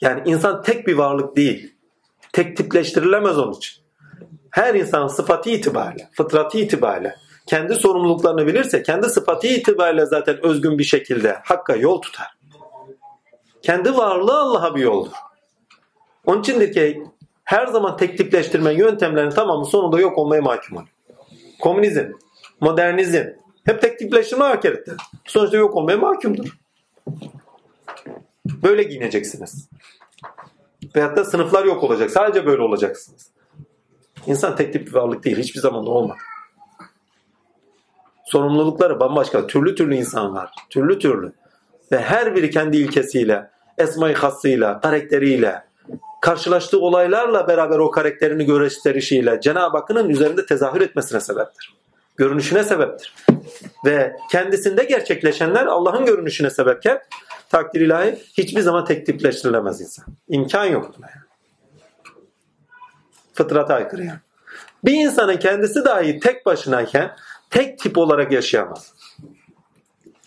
Yani insan tek bir varlık değil. Tek tipleştirilemez onun için. Her insan sıfatı itibariyle, fıtratı itibariyle kendi sorumluluklarını bilirse kendi sıfatı itibariyle zaten özgün bir şekilde hakka yol tutar. Kendi varlığı Allah'a bir yoldur. Onun içindir ki her zaman tek tipleştirme yöntemlerinin tamamı sonunda yok olmaya mahkum olur. Komünizm, modernizm hep tek tipleştirme hareketleri. Sonuçta yok olmaya mahkumdur. Böyle giyineceksiniz. Veyahut da sınıflar yok olacak. Sadece böyle olacaksınız. İnsan tek tip bir varlık değil. Hiçbir zaman olmadı. Sorumlulukları bambaşka. Türlü türlü insan var. Türlü türlü. Ve her biri kendi ilkesiyle, esma-i karakteriyle, karşılaştığı olaylarla beraber o karakterini gösterişiyle Cenab-ı Hakk'ın üzerinde tezahür etmesine sebeptir. Görünüşüne sebeptir. Ve kendisinde gerçekleşenler Allah'ın görünüşüne sebepken takdir ilahi hiçbir zaman tek tipleştirilemez insan. İmkan yok buna yani. Fıtrata aykırı yani. Bir insanın kendisi dahi tek başınayken tek tip olarak yaşayamaz.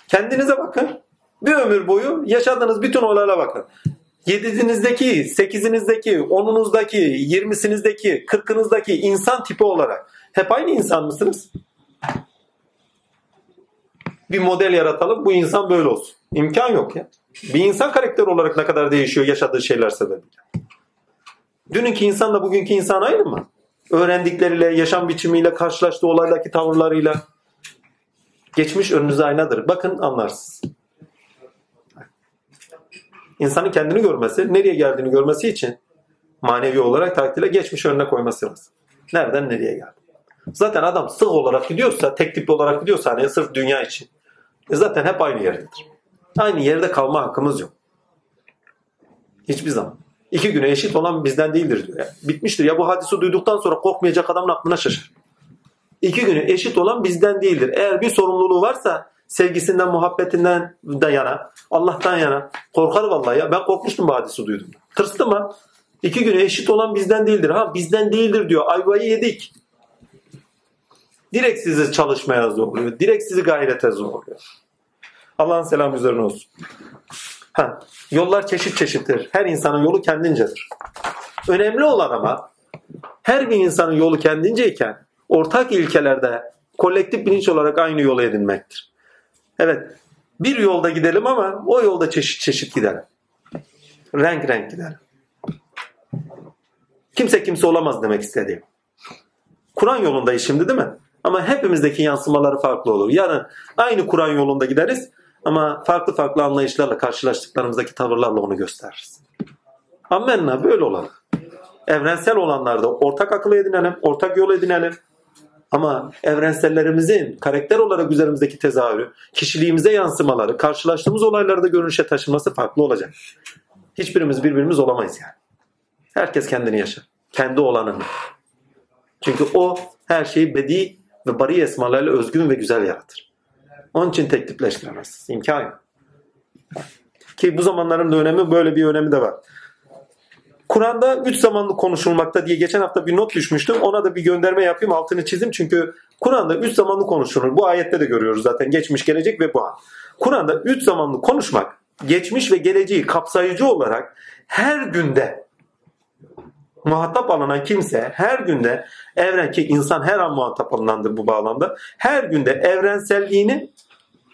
Kendinize bakın. Bir ömür boyu yaşadığınız bütün olaylara bakın. Yedinizdeki, sekizinizdeki, onunuzdaki, yirmisinizdeki, kırkınızdaki insan tipi olarak hep aynı insan mısınız? Bir model yaratalım, bu insan böyle olsun. İmkan yok ya. Bir insan karakter olarak ne kadar değişiyor yaşadığı şeyler sebebiyle. Dününki insanla bugünkü insan aynı mı? Öğrendikleriyle, yaşam biçimiyle, karşılaştığı olaylardaki tavırlarıyla. Geçmiş önünüze aynadır. Bakın anlarsınız. İnsanın kendini görmesi, nereye geldiğini görmesi için manevi olarak takdirle geçmiş önüne koyması lazım. Nereden nereye geldi? Zaten adam sığ olarak gidiyorsa, tek tip olarak gidiyorsa hani sırf dünya için. E zaten hep aynı yerdedir. Aynı yerde kalma hakkımız yok. Hiçbir zaman. İki güne eşit olan bizden değildir diyor. Yani. Bitmiştir. Ya bu hadisi duyduktan sonra korkmayacak adamın aklına şaşır. İki güne eşit olan bizden değildir. Eğer bir sorumluluğu varsa sevgisinden, muhabbetinden de yana, Allah'tan yana. Korkar vallahi ya. Ben korkmuştum bu hadisi duydum. Tırstım ha. İki güne eşit olan bizden değildir. Ha bizden değildir diyor. Ayvayı yedik. Direkt sizi çalışmaya zorluyor. Direkt sizi gayrete zorluyor. Allah'ın selamı üzerine olsun. Ha, yollar çeşit çeşittir. Her insanın yolu kendincedir. Önemli olan ama her bir insanın yolu kendince ortak ilkelerde kolektif bilinç olarak aynı yolu edinmektir. Evet bir yolda gidelim ama o yolda çeşit çeşit gidelim. Renk renk gidelim. Kimse kimse olamaz demek istediğim. Kur'an yolundayız şimdi değil mi? Ama hepimizdeki yansımaları farklı olur. Yarın aynı Kur'an yolunda gideriz ama farklı farklı anlayışlarla karşılaştıklarımızdaki tavırlarla onu gösteririz. Ammenna böyle olalım. Evrensel olanlarda ortak akıl edinelim, ortak yol edinelim. Ama evrensellerimizin karakter olarak üzerimizdeki tezahürü, kişiliğimize yansımaları, karşılaştığımız olaylarda görünüşe taşınması farklı olacak. Hiçbirimiz birbirimiz olamayız yani. Herkes kendini yaşar. Kendi olanını. Çünkü o her şeyi bedi ve bari esmalarıyla özgün ve güzel yaratır. Onun için tek tipleştiremezsiniz. İmkan yok. Ki bu zamanların da önemi böyle bir önemi de var. Kur'an'da üç zamanlı konuşulmakta diye geçen hafta bir not düşmüştüm. Ona da bir gönderme yapayım altını çizim. Çünkü Kur'an'da üç zamanlı konuşulur. Bu ayette de görüyoruz zaten geçmiş, gelecek ve bu an. Kur'an'da üç zamanlı konuşmak geçmiş ve geleceği kapsayıcı olarak her günde muhatap alınan kimse her günde evren ki insan her an muhatap alınandır bu bağlamda. Her günde evrenselliğini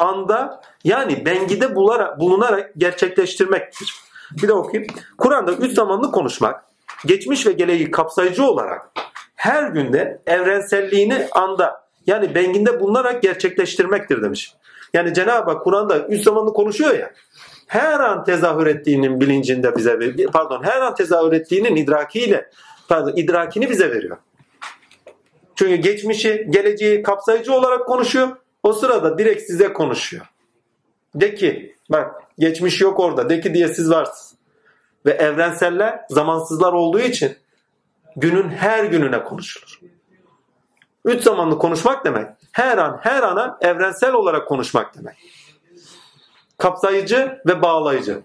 anda yani bengide bularak, bulunarak gerçekleştirmektir. Bir de okuyayım. Kur'an'da üç zamanlı konuşmak, geçmiş ve geleceği kapsayıcı olarak her günde evrenselliğini anda yani benginde bulunarak gerçekleştirmektir demiş. Yani Cenab-ı Hak Kur'an'da üç zamanlı konuşuyor ya. Her an tezahür ettiğinin bilincinde bize pardon her an tezahür ettiğinin idrakiyle pardon idrakini bize veriyor. Çünkü geçmişi, geleceği kapsayıcı olarak konuşuyor. O sırada direkt size konuşuyor. De ki bak geçmiş yok orada. De ki diye siz varsınız. Ve evrenseller zamansızlar olduğu için günün her gününe konuşulur. Üç zamanlı konuşmak demek her an her ana evrensel olarak konuşmak demek. Kapsayıcı ve bağlayıcı.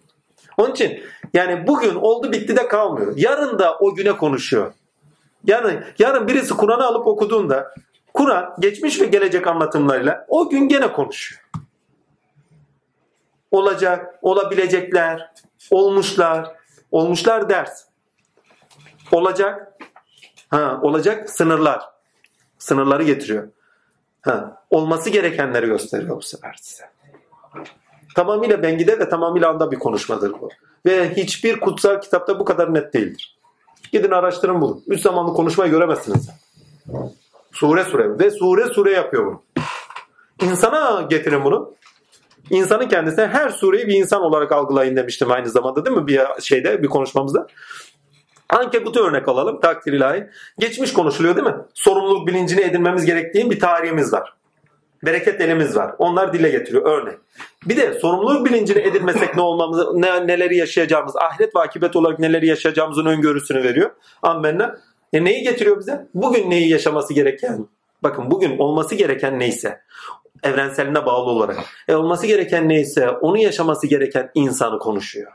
Onun için yani bugün oldu bitti de kalmıyor. Yarın da o güne konuşuyor. Yani yarın birisi Kur'an'ı alıp okuduğunda Kur'an geçmiş ve gelecek anlatımlarıyla o gün gene konuşuyor. Olacak, olabilecekler, olmuşlar, olmuşlar ders. Olacak, ha, olacak sınırlar. Sınırları getiriyor. Ha, olması gerekenleri gösteriyor bu sefer size. Tamamıyla bengide ve tamamıyla anda bir konuşmadır bu. Ve hiçbir kutsal kitapta bu kadar net değildir. Gidin araştırın bunu. Üç zamanlı konuşmayı göremezsiniz. Sure sure. Ve sure sure yapıyor bunu. İnsana getirin bunu. İnsanın kendisine her sureyi bir insan olarak algılayın demiştim aynı zamanda değil mi? Bir şeyde bir konuşmamızda. Ankebut'u örnek alalım takdir ilahi. Geçmiş konuşuluyor değil mi? Sorumluluk bilincini edinmemiz gerektiği bir tarihimiz var. Bereket elimiz var. Onlar dile getiriyor örnek. Bir de sorumluluk bilincini edinmesek ne olmamız, ne, neleri yaşayacağımız, ahiret ve akibet olarak neleri yaşayacağımızın öngörüsünü veriyor. Ammenna. E neyi getiriyor bize? Bugün neyi yaşaması gereken? Bakın bugün olması gereken neyse evrenseline bağlı olarak. E olması gereken neyse onu yaşaması gereken insanı konuşuyor.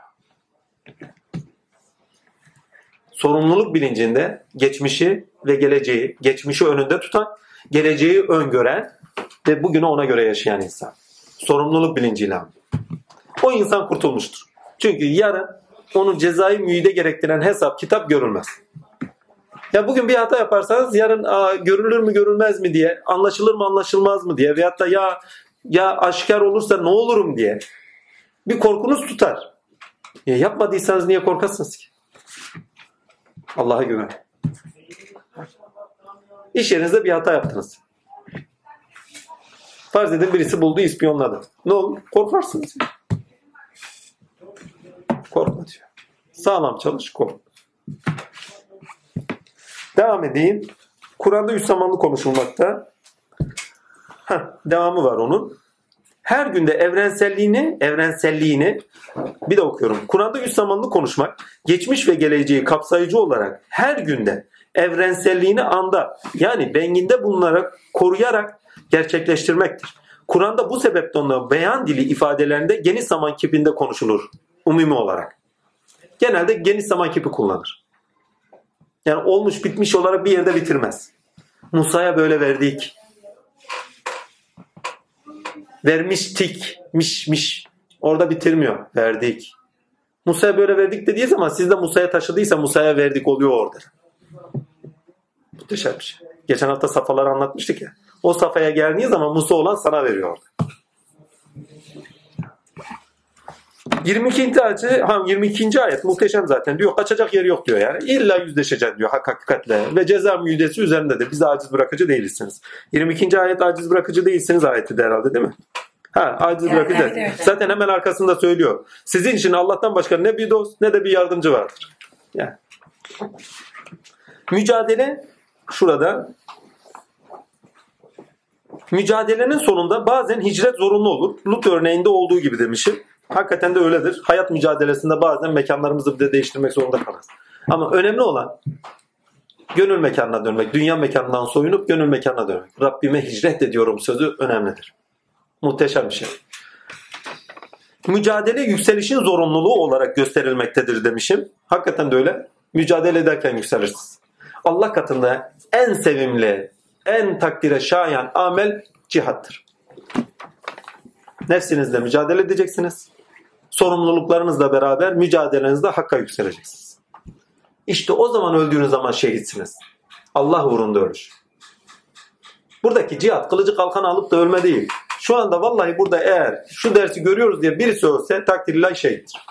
Sorumluluk bilincinde geçmişi ve geleceği, geçmişi önünde tutan, geleceği öngören ve bugünü ona göre yaşayan insan. Sorumluluk bilinciyle. O insan kurtulmuştur. Çünkü yarın onun cezai müyde gerektiren hesap kitap görülmez. Ya bugün bir hata yaparsanız yarın Aa, görülür mü görülmez mi diye, anlaşılır mı anlaşılmaz mı diye veyahut da ya ya aşikar olursa ne olurum diye bir korkunuz tutar. Ya yapmadıysanız niye korkasınız ki? Allah'a güven. İş yerinizde bir hata yaptınız. Farz edin birisi buldu ispiyonladı. Ne olur? Korkarsınız. Korkma diyor. Sağlam çalış korkma. Devam edeyim. Kur'an'da üç zamanlı konuşulmakta. Heh, devamı var onun. Her günde evrenselliğini, evrenselliğini bir de okuyorum. Kur'an'da üç zamanlı konuşmak, geçmiş ve geleceği kapsayıcı olarak her günde evrenselliğini anda yani benginde bulunarak koruyarak gerçekleştirmektir. Kur'an'da bu sebeple onların beyan dili ifadelerinde geniş zaman kipinde konuşulur umumi olarak. Genelde geniş zaman kipi kullanır. Yani olmuş bitmiş olarak bir yerde bitirmez. Musa'ya böyle verdik. Vermiştik. Miş miş. Orada bitirmiyor. Verdik. Musa'ya böyle verdik dediği zaman siz de Musa'ya taşıdıysa Musa'ya verdik oluyor orada. Muhteşem bir şey. Geçen hafta safhaları anlatmıştık ya. O safhaya geldiği zaman Musa olan sana veriyor orada. 22. ayet, ha 22. ayet muhteşem zaten diyor. Kaçacak yeri yok diyor yani. İlla yüzleşeceksin diyor hak hakikatle. Ve ceza müjdesi üzerindedir. Biz aciz bırakıcı değilsiniz. 22. ayet aciz bırakıcı değilsiniz ayeti de herhalde değil mi? Ha aciz Evet, bırakıcı. evet, evet. Zaten hemen arkasında söylüyor. Sizin için Allah'tan başka ne bir dost ne de bir yardımcı vardır. Yani. Mücadele şurada mücadelenin sonunda bazen hicret zorunlu olur. Lut örneğinde olduğu gibi demişim. Hakikaten de öyledir. Hayat mücadelesinde bazen mekanlarımızı bir de değiştirmek zorunda kalırız. Ama önemli olan gönül mekanına dönmek. Dünya mekanından soyunup gönül mekanına dönmek. Rabbime hicret ediyorum sözü önemlidir. Muhteşem bir şey. Mücadele yükselişin zorunluluğu olarak gösterilmektedir demişim. Hakikaten de öyle. Mücadele ederken yükselirsiniz. Allah katında en sevimli, en takdire şayan amel cihattır. Nefsinizle mücadele edeceksiniz. Sorumluluklarınızla beraber mücadelenizde hakka yükseleceksiniz. İşte o zaman öldüğünüz zaman şehitsiniz. Allah uğrunda ölür. Buradaki cihat kılıcı kalkan alıp da ölme değil. Şu anda vallahi burada eğer şu dersi görüyoruz diye birisi ölse takdirle şehittir.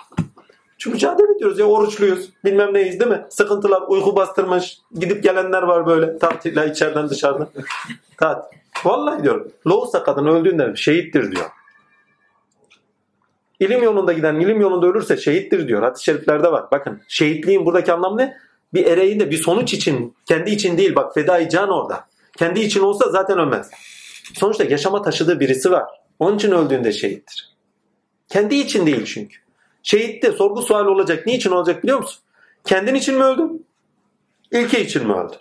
Çünkü mücadele ediyoruz ya oruçluyuz. Bilmem neyiz değil mi? Sıkıntılar uyku bastırmış. Gidip gelenler var böyle tatille içeriden dışarıdan. Tatil. Vallahi diyorum. Loğusa kadın öldüğünde şehittir diyor. İlim yolunda giden ilim yolunda ölürse şehittir diyor. Hadis-i şeriflerde var. Bakın şehitliğin buradaki anlamı ne? Bir ereğin de bir sonuç için, kendi için değil. Bak fedai can orada. Kendi için olsa zaten ölmez. Sonuçta yaşama taşıdığı birisi var. Onun için öldüğünde şehittir. Kendi için değil çünkü. Şehitte sorgu sual olacak. Niçin olacak biliyor musun? Kendin için mi öldün? İlke için mi öldün?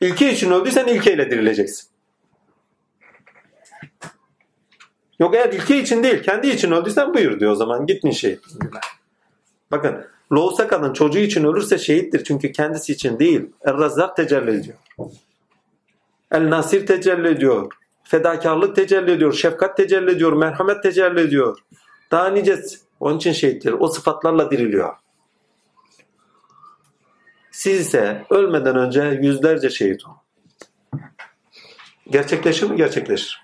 İlke için öldüysen ilkeyle dirileceksin. Yok eğer ilke için değil kendi için öldüysen buyur diyor o zaman gitmin şehit. Bakın Loğusa kadın çocuğu için ölürse şehittir çünkü kendisi için değil. Er-Razzak tecelli ediyor. El-Nasir tecelli ediyor. Fedakarlık tecelli ediyor. Şefkat tecelli ediyor. Merhamet tecelli ediyor. Daha nicesi. Onun için şehittir. O sıfatlarla diriliyor. Siz ise ölmeden önce yüzlerce şehit olun. Gerçekleşir mi? Gerçekleşir.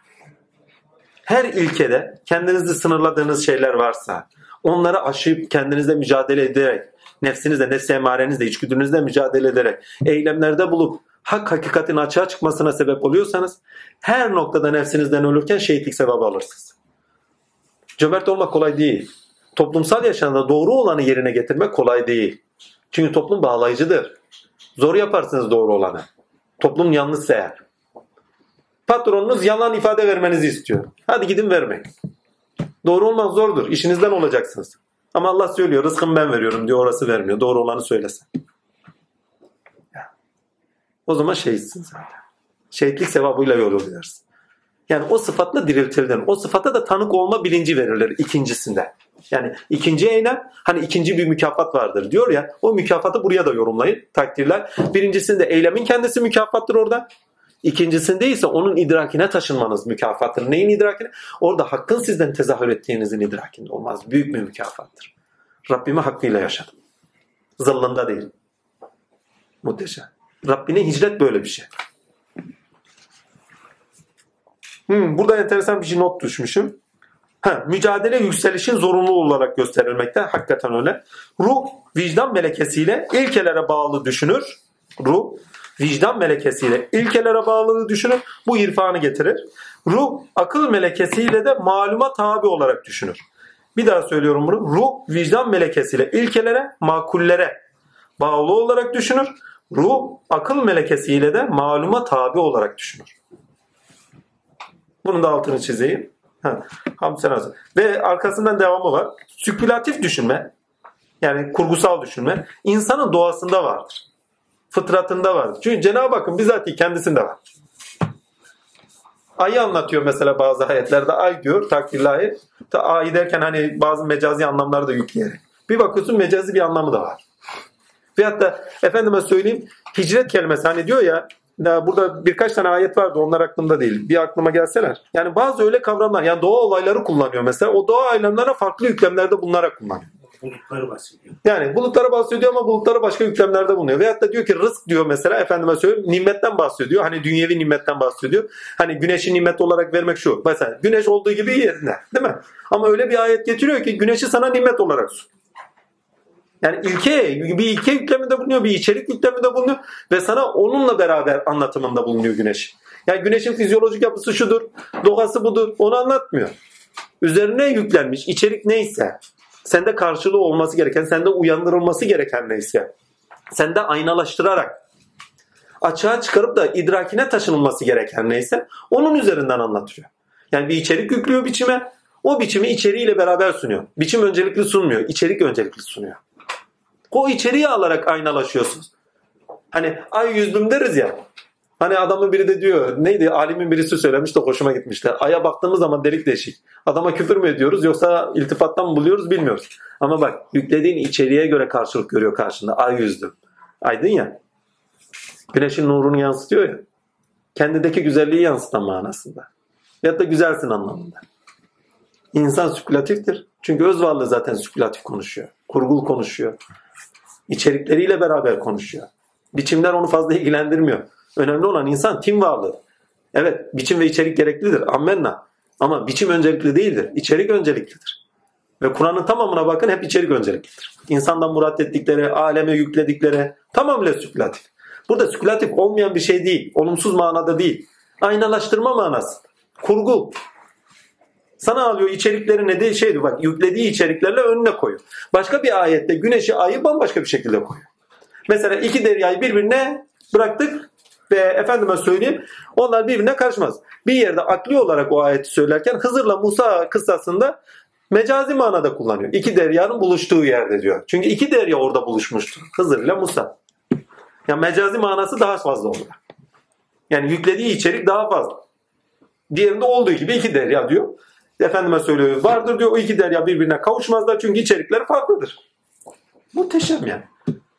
Her ilkede kendinizi sınırladığınız şeyler varsa onları aşıp kendinizle mücadele ederek nefsinizle, nefs emarenizle, içgüdünüzle mücadele ederek eylemlerde bulup hak hakikatin açığa çıkmasına sebep oluyorsanız her noktada nefsinizden ölürken şehitlik sevabı alırsınız. Cömert olmak kolay değil. Toplumsal yaşamda doğru olanı yerine getirmek kolay değil. Çünkü toplum bağlayıcıdır. Zor yaparsınız doğru olanı. Toplum yanlışsa eğer. Patronunuz yalan ifade vermenizi istiyor. Hadi gidin vermeyin. Doğru olmak zordur. İşinizden olacaksınız. Ama Allah söylüyor rızkımı ben veriyorum diyor orası vermiyor. Doğru olanı söylesin. O zaman şehitsin zaten. Şehitlik sevabıyla yol alıyorsun. Yani o sıfatla diriltildin. O sıfata da tanık olma bilinci verilir ikincisinde. Yani ikinci eylem hani ikinci bir mükafat vardır diyor ya o mükafatı buraya da yorumlayın takdirler. Birincisinde eylemin kendisi mükafattır orada. İkincisinde ise onun idrakine taşınmanız mükafattır. Neyin idrakine? Orada hakkın sizden tezahür ettiğinizin idrakinde olmaz. Büyük bir mükafattır. Rabbimi hakkıyla yaşadım. Zıllında değil. Muhteşem. Rabbine hicret böyle bir şey. Hmm, burada enteresan bir şey not düşmüşüm. Ha, mücadele yükselişin zorunlu olarak gösterilmekte. Hakikaten öyle. Ruh vicdan melekesiyle ilkelere bağlı düşünür. Ruh vicdan melekesiyle ilkelere bağlılığı düşünür. Bu irfanı getirir. Ruh akıl melekesiyle de maluma tabi olarak düşünür. Bir daha söylüyorum bunu. Ruh vicdan melekesiyle ilkelere, makullere bağlı olarak düşünür. Ruh akıl melekesiyle de maluma tabi olarak düşünür. Bunun da altını çizeyim. Ha, Hamsen hazır. Ve arkasından devamı var. Sükülatif düşünme yani kurgusal düşünme insanın doğasında vardır. Fıtratında vardır. Çünkü Cenab-ı Hakk'ın bizatihi kendisinde var. Ayı anlatıyor mesela bazı ayetlerde. Ay diyor takdirlahi. Ta ay derken hani bazı mecazi anlamları da yükleyerek. Bir bakıyorsun mecazi bir anlamı da var. Veyahut da efendime söyleyeyim hicret kelimesi hani diyor ya burada birkaç tane ayet vardı onlar aklımda değil. Bir aklıma gelseler. Yani bazı öyle kavramlar yani doğa olayları kullanıyor mesela. O doğa olaylarına farklı yüklemlerde bulunarak kullanıyor. Bulutları bahsediyor. Yani bulutlara bahsediyor ama bulutlara başka yüklemlerde bulunuyor. Veyahut da diyor ki rızk diyor mesela efendime söyleyeyim nimetten bahsediyor. Hani dünyevi nimetten bahsediyor. Hani güneşi nimet olarak vermek şu. Mesela güneş olduğu gibi yerinde değil mi? Ama öyle bir ayet getiriyor ki güneşi sana nimet olarak sun. Yani ilke, bir ilke yükleminde bulunuyor, bir içerik yükleminde bulunuyor ve sana onunla beraber anlatımında bulunuyor güneş. Yani güneşin fizyolojik yapısı şudur, doğası budur, onu anlatmıyor. Üzerine yüklenmiş içerik neyse, sende karşılığı olması gereken, sende uyandırılması gereken neyse, sende aynalaştırarak açığa çıkarıp da idrakine taşınılması gereken neyse onun üzerinden anlatıyor. Yani bir içerik yüklüyor biçime, o biçimi içeriğiyle beraber sunuyor. Biçim öncelikli sunmuyor, içerik öncelikli sunuyor. O içeriği alarak aynalaşıyorsunuz. Hani ay yüzdüm deriz ya. Hani adamın biri de diyor neydi alimin birisi söylemiş de hoşuma gitmişler. Aya baktığımız zaman delik deşik. Adama küfür mü ediyoruz yoksa iltifattan mı buluyoruz bilmiyoruz. Ama bak yüklediğin içeriğe göre karşılık görüyor karşında. Ay yüzdüm. Aydın ya. Güneşin nurunu yansıtıyor ya. Kendindeki güzelliği yansıtan manasında. Ya da güzelsin anlamında. İnsan spekülatiftir. Çünkü öz varlığı zaten spekülatif konuşuyor. Kurgul konuşuyor içerikleriyle beraber konuşuyor. Biçimler onu fazla ilgilendirmiyor. Önemli olan insan tim varlığı. Evet biçim ve içerik gereklidir. Ammenna. Ama biçim öncelikli değildir. İçerik önceliklidir. Ve Kur'an'ın tamamına bakın hep içerik önceliklidir. İnsandan murat ettikleri, aleme yükledikleri tamamıyla spekülatif. Burada spekülatif olmayan bir şey değil. Olumsuz manada değil. Aynalaştırma manası. Kurgu. Sana alıyor içerikleri ne değil şeydi bak yüklediği içeriklerle önüne koyuyor. Başka bir ayette güneşi ayı bambaşka bir şekilde koyuyor. Mesela iki deryayı birbirine bıraktık ve efendime söyleyeyim onlar birbirine karışmaz. Bir yerde akli olarak o ayeti söylerken Hızır'la Musa kıssasında mecazi manada kullanıyor. İki deryanın buluştuğu yerde diyor. Çünkü iki derya orada buluşmuştu. Hızır ile Musa. Yani mecazi manası daha fazla orada. Yani yüklediği içerik daha fazla. Diğerinde olduğu gibi iki derya diyor. Efendime söylüyor vardır diyor. O iki derya birbirine kavuşmazlar çünkü içerikleri farklıdır. Muhteşem yani.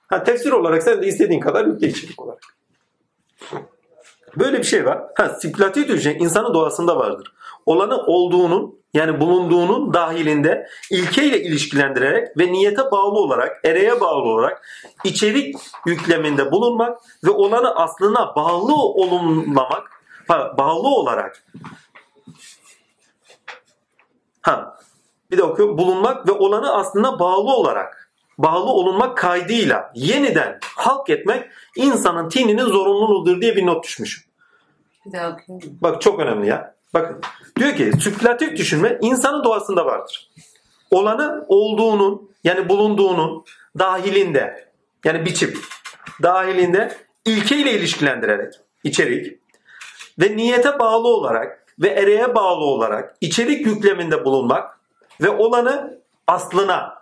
Ha, tefsir olarak sen de istediğin kadar yükle içerik olarak. Böyle bir şey var. Ha, spekülatif düşünce insanın doğasında vardır. Olanı olduğunun yani bulunduğunun dahilinde ilkeyle ilişkilendirerek ve niyete bağlı olarak, ereğe bağlı olarak içerik yükleminde bulunmak ve olanı aslına bağlı olunmamak, bağlı olarak ha bir de okuyorum bulunmak ve olanı aslına bağlı olarak bağlı olunmak kaydıyla yeniden halk etmek insanın tininin zorunluluğudur diye bir not düşmüşüm. Bir daha okuyayım. Bak çok önemli ya. Bakın diyor ki spekülatif düşünme insanın doğasında vardır. Olanı olduğunun yani bulunduğunun dahilinde yani biçim dahilinde ilkeyle ilişkilendirerek içerik ve niyete bağlı olarak ve ereğe bağlı olarak içerik yükleminde bulunmak ve olanı aslına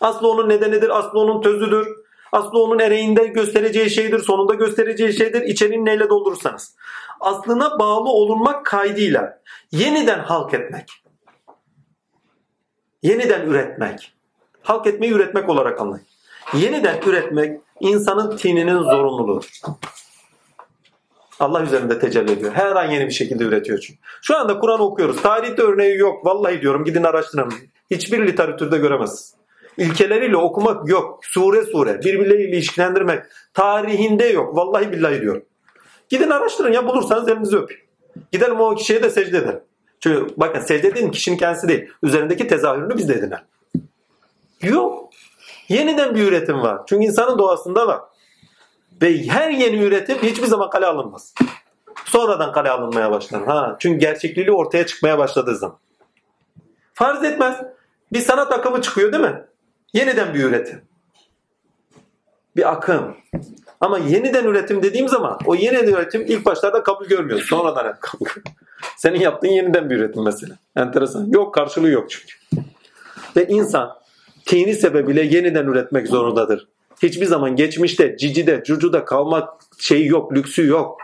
aslı onun nedenidir, aslı onun tözüdür, aslı onun ereğinde göstereceği şeydir, sonunda göstereceği şeydir, içeriğini neyle doldurursanız aslına bağlı olunmak kaydıyla yeniden halk etmek. Yeniden üretmek. Halk etmeyi üretmek olarak anlayın. Yeniden üretmek insanın tininin zorunluluğudur. Allah üzerinde tecelli ediyor. Her an yeni bir şekilde üretiyor çünkü. Şu anda Kur'an okuyoruz. Tarihte örneği yok. Vallahi diyorum gidin araştırın. Hiçbir literatürde göremezsiniz. İlkeleriyle okumak yok. Sure sure. Birbirleriyle ilişkilendirmek. Tarihinde yok. Vallahi billahi diyorum. Gidin araştırın ya bulursanız elinizi öpün. Gidelim o kişiye de secde edelim. Çünkü bakın secde edin kişinin kendisi değil. Üzerindeki tezahürünü biz de edinelim. Yok. Yeniden bir üretim var. Çünkü insanın doğasında var. Ve her yeni üretim hiçbir zaman kale alınmaz. Sonradan kale alınmaya başlar. Ha, çünkü gerçekliği ortaya çıkmaya başladığı zaman. Farz etmez. Bir sanat akımı çıkıyor değil mi? Yeniden bir üretim. Bir akım. Ama yeniden üretim dediğim zaman o yeniden üretim ilk başlarda kabul görmüyor. Sonradan hep kabul Senin yaptığın yeniden bir üretim mesela. Enteresan. Yok karşılığı yok çünkü. Ve insan tini sebebiyle yeniden üretmek zorundadır. Hiçbir zaman geçmişte, cicide, cucuda kalmak şeyi yok, lüksü yok.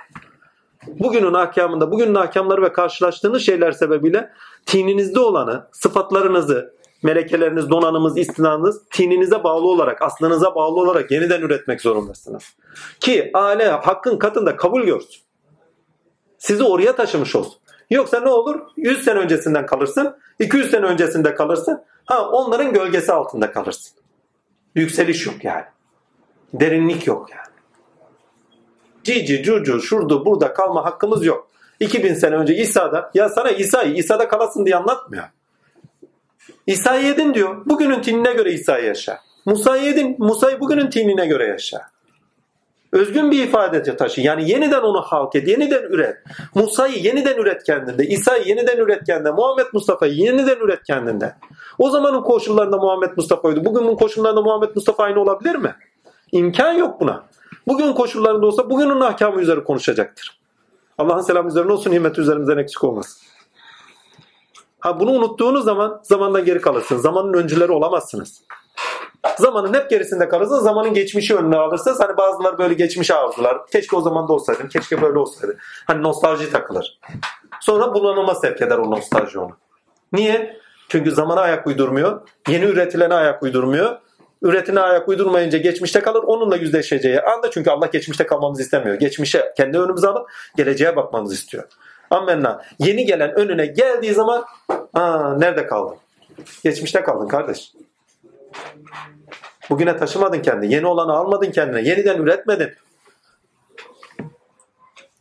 Bugünün ahkamında, bugünün ahkamları ve karşılaştığınız şeyler sebebiyle tininizde olanı, sıfatlarınızı, melekeleriniz, donanımız, istinanınız tininize bağlı olarak, aslınıza bağlı olarak yeniden üretmek zorundasınız. Ki ale hakkın katında kabul görsün. Sizi oraya taşımış olsun. Yoksa ne olur? 100 sene öncesinden kalırsın, 200 sene öncesinde kalırsın. Ha onların gölgesi altında kalırsın. Yükseliş yok yani. Derinlik yok yani. Cici, cucu, şurada, burada kalma hakkımız yok. 2000 sene önce İsa'da, ya sana İsa'yı İsa'da kalasın diye anlatmıyor. İsa'yı yedin diyor. Bugünün tinine göre İsa'yı yaşa. Musa'yı yedin. Musa'yı bugünün tinine göre yaşa. Özgün bir ifade taşı. Yani yeniden onu halk et, yeniden üret. Musa'yı yeniden üret kendinde. İsa'yı yeniden üret kendinde. Muhammed Mustafa'yı yeniden üret kendinde. O zamanın koşullarında Muhammed Mustafa'ydı. Bugünün koşullarında Muhammed Mustafa aynı olabilir mi? İmkan yok buna. Bugün koşullarında olsa bugünün ahkamı üzeri konuşacaktır. Allah'ın selamı üzerine olsun, himmet üzerimizden eksik olmasın. Ha bunu unuttuğunuz zaman zamandan geri kalırsınız. Zamanın öncüleri olamazsınız. Zamanın hep gerisinde kalırsınız. Zamanın geçmişi önüne alırsınız. Hani bazıları böyle geçmişe arzular. Keşke o zaman da olsaydım. Keşke böyle olsaydı. Hani nostalji takılır. Sonra bulanıma sevk eder o nostalji onu. Niye? Çünkü zamana ayak uydurmuyor. Yeni üretilene ayak uydurmuyor. Üretine ayak uydurmayınca geçmişte kalır. Onunla yüzleşeceği anda çünkü Allah geçmişte kalmamızı istemiyor. Geçmişe kendi önümüze alıp geleceğe bakmamızı istiyor. Amenna. Yeni gelen önüne geldiği zaman aa, nerede kaldın? Geçmişte kaldın kardeş. Bugüne taşımadın kendini. Yeni olanı almadın kendine. Yeniden üretmedin.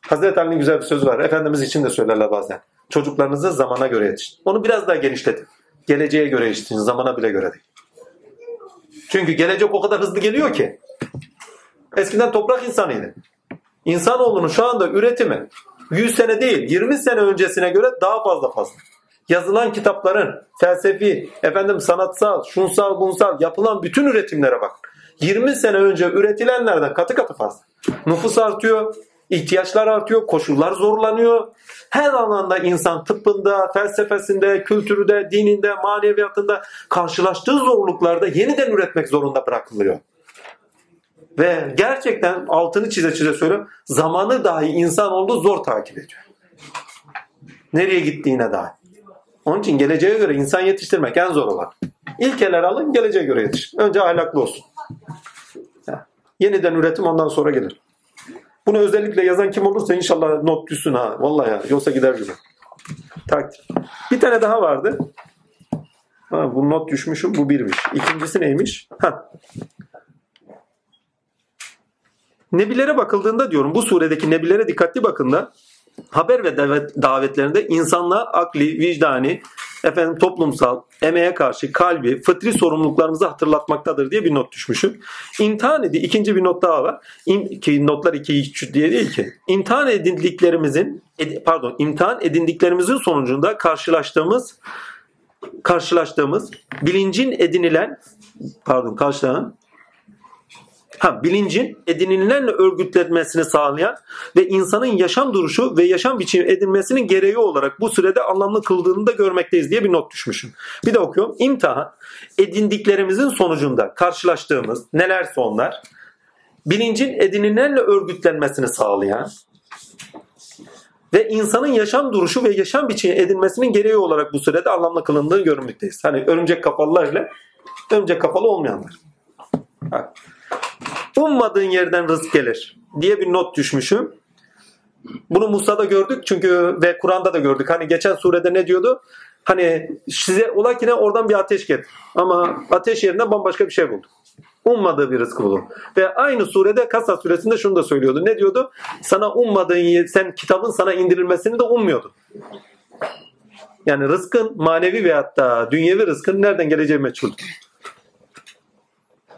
Hazreti Ali'nin güzel bir sözü var. Efendimiz için de söylerler bazen. Çocuklarınızı zamana göre yetişin. Onu biraz daha genişletin. Geleceğe göre yetişin. Zamana bile göre değil. Çünkü gelecek o kadar hızlı geliyor ki. Eskiden toprak insanıydı. İnsanoğlunun şu anda üretimi 100 sene değil 20 sene öncesine göre daha fazla fazla. yazılan kitapların felsefi, efendim sanatsal, şunsal, bunsal yapılan bütün üretimlere bak. 20 sene önce üretilenlerden katı katı fazla. Nüfus artıyor, ihtiyaçlar artıyor, koşullar zorlanıyor. Her alanda insan tıbbında, felsefesinde, kültürde, dininde, maneviyatında karşılaştığı zorluklarda yeniden üretmek zorunda bırakılıyor. Ve gerçekten altını çize çize söylüyorum. Zamanı dahi insan oldu zor takip ediyor. Nereye gittiğine dahi. Onun için geleceğe göre insan yetiştirmek en zor olan. İlkeler alın geleceğe göre yetişin. Önce ahlaklı olsun. Yeniden üretim ondan sonra gelir. Bunu özellikle yazan kim olursa inşallah not düşsün ha. Vallahi ya. Yoksa gider gibi. Takdir. Bir tane daha vardı. Ha, bu not düşmüşüm. Bu birmiş. İkincisi neymiş? Ha. Nebilere bakıldığında diyorum bu suredeki nebilere dikkatli bakında haber ve davet, davetlerinde insanlığa akli, vicdani, efendim toplumsal, emeğe karşı kalbi, fıtri sorumluluklarımızı hatırlatmaktadır diye bir not düşmüşüm. İmtihan edi ikinci bir not daha var. İm, ki notlar iki üç diye değil ki. İmtihan edindiklerimizin ed, pardon, imtihan edindiklerimizin sonucunda karşılaştığımız karşılaştığımız bilincin edinilen pardon karşılanan Ha, bilincin edinilenle örgütlenmesini sağlayan ve insanın yaşam duruşu ve yaşam biçimi edinmesinin gereği olarak bu sürede anlamlı kıldığını da görmekteyiz diye bir not düşmüşüm. Bir de okuyorum. İmtihan edindiklerimizin sonucunda karşılaştığımız nelerse onlar bilincin edinilenle örgütlenmesini sağlayan ve insanın yaşam duruşu ve yaşam biçimi edinmesinin gereği olarak bu sürede anlamlı kılındığı görmekteyiz. Hani örümcek kafalılar ile örümcek kafalı olmayanlar. Bak. Ummadığın yerden rızk gelir diye bir not düşmüşüm. Bunu Musa'da gördük çünkü ve Kur'an'da da gördük. Hani geçen surede ne diyordu? Hani size ola ki ne oradan bir ateş getir. Ama ateş yerine bambaşka bir şey buldu. Ummadığı bir rızkı bulur. Ve aynı surede Kasa suresinde şunu da söylüyordu. Ne diyordu? Sana ummadığın, sen kitabın sana indirilmesini de ummuyordu. Yani rızkın manevi veyahut da dünyevi rızkın nereden geleceği meçhul.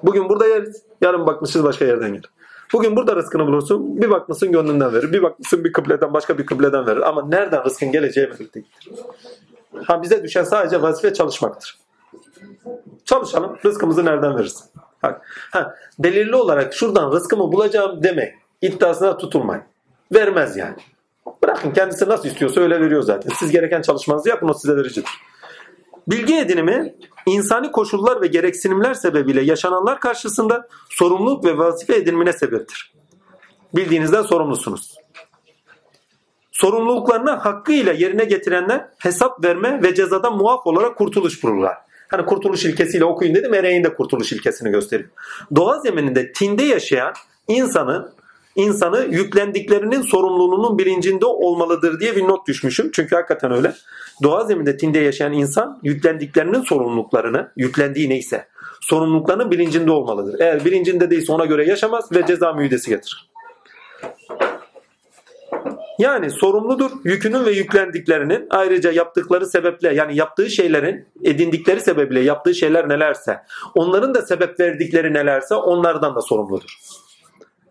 Bugün burada yeriz. Yarın bakmışız başka yerden gelir. Bugün burada rızkını bulursun. Bir bakmışsın gönlünden verir. Bir bakmışsın bir kıbleden başka bir kıbleden verir. Ama nereden rızkın geleceği değil. Ha bize düşen sadece vazife çalışmaktır. Çalışalım. Rızkımızı nereden verirsin? Ha, ha, belirli olarak şuradan rızkımı bulacağım deme. İddiasına tutulmayın. Vermez yani. Bırakın kendisi nasıl istiyorsa öyle veriyor zaten. Siz gereken çalışmanızı yapın o size vericidir. Bilgi edinimi insani koşullar ve gereksinimler sebebiyle yaşananlar karşısında sorumluluk ve vazife edinimine sebeptir. Bildiğinizden sorumlusunuz. Sorumluluklarını hakkıyla yerine getirenler hesap verme ve cezadan muaf olarak kurtuluş bulurlar. Hani kurtuluş ilkesiyle okuyun dedim. Ereğin de kurtuluş ilkesini gösteriyor. Doğa zemininde tinde yaşayan insanın insanı yüklendiklerinin sorumluluğunun bilincinde olmalıdır diye bir not düşmüşüm. Çünkü hakikaten öyle. Doğa zeminde tinde yaşayan insan yüklendiklerinin sorumluluklarını, yüklendiği neyse sorumluluklarının bilincinde olmalıdır. Eğer bilincinde değilse ona göre yaşamaz ve ceza müydesi getirir. Yani sorumludur yükünün ve yüklendiklerinin ayrıca yaptıkları sebeple yani yaptığı şeylerin edindikleri sebeple yaptığı şeyler nelerse onların da sebep verdikleri nelerse onlardan da sorumludur.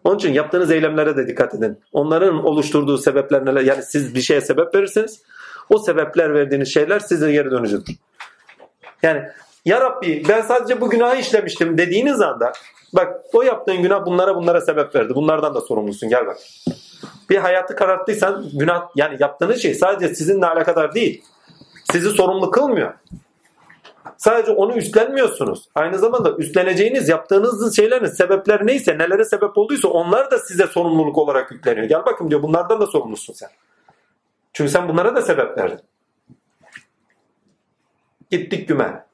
Onun için yaptığınız eylemlere de dikkat edin. Onların oluşturduğu sebepler neler? Yani siz bir şeye sebep verirsiniz. O sebepler verdiğiniz şeyler sizin geri dönücüdür. Yani ya Rabbi ben sadece bu günahı işlemiştim dediğiniz anda bak o yaptığın günah bunlara bunlara sebep verdi. Bunlardan da sorumlusun gel bak. Bir hayatı kararttıysan günah yani yaptığınız şey sadece sizinle alakadar değil. Sizi sorumlu kılmıyor. Sadece onu üstlenmiyorsunuz. Aynı zamanda üstleneceğiniz yaptığınız şeylerin sebepleri neyse nelere sebep olduysa onlar da size sorumluluk olarak yükleniyor. Gel bakın diyor bunlardan da sorumlusun sen. Çünkü sen bunlara da sebep verdin. Gittik güme.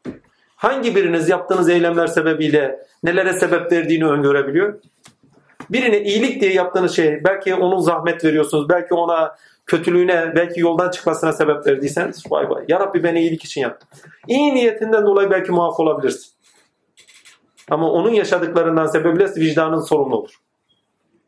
Hangi biriniz yaptığınız eylemler sebebiyle nelere sebep verdiğini öngörebiliyor? Birine iyilik diye yaptığınız şey belki onun zahmet veriyorsunuz. Belki ona kötülüğüne belki yoldan çıkmasına sebep verdiyseniz vay vay. Ya Rabbi ben iyilik için yaptım. İyi niyetinden dolayı belki muaf olabilirsin. Ama onun yaşadıklarından sebebiyle vicdanın sorumlu olur.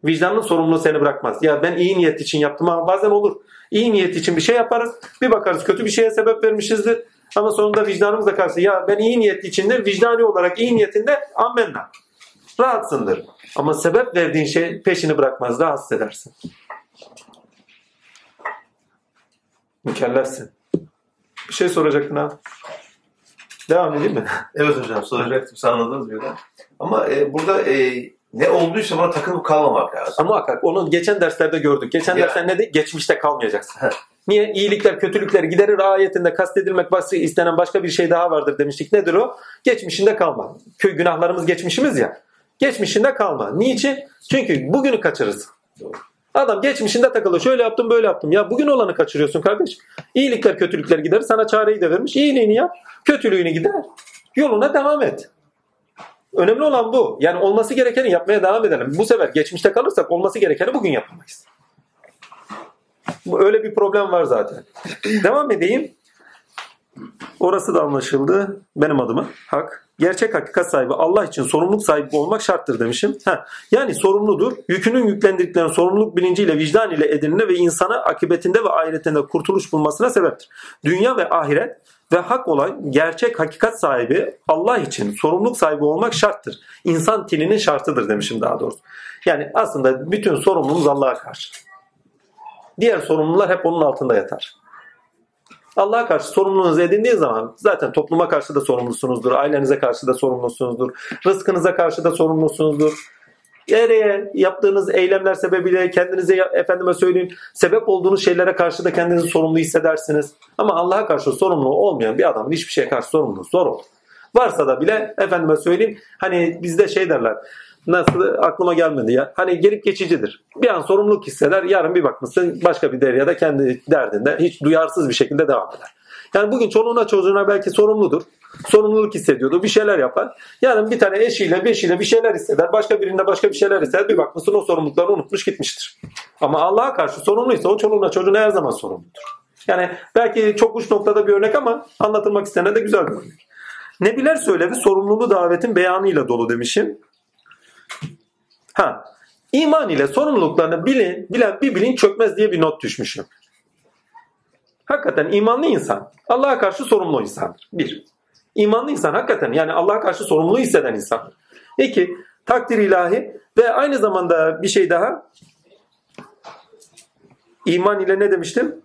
Vicdanın sorumluluğu seni bırakmaz. Ya ben iyi niyet için yaptım ama bazen olur. İyi niyet için bir şey yaparız. Bir bakarız kötü bir şeye sebep vermişizdir. Ama sonunda vicdanımız da karşı ya ben iyi niyetli içinde vicdani olarak iyi niyetinde ammenna. Rahatsındır. Ama sebep verdiğin şey peşini bırakmaz. Rahatsız edersin. Mükellefsin. Bir şey soracaktın ha. Devam edeyim mi? Evet hocam soracaktım. Siz anladınız mı? Ama e, burada e, ne olduysa buna takılıp kalmamak lazım. Ama muhakkak onu geçen derslerde gördük. Geçen Ya. dersler ne dedi? Geçmişte kalmayacaksın. Niye? İyilikler, kötülükler giderir ayetinde kastedilmek bahsi istenen başka bir şey daha vardır demiştik. Nedir o? Geçmişinde kalma. Köy günahlarımız geçmişimiz ya. Geçmişinde kalma. Niçin? Çünkü bugünü kaçırırsın. Doğru. Adam geçmişinde takılı. Şöyle yaptım böyle yaptım. Ya bugün olanı kaçırıyorsun kardeş. İyilikler kötülükler gider. Sana çareyi de vermiş. İyiliğini yap. Kötülüğünü gider. Yoluna devam et. Önemli olan bu. Yani olması gerekeni yapmaya devam edelim. Bu sefer geçmişte kalırsak olması gerekeni bugün yapamayız. Öyle bir problem var zaten. devam edeyim. Orası da anlaşıldı. Benim adıma hak. Gerçek hakikat sahibi Allah için sorumluluk sahibi olmak şarttır demişim. Ha, yani sorumludur. Yükünün yüklendiklerinin sorumluluk bilinciyle, vicdan ile edinine ve insana akıbetinde ve ahiretinde kurtuluş bulmasına sebeptir. Dünya ve ahiret ve hak olan gerçek hakikat sahibi Allah için sorumluluk sahibi olmak şarttır. İnsan tilinin şartıdır demişim daha doğrusu. Yani aslında bütün sorumluluğumuz Allah'a karşı. Diğer sorumlular hep onun altında yatar. Allah'a karşı sorumluluğunuzu edindiği zaman zaten topluma karşı da sorumlusunuzdur, ailenize karşı da sorumlusunuzdur, rızkınıza karşı da sorumlusunuzdur. Nereye yaptığınız eylemler sebebiyle kendinize efendime söyleyeyim sebep olduğunuz şeylere karşı da kendinizi sorumlu hissedersiniz. Ama Allah'a karşı sorumluluğu olmayan bir adamın hiçbir şeye karşı sorumluluğu zor olur. Varsa da bile efendime söyleyeyim hani bizde şey derler nasıl aklıma gelmedi ya. Hani gelip geçicidir. Bir an sorumluluk hisseder yarın bir bakmışsın başka bir deryada kendi derdinde hiç duyarsız bir şekilde devam eder. Yani bugün çoluğuna çocuğuna belki sorumludur. Sorumluluk hissediyordu. Bir şeyler yapar. Yarın bir tane eşiyle beşiyle bir şeyler hisseder. Başka birinde başka bir şeyler hisseder. Bir bakmışsın o sorumlulukları unutmuş gitmiştir. Ama Allah'a karşı sorumluysa o çoluğuna çocuğuna her zaman sorumludur. Yani belki çok uç noktada bir örnek ama anlatılmak istenen de güzel bir örnek. Nebiler söylevi sorumluluğu davetin beyanıyla dolu demişim. Ha, iman ile sorumluluklarını bilin, bilen bir bilin çökmez diye bir not düşmüşüm. Hakikaten imanlı insan Allah'a karşı sorumlu insandır. Bir. İmanlı insan hakikaten yani Allah'a karşı sorumluluğu hisseden insandır. İki. Takdir ilahi ve aynı zamanda bir şey daha. İman ile ne demiştim?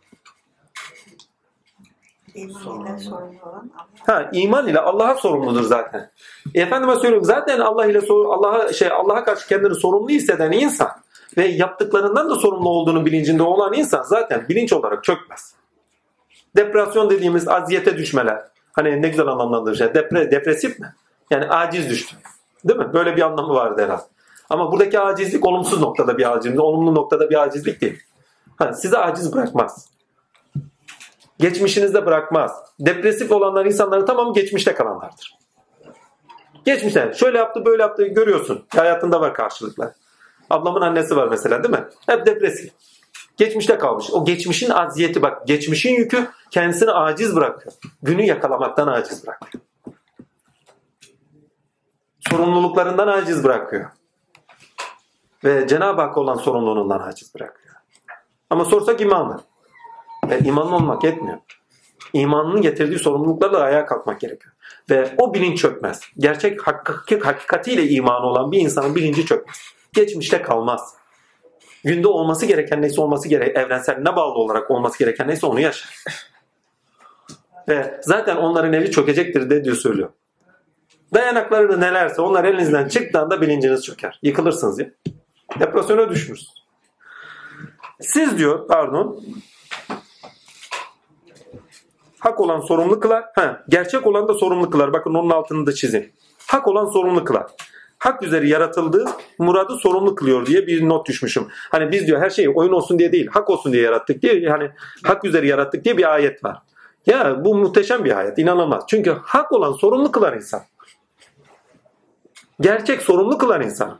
İman ile. Ha iman ile Allah'a sorumludur zaten. E, Efendime söylüyorum zaten Allah ile sor- Allah'a şey Allah'a karşı kendini sorumlu hisseden insan ve yaptıklarından da sorumlu olduğunu bilincinde olan insan zaten bilinç olarak çökmez. Depresyon dediğimiz aziyete düşmeler. Hani ne güzel anlamlandırır şey. Depre, depresif mi? Yani aciz düştü. Değil mi? Böyle bir anlamı vardı herhalde. Ama buradaki acizlik olumsuz noktada bir acizlik, olumlu noktada bir acizlik değil. Ha, sizi aciz bırakmaz. Geçmişinizde bırakmaz. Depresif olanlar insanların tamamı geçmişte kalanlardır. Geçmişte şöyle yaptı böyle yaptı görüyorsun. Hayatında var karşılıklar. Ablamın annesi var mesela değil mi? Hep depresif. Geçmişte kalmış. O geçmişin aziyeti bak. Geçmişin yükü kendisini aciz bırakıyor. Günü yakalamaktan aciz bırakıyor. Sorumluluklarından aciz bırakıyor. Ve Cenab-ı Hak olan sorumluluğundan aciz bırakıyor. Ama sorsak imanlı. Ve imanlı olmak yetmiyor. İmanının getirdiği sorumluluklarla ayağa kalkmak gerekiyor. Ve o bilinç çökmez. Gerçek hakik hakikatiyle imanı olan bir insanın bilinci çökmez. Geçmişte kalmaz. Günde olması gereken neyse olması gerek evrensel ne bağlı olarak olması gereken neyse onu yaşar. Ve zaten onların evi çökecektir de diyor söylüyor. Dayanakları nelerse onlar elinizden çıktığında bilinciniz çöker. Yıkılırsınız ya. Depresyona düşmüşsünüz. Siz diyor pardon hak olan sorumlu kılar. Ha, gerçek olan da sorumlu kılar. Bakın onun altını da çizin. Hak olan sorumlu kılar. Hak üzeri yaratıldığı muradı sorumlu kılıyor diye bir not düşmüşüm. Hani biz diyor her şeyi oyun olsun diye değil, hak olsun diye yarattık diye yani hak üzeri yarattık diye bir ayet var. Ya bu muhteşem bir ayet, inanılmaz. Çünkü hak olan sorumlu kılar insan. Gerçek sorumlu kılar insan.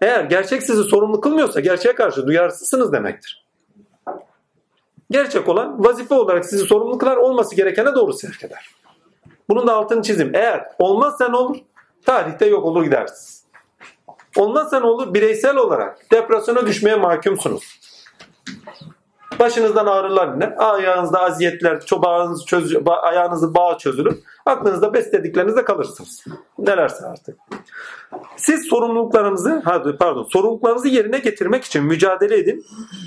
Eğer gerçek sizi sorumlu kılmıyorsa gerçeğe karşı duyarsızsınız demektir. Gerçek olan vazife olarak sizi sorumlu kılar olması gerekene doğru sevk eder. Bunun da altını çizim. Eğer olmazsa ne olur? Tarihte yok olur gidersiniz. Olmazsa ne olur? Bireysel olarak depresyona düşmeye mahkumsunuz. Başınızdan ağrılar ne? Ayağınızda aziyetler, çobağınız çöz, ayağınızı bağ çözülür. Aklınızda beslediklerinizde kalırsınız. Nelerse artık. Siz sorumluluklarınızı, pardon, sorumluluklarınızı yerine getirmek için mücadele edin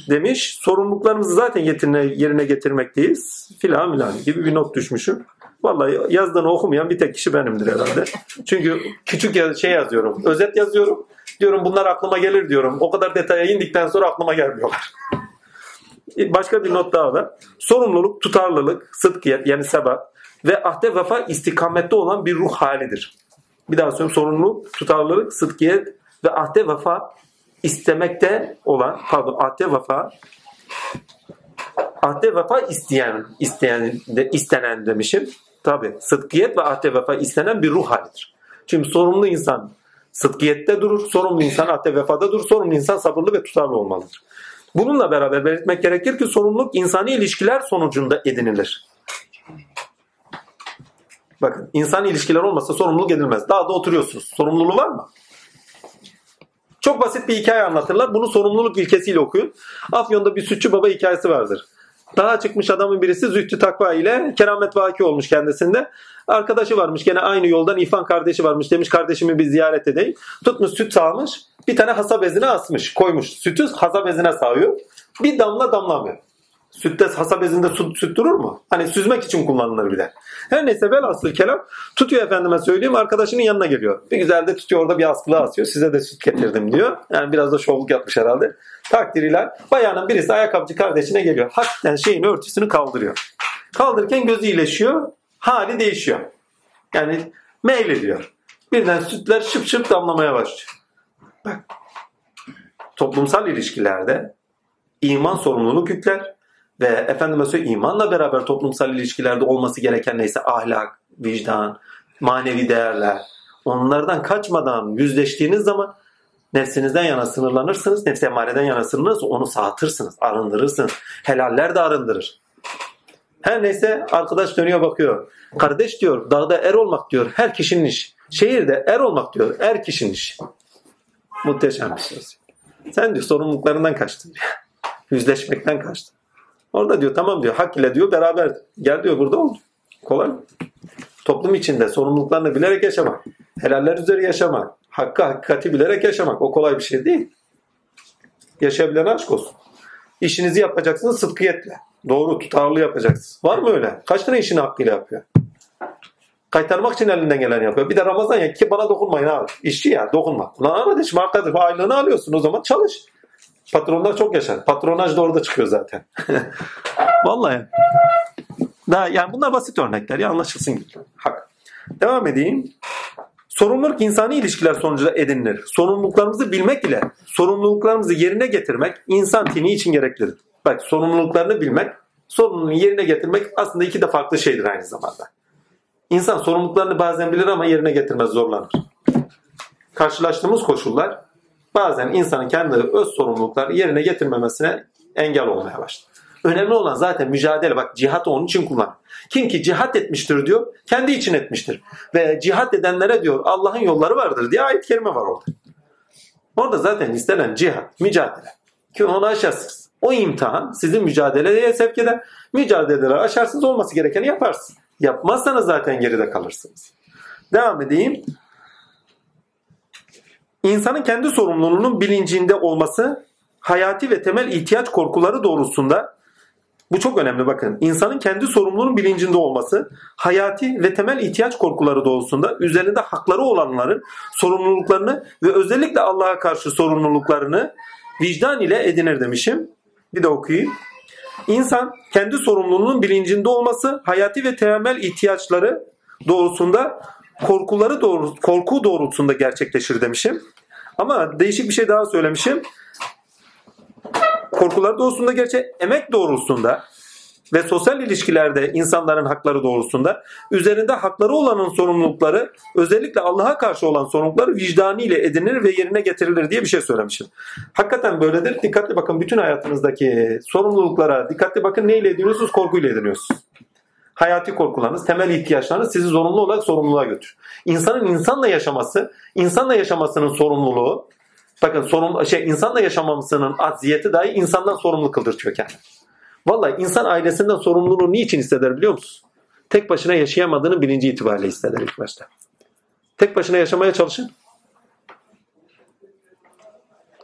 demiş. Sorumluluklarımızı zaten yetirine, yerine getirmekteyiz. Filan filan gibi bir not düşmüşüm. Vallahi yazdığını okumayan bir tek kişi benimdir herhalde. Çünkü küçük şey yazıyorum, özet yazıyorum. Diyorum bunlar aklıma gelir diyorum. O kadar detaya indikten sonra aklıma gelmiyorlar. Başka bir not daha var. Sorumluluk, tutarlılık, sıdkiyet yani sebat ve ahde vefa istikamette olan bir ruh halidir. Bir daha söyleyeyim. Sorumluluk, tutarlılık, sıdkiyet ve ahde vefa istemekte olan, pardon ahde vefa ahde vefa isteyen, isteyen de, istenen demişim. Tabi sıdkiyet ve ahde vefa istenen bir ruh halidir. Çünkü sorumlu insan sıdkiyette durur, sorumlu insan ahde vefada durur, sorumlu insan sabırlı ve tutarlı olmalıdır. Bununla beraber belirtmek gerekir ki sorumluluk insani ilişkiler sonucunda edinilir. Bakın insani ilişkiler olmasa sorumluluk edilmez. Daha da oturuyorsunuz. Sorumluluğu var mı? Çok basit bir hikaye anlatırlar. Bunu sorumluluk ilkesiyle okuyun. Afyon'da bir sütçü baba hikayesi vardır. Daha çıkmış adamın birisi zühtü takva ile keramet vaki olmuş kendisinde. Arkadaşı varmış gene aynı yoldan İrfan kardeşi varmış demiş kardeşimi bir ziyaret edeyim. Tutmuş süt sağmış bir tane hasa bezine asmış koymuş sütü hasa bezine sağıyor. Bir damla damlamıyor. Sütte hasa bezinde süt, süt durur mu? Hani süzmek için kullanılır bir de. Her neyse velhasıl kelam tutuyor efendime söyleyeyim arkadaşının yanına geliyor. Bir güzel de tutuyor orada bir askılığa asıyor. Size de süt getirdim diyor. Yani biraz da şovluk yapmış herhalde. Takdiriyle bayanın birisi ayakkabıcı kardeşine geliyor. Hakikaten şeyin örtüsünü kaldırıyor. Kaldırırken gözü iyileşiyor. Hali değişiyor. Yani meylediyor. Birden sütler şıp şıp damlamaya başlıyor. Bak. Toplumsal ilişkilerde iman sorumluluk yükler ve efendime söyleyeyim imanla beraber toplumsal ilişkilerde olması gereken neyse ahlak, vicdan, manevi değerler onlardan kaçmadan yüzleştiğiniz zaman nefsinizden yana sınırlanırsınız. Nefsi emareden yana sınırlanırsınız. Onu sağıtırsınız, arındırırsınız. Helaller de arındırır. Her neyse arkadaş dönüyor bakıyor. Kardeş diyor dağda er olmak diyor her kişinin işi. Şehirde er olmak diyor er kişinin işi. Muhteşem bir söz. Sen diyor sorumluluklarından kaçtın. Yüzleşmekten kaçtın. Orada diyor tamam diyor hak ile diyor beraber gel diyor burada ol. Kolay mı? Toplum içinde sorumluluklarını bilerek yaşamak. Helaller üzeri yaşamak. Hakkı hakikati bilerek yaşamak. O kolay bir şey değil. Yaşayabilen aşk olsun. İşinizi yapacaksınız sıdkıyetle. Doğru tutarlı yapacaksınız. Var mı öyle? Kaç tane işini hakkıyla yapıyor? Kaytarmak için elinden gelen yapıyor. Bir de Ramazan ya ki bana dokunmayın abi. İşçi ya dokunma. Lan arkadaşım hakikaten aylığını alıyorsun o zaman çalış. Patronlar çok yaşar. Patronaj da orada çıkıyor zaten. Vallahi. Daha, yani bunlar basit örnekler ya anlaşılsın. Hak. Devam edeyim. Sorumluluk insani ilişkiler sonucunda edinilir. Sorumluluklarımızı bilmek ile sorumluluklarımızı yerine getirmek insan tini için gereklidir. Bak sorumluluklarını bilmek, sorumluluğunu yerine getirmek aslında iki de farklı şeydir aynı zamanda. İnsan sorumluluklarını bazen bilir ama yerine getirmez zorlanır. Karşılaştığımız koşullar bazen insanın kendi öz sorumlulukları yerine getirmemesine engel olmaya başlar. Önemli olan zaten mücadele. Bak cihat onun için kullan. Kim ki cihat etmiştir diyor, kendi için etmiştir. Ve cihat edenlere diyor Allah'ın yolları vardır diye ayet kerime var orada. Orada zaten istenen cihat, mücadele. Ki onu aşarsınız. O imtihan sizi mücadeleye sevk eder. Mücadeleleri aşarsınız olması gerekeni yaparsınız. Yapmazsanız zaten geride kalırsınız. Devam edeyim. İnsanın kendi sorumluluğunun bilincinde olması hayati ve temel ihtiyaç korkuları doğrultusunda bu çok önemli bakın. İnsanın kendi sorumluluğunun bilincinde olması hayati ve temel ihtiyaç korkuları doğrultusunda üzerinde hakları olanların sorumluluklarını ve özellikle Allah'a karşı sorumluluklarını vicdan ile edinir demişim. Bir de okuyayım. İnsan kendi sorumluluğunun bilincinde olması hayati ve temel ihtiyaçları doğrultusunda korkuları doğru, korku doğrultusunda gerçekleşir demişim. Ama değişik bir şey daha söylemişim. Korkuları doğrultusunda gerçek emek doğrultusunda ve sosyal ilişkilerde insanların hakları doğrultusunda üzerinde hakları olanın sorumlulukları özellikle Allah'a karşı olan sorumlulukları vicdanı ile edinilir ve yerine getirilir diye bir şey söylemişim. Hakikaten böyledir. Dikkatli bakın bütün hayatınızdaki sorumluluklara dikkatli bakın neyle ediniyorsunuz? Korkuyla ediniyorsunuz. Hayati korkularınız, temel ihtiyaçlarınız sizi zorunlu olarak sorumluluğa götür. İnsanın insanla yaşaması, insanla yaşamasının sorumluluğu, bakın sorun, şey insanla yaşamamasının aziyeti dahi insandan sorumlu kıldırtıyor kendini. Vallahi insan ailesinden sorumluluğu niçin hisseder biliyor musunuz? Tek başına yaşayamadığını bilinci itibariyle hisseder ilk başta. Tek başına yaşamaya çalışın.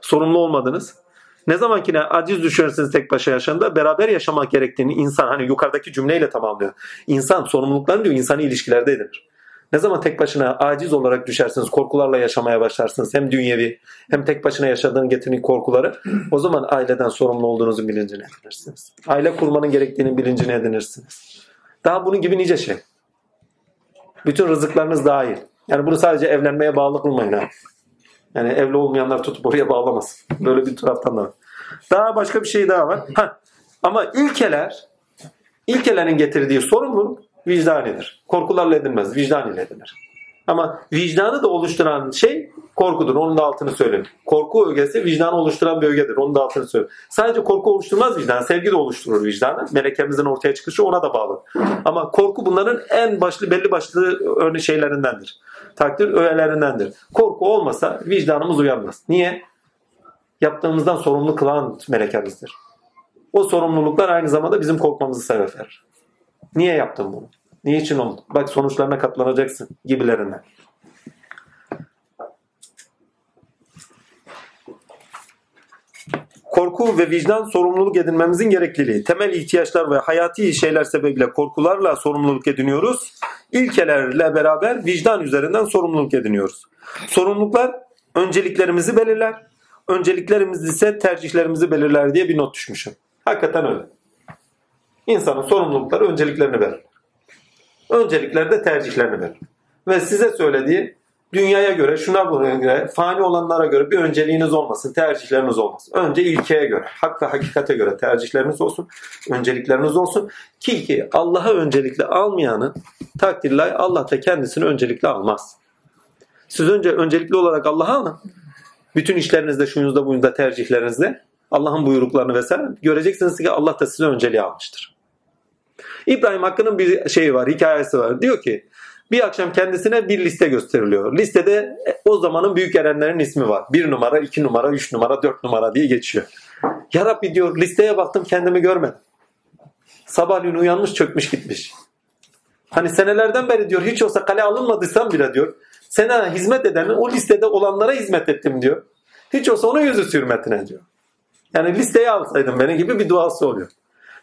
Sorumlu olmadınız. Ne zaman ki ne aciz düşersiniz tek başına yaşamda beraber yaşamak gerektiğini insan hani yukarıdaki cümleyle tamamlıyor. İnsan sorumluluklarını diyor insani ilişkilerde edinir. Ne zaman tek başına aciz olarak düşersiniz, korkularla yaşamaya başlarsınız. Hem dünyevi hem tek başına yaşadığını getirin korkuları. O zaman aileden sorumlu olduğunuzu bilincine edinirsiniz. Aile kurmanın gerektiğini bilincine edinirsiniz. Daha bunun gibi nice şey. Bütün rızıklarınız dahil. Yani bunu sadece evlenmeye bağlı kılmayın. Yani evli olmayanlar tutup oraya bağlamasın. Böyle bir taraftan da var. Daha başka bir şey daha var. Ha. Ama ilkeler, ilkelerin getirdiği sorumluluk vicdanidir. Korkularla edilmez, vicdan ile edilir. Ama vicdanı da oluşturan şey korkudur. Onun da altını söyleyeyim. Korku ögesi vicdanı oluşturan bir ögedir. Onun da altını söyleyeyim. Sadece korku oluşturmaz vicdan. Sevgi de oluşturur vicdanı. Melekemizin ortaya çıkışı ona da bağlı. Ama korku bunların en başlı belli başlı örnek şeylerindendir. Takdir öğelerindendir. Korku olmasa vicdanımız uyanmaz. Niye? Yaptığımızdan sorumlu kılan melekemizdir. O sorumluluklar aynı zamanda bizim korkmamızı sebep verir. Niye yaptın bunu? Niçin oldu? Bak sonuçlarına katlanacaksın gibilerinden. Korku ve vicdan sorumluluk edinmemizin gerekliliği. Temel ihtiyaçlar ve hayati şeyler sebebiyle korkularla sorumluluk ediniyoruz. İlkelerle beraber vicdan üzerinden sorumluluk ediniyoruz. Sorumluluklar önceliklerimizi belirler. Önceliklerimiz ise tercihlerimizi belirler diye bir not düşmüşüm. Hakikaten öyle. İnsanın sorumlulukları önceliklerini verir. Öncelikler de tercihlerini verir. Ve size söylediği dünyaya göre, şuna buna göre, fani olanlara göre bir önceliğiniz olmasın, tercihleriniz olmasın. Önce ilkeye göre, hak ve hakikate göre tercihleriniz olsun, öncelikleriniz olsun. Ki ki Allah'a öncelikle almayanı takdirle Allah da kendisini öncelikle almaz. Siz önce öncelikli olarak Allah'a alın. Bütün işlerinizde, şunuzda, bunuzda, tercihlerinizde Allah'ın buyruklarını vesaire göreceksiniz ki Allah da size önceliği almıştır. İbrahim Hakkı'nın bir şeyi var, hikayesi var. Diyor ki bir akşam kendisine bir liste gösteriliyor. Listede o zamanın büyük erenlerin ismi var. Bir numara, iki numara, üç numara, dört numara diye geçiyor. Ya Rabbi diyor listeye baktım kendimi görmedim. Sabahleyin uyanmış çökmüş gitmiş. Hani senelerden beri diyor hiç olsa kale alınmadıysam bile diyor. Sana hizmet eden o listede olanlara hizmet ettim diyor. Hiç olsa onun yüzü hürmetine diyor. Yani listeye alsaydım beni gibi bir duası oluyor.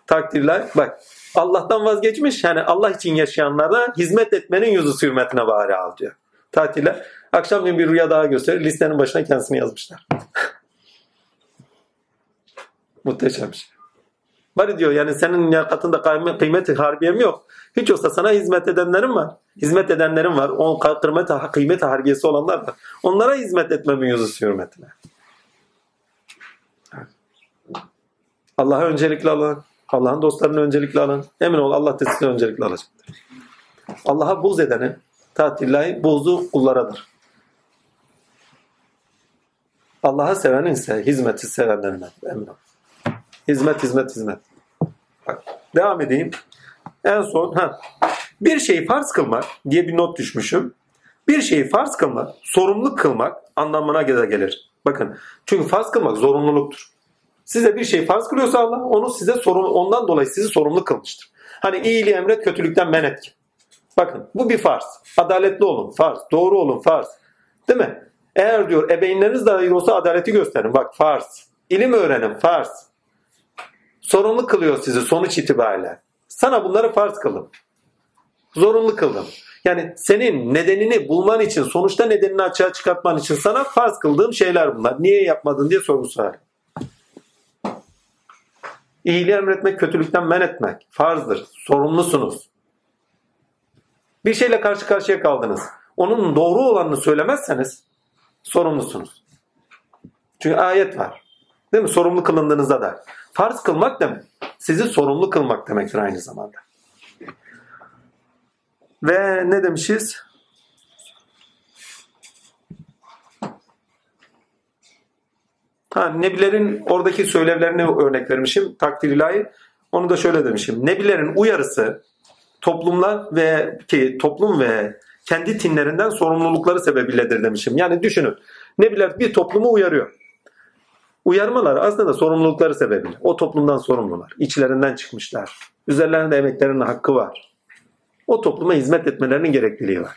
Takdirler bak Allah'tan vazgeçmiş yani Allah için yaşayanlara hizmet etmenin yüzü hürmetine bari al diyor. Takdirler akşamleyin bir rüya daha gösterir listenin başına kendisini yazmışlar. Muhteşem şey. Bari diyor yani senin yakatında kıymeti harbiyem yok. Hiç olsa sana hizmet edenlerin var. Hizmet edenlerin var. O kıymet, kıymet harbiyesi olanlar var. Onlara hizmet etmemin yüzü hürmetine. Allah'a öncelikli alın. Allah'ın dostlarını öncelikli alın. Emin ol Allah da sizi öncelikli alacaktır. Allah'a buz edeni tatillahi buzu kullaradır. Allah'a sevenin ise hizmeti sevenlerinden. Emin ol. Hizmet, hizmet, hizmet. Bak, devam edeyim. En son ha, bir şeyi farz kılmak diye bir not düşmüşüm. Bir şeyi farz kılmak, sorumluluk kılmak anlamına gelir. Bakın çünkü farz kılmak zorunluluktur. Size bir şey farz kılıyorsa Allah onu size sorun ondan dolayı sizi sorumlu kılmıştır. Hani iyiliği emret, kötülükten men et. Bakın bu bir farz. Adaletli olun, farz. Doğru olun, farz. Değil mi? Eğer diyor ebeğinleriniz dahi olsa adaleti gösterin. Bak farz. İlim öğrenin, farz. Sorumlu kılıyor sizi sonuç itibariyle. Sana bunları farz kıldım. Zorunlu kıldım. Yani senin nedenini bulman için, sonuçta nedenini açığa çıkartman için sana farz kıldığım şeyler bunlar. Niye yapmadın diye soru sorar. İyiliği emretmek, kötülükten men etmek farzdır. Sorumlusunuz. Bir şeyle karşı karşıya kaldınız. Onun doğru olanını söylemezseniz sorumlusunuz. Çünkü ayet var. Değil mi? Sorumlu kılındığınızda da. Farz kılmak demek. Sizi sorumlu kılmak demektir aynı zamanda. Ve ne demişiz? Ha, Nebilerin oradaki söylevlerine örnek vermişim. Takdir ilahi. Onu da şöyle demişim. Nebilerin uyarısı toplumlar ve ki toplum ve kendi tinlerinden sorumlulukları sebebiyledir demişim. Yani düşünün. Nebiler bir toplumu uyarıyor. Uyarmalar aslında sorumlulukları sebebiyle. O toplumdan sorumlular. İçlerinden çıkmışlar. Üzerlerinde emeklerinin hakkı var. O topluma hizmet etmelerinin gerekliliği var.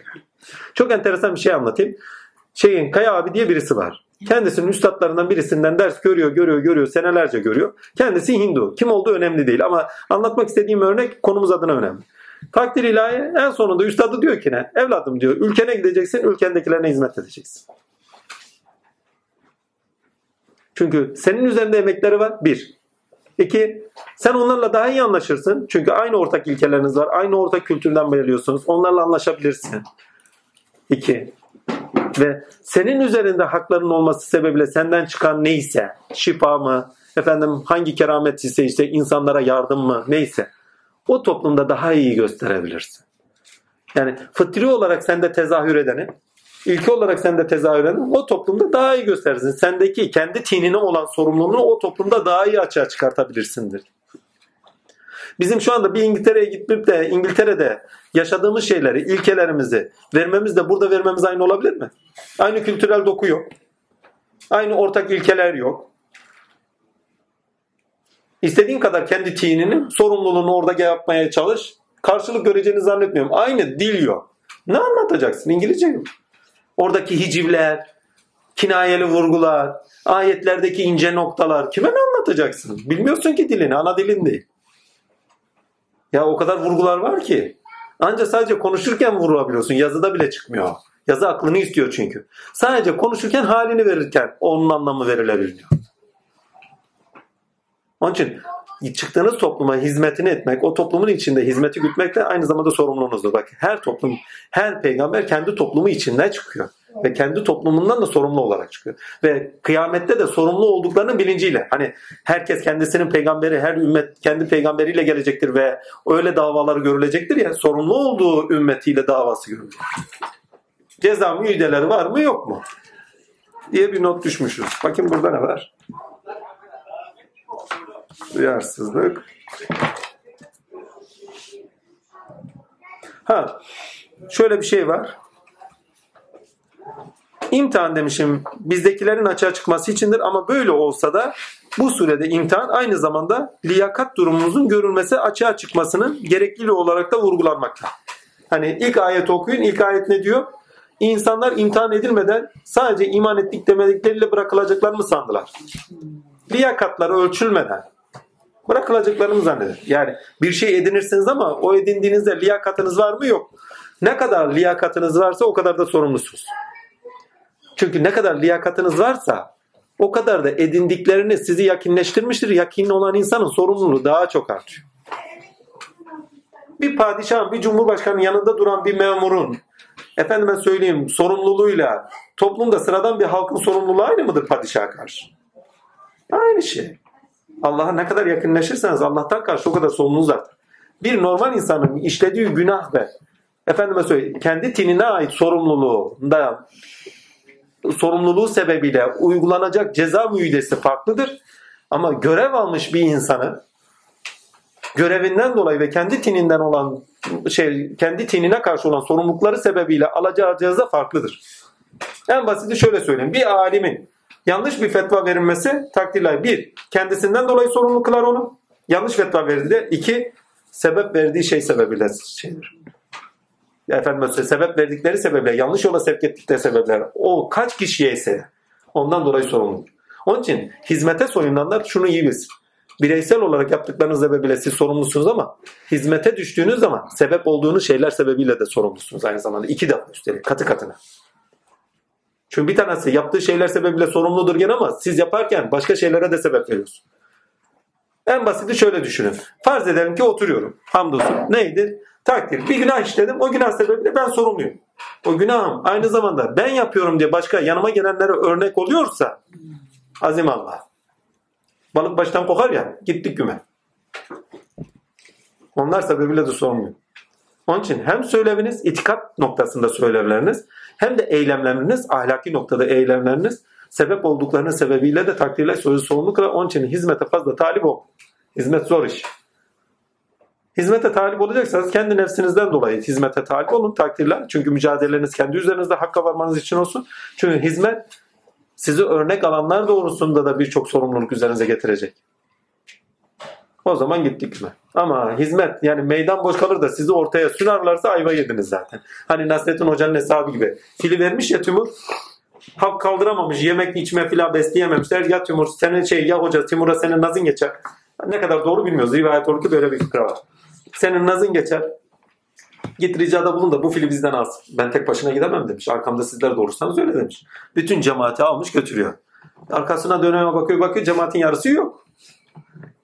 Çok enteresan bir şey anlatayım. Şeyin Kaya abi diye birisi var. Kendisinin üstadlarından birisinden ders görüyor, görüyor, görüyor, senelerce görüyor. Kendisi Hindu. Kim olduğu önemli değil ama anlatmak istediğim örnek konumuz adına önemli. Takdir ilahi en sonunda üstadı diyor ki ne? Evladım diyor ülkene gideceksin, ülkendekilerine hizmet edeceksin. Çünkü senin üzerinde emekleri var. Bir. İki, sen onlarla daha iyi anlaşırsın. Çünkü aynı ortak ilkeleriniz var. Aynı ortak kültürden belirliyorsunuz. Onlarla anlaşabilirsin. İki. Ve senin üzerinde hakların olması sebebiyle senden çıkan neyse, şifa mı, efendim hangi keramet ise işte insanlara yardım mı neyse o toplumda daha iyi gösterebilirsin. Yani fıtri olarak sende tezahür edeni, ilki olarak sende tezahür edeni o toplumda daha iyi gösterirsin. Sendeki kendi tinine olan sorumluluğunu o toplumda daha iyi açığa çıkartabilirsindir. Bizim şu anda bir İngiltere'ye gitmeyip de İngiltere'de yaşadığımız şeyleri, ilkelerimizi vermemiz de burada vermemiz aynı olabilir mi? Aynı kültürel doku yok. Aynı ortak ilkeler yok. İstediğin kadar kendi tinini, sorumluluğunu orada yapmaya çalış. Karşılık göreceğini zannetmiyorum. Aynı dil yok. Ne anlatacaksın? İngilizce yok. Oradaki hicivler, kinayeli vurgular, ayetlerdeki ince noktalar kime ne anlatacaksın? Bilmiyorsun ki dilini, ana dilin değil. Ya o kadar vurgular var ki. Ancak sadece konuşurken vurabiliyorsun. Yazıda bile çıkmıyor. Yazı aklını istiyor çünkü. Sadece konuşurken halini verirken onun anlamı verilebiliyor. Onun için çıktığınız topluma hizmetini etmek, o toplumun içinde hizmeti gütmek de aynı zamanda sorumluluğunuzdur. Bak her toplum, her peygamber kendi toplumu içinden çıkıyor. Ve kendi toplumundan da sorumlu olarak çıkıyor. Ve kıyamette de sorumlu olduklarının bilinciyle. Hani herkes kendisinin peygamberi, her ümmet kendi peygamberiyle gelecektir ve öyle davaları görülecektir ya sorumlu olduğu ümmetiyle davası görülecek. Ceza müjdeleri var mı yok mu? diye bir not düşmüşüz. Bakın burada ne var? Duyarsızlık. Ha, şöyle bir şey var. İmtihan demişim bizdekilerin açığa çıkması içindir ama böyle olsa da bu surede imtihan aynı zamanda liyakat durumumuzun görülmesi açığa çıkmasının gerekliliği olarak da vurgulanmakta. Hani ilk ayet okuyun. ilk ayet ne diyor? İnsanlar imtihan edilmeden sadece iman ettik demedikleriyle bırakılacaklar mı sandılar? Liyakatları ölçülmeden bırakılacaklarını zanneder. Yani bir şey edinirsiniz ama o edindiğinizde liyakatınız var mı yok. Ne kadar liyakatınız varsa o kadar da sorumlusunuz. Çünkü ne kadar liyakatınız varsa o kadar da edindiklerini sizi yakinleştirmiştir. Yakinli olan insanın sorumluluğu daha çok artıyor. Bir padişahın, bir cumhurbaşkanının yanında duran bir memurun efendime söyleyeyim sorumluluğuyla toplumda sıradan bir halkın sorumluluğu aynı mıdır padişaha karşı? Aynı şey. Allah'a ne kadar yakınlaşırsanız Allah'tan karşı o kadar sorumluluğunuz artar. Bir normal insanın işlediği günah ve efendime söyleyeyim kendi tinine ait sorumluluğunda sorumluluğu sebebiyle uygulanacak ceza müydesi farklıdır. Ama görev almış bir insanı görevinden dolayı ve kendi tininden olan şey kendi tinine karşı olan sorumlulukları sebebiyle alacağı ceza farklıdır. En basiti şöyle söyleyeyim. Bir alimin yanlış bir fetva verilmesi takdirler. Bir, kendisinden dolayı sorumlu kılar onu. Yanlış fetva verildi. İki, sebep verdiği şey sebebiyle şeydir. Efendim sebep verdikleri sebeple yanlış yola sevk ettikleri sebepler o kaç kişiye ise ondan dolayı sorumludur. Onun için hizmete soyunanlar şunu iyi bilsin. Bireysel olarak yaptıklarınız sebebiyle siz sorumlusunuz ama hizmete düştüğünüz zaman sebep olduğunuz şeyler sebebiyle de sorumlusunuz aynı zamanda. iki defa üstelik katı katına. Çünkü bir tanesi yaptığı şeyler sebebiyle sorumludur gene ama siz yaparken başka şeylere de sebep veriyorsun. En basiti şöyle düşünün. Farz edelim ki oturuyorum. Hamdolsun. Neydi? Takdir. Bir günah işledim. O günah sebebiyle ben sorumluyum. O günahım aynı zamanda ben yapıyorum diye başka yanıma gelenlere örnek oluyorsa azim Allah. Balık baştan kokar ya gittik güme. Onlar sebebiyle de sorumluyum. Onun için hem söyleviniz itikat noktasında söylevleriniz hem de eylemleriniz ahlaki noktada eylemleriniz sebep olduklarının sebebiyle de takdirle sözü sorumluluk ve onun için hizmete fazla talip ol. Hizmet zor iş. Hizmete talip olacaksanız kendi nefsinizden dolayı hizmete talip olun takdirler. Çünkü mücadeleleriniz kendi üzerinizde hakka varmanız için olsun. Çünkü hizmet Sizi örnek alanlar doğrusunda da birçok sorumluluk üzerinize getirecek. O zaman gittik mi? Ama hizmet yani meydan boş kalır da sizi ortaya sunarlarsa ayva yediniz zaten. Hani Nasrettin Hoca'nın hesabı gibi. Fili vermiş ya Timur. Halk kaldıramamış. Yemek içme filan besleyememişler. Ya Timur senin şey ya hoca Timur'a senin nazın geçer. Ne kadar doğru bilmiyoruz. Rivayet olur ki böyle bir fıkra var. Senin nazın geçer. Git ricada bulun da bu fili bizden alsın. Ben tek başına gidemem demiş. Arkamda sizler doğurursanız öyle demiş. Bütün cemaati almış götürüyor. Arkasına dönüyor bakıyor bakıyor cemaatin yarısı yok.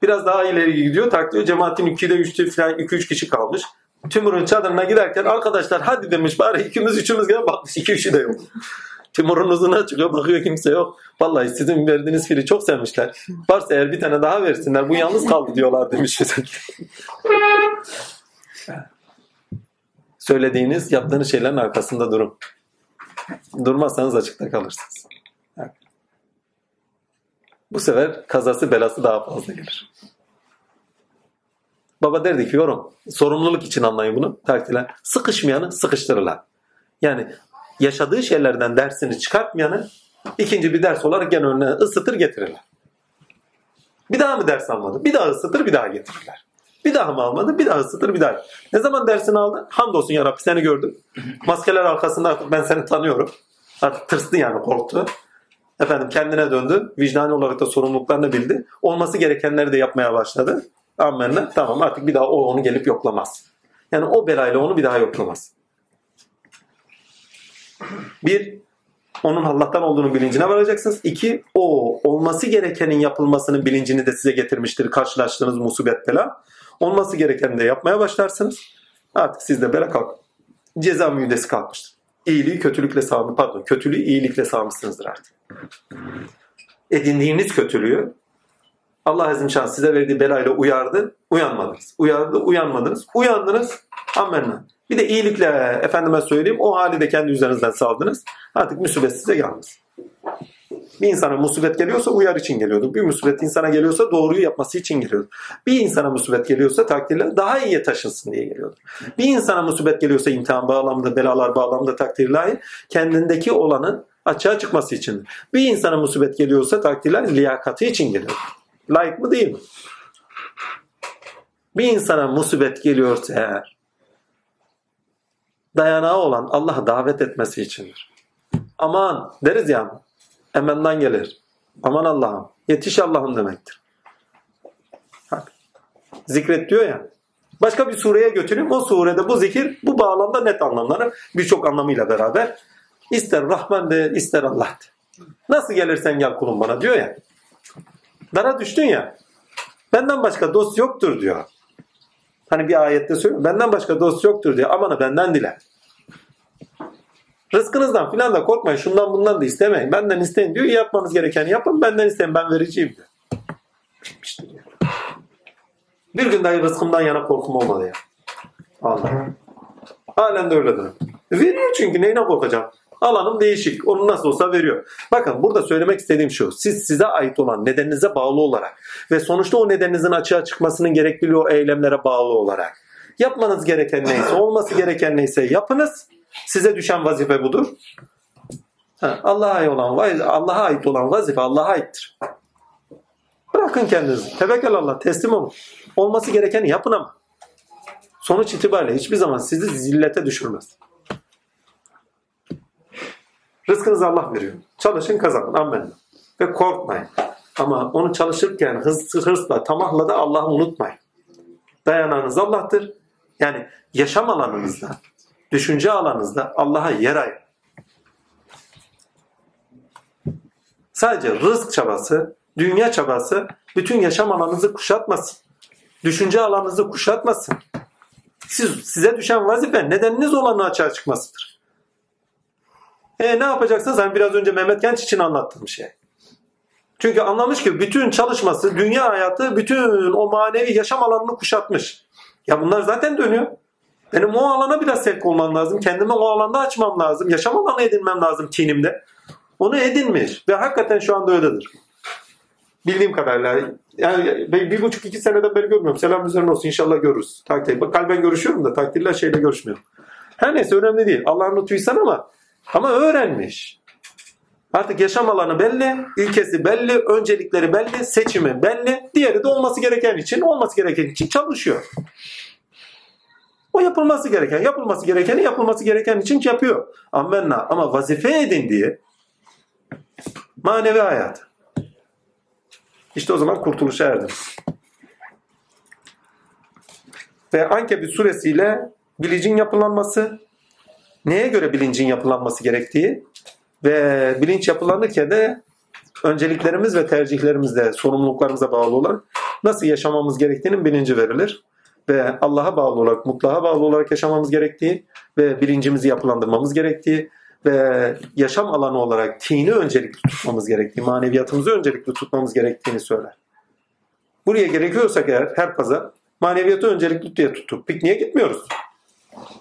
Biraz daha ileri gidiyor taklıyor. Cemaatin 2'de 3'te falan 2-3 kişi kalmış. Timur'un çadırına giderken arkadaşlar hadi demiş bari ikimiz üçümüz gel bakmış 2-3'ü de yok. Timur'un uzuna çıkıyor bakıyor kimse yok. Vallahi sizin verdiğiniz fili çok sevmişler. Varsa eğer bir tane daha versinler bu yalnız kaldı diyorlar demiş. Söylediğiniz yaptığınız şeylerin arkasında durun. Durmazsanız açıkta kalırsınız. Bu sefer kazası belası daha fazla gelir. Baba derdi ki yorum. Sorumluluk için anlayın bunu. Takdirler. Sıkışmayanı sıkıştırırlar. Yani yaşadığı şeylerden dersini çıkartmayanı ikinci bir ders olarak gene önüne ısıtır getirirler. Bir daha mı ders almadı? Bir daha ısıtır bir daha getirirler. Bir daha mı almadı? Bir daha ısıtır bir daha. Ne zaman dersini aldı? Hamdolsun ya Rabbi seni gördüm. Maskeler arkasında artık ben seni tanıyorum. Artık tırstı yani korktu. Efendim kendine döndü. Vicdani olarak da sorumluluklarını bildi. Olması gerekenleri de yapmaya başladı. Amenna. Tamam artık bir daha o onu gelip yoklamaz. Yani o belayla onu bir daha yoklamaz. Bir, onun Allah'tan olduğunu bilincine varacaksınız. İki, o olması gerekenin yapılmasının bilincini de size getirmiştir karşılaştığınız musibet bela. Olması gerekeni de yapmaya başlarsınız. Artık sizde bela kalk. Ceza müydesi kalkmıştır. İyiliği kötülükle sağmış, pardon kötülüğü iyilikle sağmışsınızdır artık. Edindiğiniz kötülüğü Allah azim şan size verdiği belayla uyardı, uyanmadınız. Uyardı, uyanmadınız. Uyandınız, amenna. Bir de iyilikle efendime söyleyeyim o hali de kendi üzerinizden saldınız. Artık musibet size gelmez. Bir insana musibet geliyorsa uyar için geliyordu. Bir musibet insana geliyorsa doğruyu yapması için geliyordu. Bir insana musibet geliyorsa takdirler daha iyiye taşınsın diye geliyordu. Bir insana musibet geliyorsa imtihan bağlamında, belalar bağlamında takdirler kendindeki olanın açığa çıkması için. Bir insana musibet geliyorsa takdirler liyakati için geliyor. Layık mı değil mi? Bir insana musibet geliyorsa eğer dayanağı olan Allah'a davet etmesi içindir. Aman deriz ya emenden gelir. Aman Allah'ım yetiş Allah'ım demektir. Bak, zikret diyor ya. Başka bir sureye götüreyim. O surede bu zikir bu bağlamda net anlamları birçok anlamıyla beraber ister Rahman de ister Allah de. Nasıl gelirsen gel kulum bana diyor ya. Dara düştün ya. Benden başka dost yoktur diyor. Hani bir ayette söylüyor. Benden başka dost yoktur diyor. Amanı benden dile. Rızkınızdan filan da korkmayın. Şundan bundan da istemeyin. Benden isteyin diyor. Yapmanız gerekeni yapın. Benden isteyin. Ben vereceğim diyor. Bitmiştir diyor. Bir gün dahi rızkımdan yana korkum olmadı ya. Allah. Halen de öyledir. Veriyor çünkü neyine korkacağım? Alanım değişik. Onu nasıl olsa veriyor. Bakın burada söylemek istediğim şu. Siz size ait olan nedeninize bağlı olarak ve sonuçta o nedeninizin açığa çıkmasının gerekliliği o eylemlere bağlı olarak yapmanız gereken neyse, olması gereken neyse yapınız. Size düşen vazife budur. Allah'a ait olan Allah'a ait olan vazife Allah'a aittir. Bırakın kendinizi. Tevekkül Allah. Teslim olun. Olması gerekeni yapın ama. Sonuç itibariyle hiçbir zaman sizi zillete düşürmez. Rızkınızı Allah veriyor. Çalışın kazanın. Amin. Ve korkmayın. Ama onu çalışırken hırs, hırsla, tamahla da Allah'ı unutmayın. Dayanağınız Allah'tır. Yani yaşam alanınızda, düşünce alanınızda Allah'a yer ayırın. Sadece rızk çabası, dünya çabası bütün yaşam alanınızı kuşatmasın. Düşünce alanınızı kuşatmasın. Siz, size düşen vazife nedeniniz olanı açığa çıkmasıdır. E ne yapacaksınız? Hani biraz önce Mehmet Genç için anlattığım şey. Çünkü anlamış ki bütün çalışması, dünya hayatı, bütün o manevi yaşam alanını kuşatmış. Ya bunlar zaten dönüyor. Benim o alana biraz sevk olmam lazım. Kendimi o alanda açmam lazım. Yaşam alanı edinmem lazım tinimde. Onu edinmiş. Ve hakikaten şu anda öyledir. Bildiğim kadarıyla. Yani bir buçuk iki seneden beri görmüyorum. Selam üzerine olsun inşallah görürüz. Takdir. Kalben görüşüyorum da takdirler şeyle görüşmüyorum. Her neyse önemli değil. Allah'ın lütfuysan ama ama öğrenmiş. Artık yaşam alanı belli, ilkesi belli, öncelikleri belli, seçimi belli. Diğeri de olması gereken için, olması gereken için çalışıyor. O yapılması gereken, yapılması gerekeni yapılması gereken için yapıyor. Ammenna. Ama vazife edindiği manevi hayat. İşte o zaman kurtuluşa erdim. Ve Ankebut suresiyle bilincin yapılanması, neye göre bilincin yapılanması gerektiği ve bilinç yapılanırken de önceliklerimiz ve tercihlerimizde sorumluluklarımıza bağlı olarak nasıl yaşamamız gerektiğinin bilinci verilir. Ve Allah'a bağlı olarak, mutlağa bağlı olarak yaşamamız gerektiği ve bilincimizi yapılandırmamız gerektiği ve yaşam alanı olarak tini öncelikli tutmamız gerektiği, maneviyatımızı öncelikli tutmamız gerektiğini söyler. Buraya gerekiyorsak eğer her pazar maneviyatı öncelikli diye tuttuk. Pikniğe gitmiyoruz.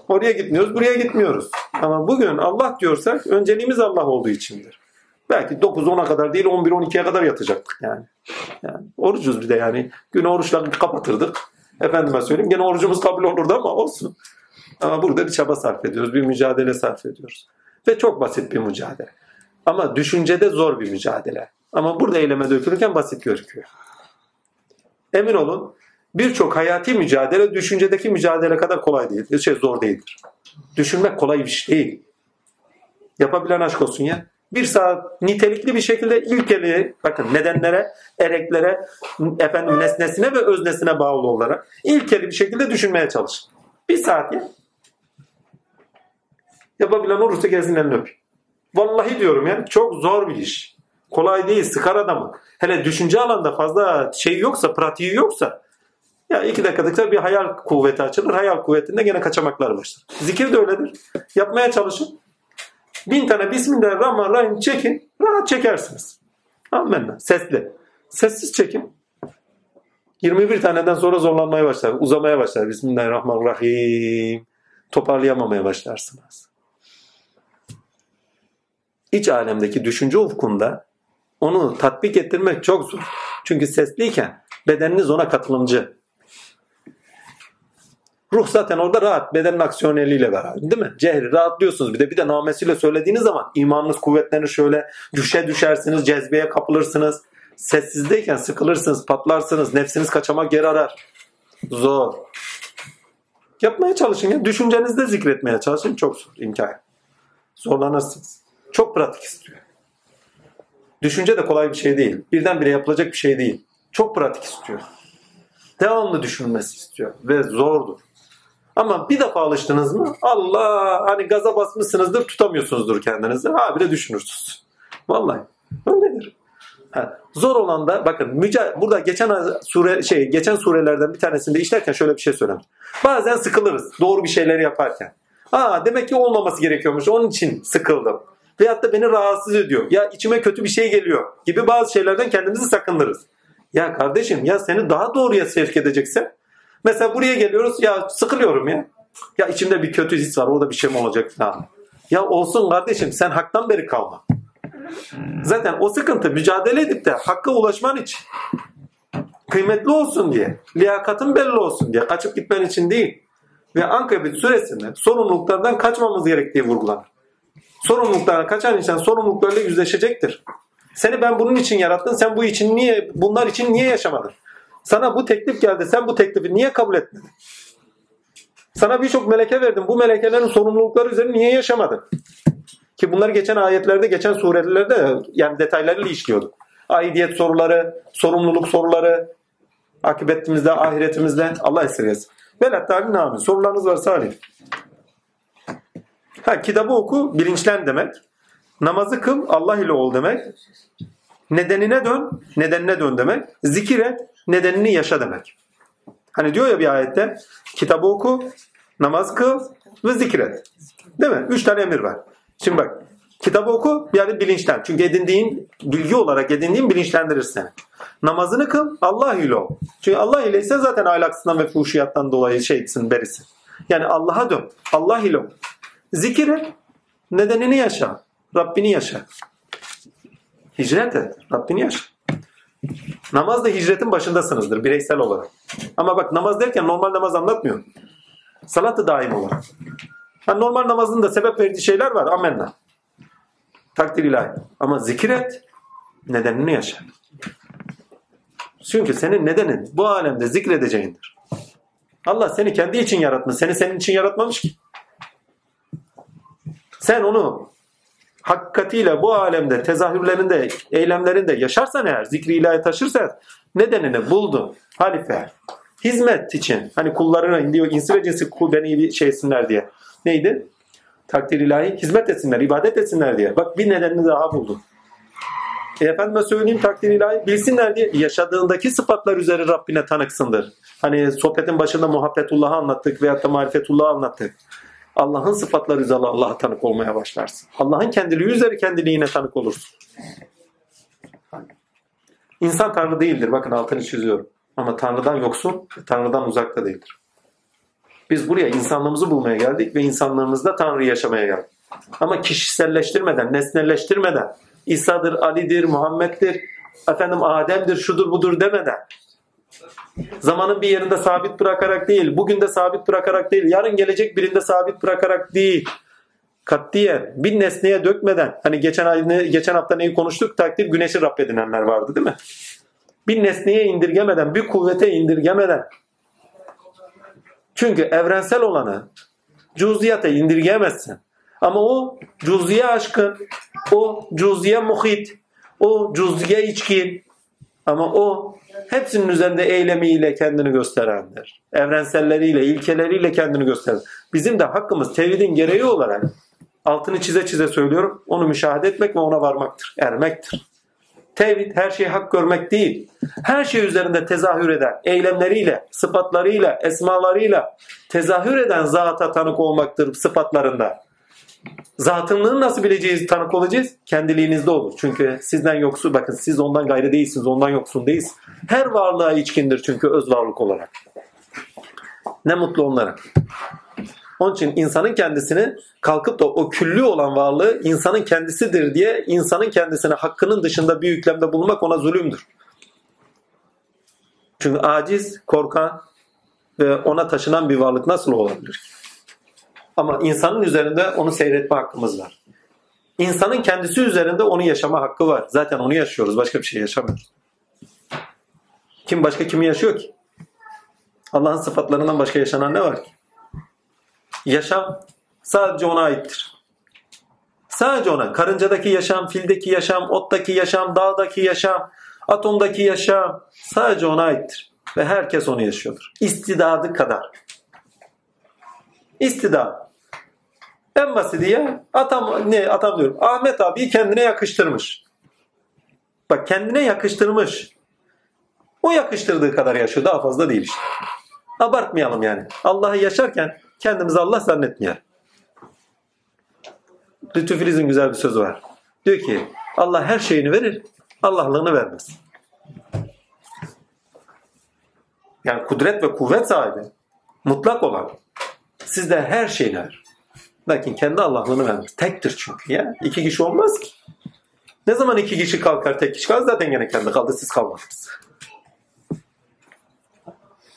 Oraya gitmiyoruz, buraya gitmiyoruz. Ama bugün Allah diyorsak önceliğimiz Allah olduğu içindir. Belki 9-10'a kadar değil 11-12'ye kadar yatacaktık yani. yani. Orucuz bir de yani. Günü oruçla kapatırdık. Efendime söyleyeyim gene orucumuz kabul olurdu ama olsun. Ama burada bir çaba sarf ediyoruz, bir mücadele sarf ediyoruz. Ve çok basit bir mücadele. Ama düşüncede zor bir mücadele. Ama burada eyleme dökülürken basit gözüküyor. Emin olun birçok hayati mücadele düşüncedeki mücadele kadar kolay değil. Şey zor değildir. Düşünmek kolay bir şey değil. Yapabilen aşk olsun ya. Bir saat nitelikli bir şekilde ilkeli bakın nedenlere, ereklere, efendim nesnesine ve öznesine bağlı olarak ilkeli bir şekilde düşünmeye çalış. Bir saat ya. Yapabilen olursa gelsin elini öp. Vallahi diyorum ya çok zor bir iş. Kolay değil, sıkar adamı. Hele düşünce alanda fazla şey yoksa, pratiği yoksa ya iki dakikalıkta bir hayal kuvveti açılır. Hayal kuvvetinde gene kaçamaklar başlar. Zikir de öyledir. Yapmaya çalışın. Bin tane Bismillahirrahmanirrahim çekin. Rahat çekersiniz. Amenna. Sesli. Sessiz çekin. 21 taneden sonra zorlanmaya başlar. Uzamaya başlar. Bismillahirrahmanirrahim. Toparlayamamaya başlarsınız. İç alemdeki düşünce ufkunda onu tatbik ettirmek çok zor. Çünkü sesliyken bedeniniz ona katılımcı. Ruh zaten orada rahat. Bedenin aksiyoneliyle beraber. Değil mi? Cehri rahatlıyorsunuz. Bir de bir de namesiyle söylediğiniz zaman imanınız kuvvetlenir şöyle. Düşe düşersiniz. Cezbeye kapılırsınız. Sessizdeyken sıkılırsınız. Patlarsınız. Nefsiniz kaçamak yer arar. Zor. Yapmaya çalışın ya. Düşüncenizde zikretmeye çalışın. Çok zor. imkan. Zorlanırsınız. Çok pratik istiyor. Düşünce de kolay bir şey değil. Birdenbire yapılacak bir şey değil. Çok pratik istiyor. Devamlı düşünülmesi istiyor. Ve zordur. Ama bir defa alıştınız mı Allah hani gaza basmışsınızdır tutamıyorsunuzdur kendinizi. Ha bile düşünürsünüz. Vallahi öyledir. Ha, zor olan da bakın müca burada geçen sure şey geçen surelerden bir tanesinde işlerken şöyle bir şey söylemiş. Bazen sıkılırız doğru bir şeyleri yaparken. Aa demek ki olmaması gerekiyormuş. Onun için sıkıldım. Veyahut da beni rahatsız ediyor. Ya içime kötü bir şey geliyor gibi bazı şeylerden kendimizi sakındırırız. Ya kardeşim ya seni daha doğruya sevk edecekse mesela buraya geliyoruz ya sıkılıyorum ya. Ya içimde bir kötü his var orada bir şey mi olacak falan. Ya olsun kardeşim sen haktan beri kalma. Zaten o sıkıntı mücadele edip de hakka ulaşman için. Kıymetli olsun diye. Liyakatın belli olsun diye. Kaçıp gitmen için değil. Ve Ankabit suresinde sorumluluklardan kaçmamız gerektiği vurgulanır. Sorumluluklardan kaçan insan sorumluluklarla yüzleşecektir. Seni ben bunun için yarattım. Sen bu için niye bunlar için niye yaşamadın? Sana bu teklif geldi. Sen bu teklifi niye kabul etmedin? Sana birçok meleke verdim. Bu melekelerin sorumlulukları üzerine niye yaşamadın? Ki bunları geçen ayetlerde, geçen surelerde yani detaylarıyla işliyorduk. Aidiyet soruları, sorumluluk soruları, akıbetimizde, ahiretimizde Allah esirgesin. Velat tabi nami. Sorularınız varsa alayım. Ha, kitabı oku, bilinçlen demek. Namazı kıl, Allah ile ol demek. Nedenine dön, nedenine dön demek. Zikir et, nedenini yaşa demek. Hani diyor ya bir ayette, kitabı oku, namaz kıl ve zikir et. Değil mi? Üç tane emir var. Şimdi bak, kitabı oku yani bilinçlen. Çünkü edindiğin, bilgi olarak edindiğin bilinçlendirir seni. Namazını kıl, Allah ile ol. Çünkü Allah ile ise zaten ahlaksından ve fuhuşiyattan dolayı şeysin, berisin. Yani Allah'a dön, Allah ile ol. Zikir nedenini yaşa. Rabbini yaşa. Hicret et. Rabbini yaşa. Namaz da hicretin başındasınızdır bireysel olarak. Ama bak namaz derken normal namaz anlatmıyor. Salatı daim olarak. Yani normal namazın da sebep verdiği şeyler var. Amenna. Takdir ilahi. Ama zikir et, nedenini yaşa. Çünkü senin nedenin bu alemde zikredeceğindir. Allah seni kendi için yaratmış. Seni senin için yaratmamış ki. Sen onu hakikatiyle bu alemde, tezahürlerinde, eylemlerinde yaşarsan eğer, zikri ilahi taşırsan nedenini buldun. Halife. Hizmet için. Hani kullarına diyor insi ve cinsi kul beni şey etsinler diye. Neydi? Takdir ilahi hizmet etsinler, ibadet etsinler diye. Bak bir nedenini daha buldun. E efendime söyleyeyim takdir ilahi bilsinler diye yaşadığındaki sıfatlar üzeri Rabbine tanıksındır. Hani sohbetin başında muhabbetullah'ı anlattık veyahut da marifetullah'ı anlattık. Allah'ın sıfatları üzeri Allah'a tanık olmaya başlarsın. Allah'ın kendiliği üzeri kendiliğine tanık olursun. İnsan Tanrı değildir. Bakın altını çiziyorum. Ama Tanrı'dan yoksun, Tanrı'dan uzakta değildir. Biz buraya insanlığımızı bulmaya geldik ve insanlığımızda Tanrı'yı yaşamaya geldik. Ama kişiselleştirmeden, nesnelleştirmeden, İsa'dır, Ali'dir, Muhammed'dir, efendim Adem'dir, şudur budur demeden, zamanın bir yerinde sabit bırakarak değil, bugün de sabit bırakarak değil, yarın gelecek birinde sabit bırakarak değil, katiyen bir nesneye dökmeden, hani geçen ay, geçen hafta neyi konuştuk? Takdir güneşi Rab edinenler vardı değil mi? Bir nesneye indirgemeden, bir kuvvete indirgemeden, çünkü evrensel olanı cüziyata indirgeyemezsin. Ama o cüziye aşkın, o cüziye muhit, o cüziye içkin ama o hepsinin üzerinde eylemiyle kendini gösterendir. Evrenselleriyle, ilkeleriyle kendini gösterir. Bizim de hakkımız tevhidin gereği olarak altını çize çize söylüyorum. Onu müşahede etmek ve ona varmaktır, ermektir. Tevhid her şeyi hak görmek değil. Her şey üzerinde tezahür eden, eylemleriyle, sıfatlarıyla, esmalarıyla tezahür eden zata tanık olmaktır sıfatlarında. Zatınlığını nasıl bileceğiz, tanık olacağız? Kendiliğinizde olur. Çünkü sizden yoksun, bakın siz ondan gayrı değilsiniz, ondan yoksun değilsiniz. Her varlığa içkindir çünkü öz varlık olarak. Ne mutlu onlara. Onun için insanın kendisini kalkıp da o küllü olan varlığı insanın kendisidir diye insanın kendisine hakkının dışında bir yüklemde bulunmak ona zulümdür. Çünkü aciz, korkan ve ona taşınan bir varlık nasıl olabilir? Ama insanın üzerinde onu seyretme hakkımız var. İnsanın kendisi üzerinde onu yaşama hakkı var. Zaten onu yaşıyoruz. Başka bir şey yaşamıyoruz. Kim başka kimi yaşıyor ki? Allah'ın sıfatlarından başka yaşanan ne var ki? Yaşam sadece ona aittir. Sadece ona. Karıncadaki yaşam, fildeki yaşam, ottaki yaşam, dağdaki yaşam, atomdaki yaşam sadece ona aittir. Ve herkes onu yaşıyordur. İstidadı kadar. İstidad. En basiti ya atam ne atam diyorum. Ahmet abi kendine yakıştırmış. Bak kendine yakıştırmış. O yakıştırdığı kadar yaşıyor. Daha fazla değil işte. Abartmayalım yani. Allah'ı yaşarken kendimizi Allah zannetmeyelim. Lütfü güzel bir sözü var. Diyor ki Allah her şeyini verir, Allah'lığını vermez. Yani kudret ve kuvvet sahibi, mutlak olan sizde her şeyini verir. Lakin kendi Allah'lığını vermez. Tektir çünkü ya. İki kişi olmaz ki. Ne zaman iki kişi kalkar tek kişi kalkar zaten gene kendi kaldı siz kalmadınız.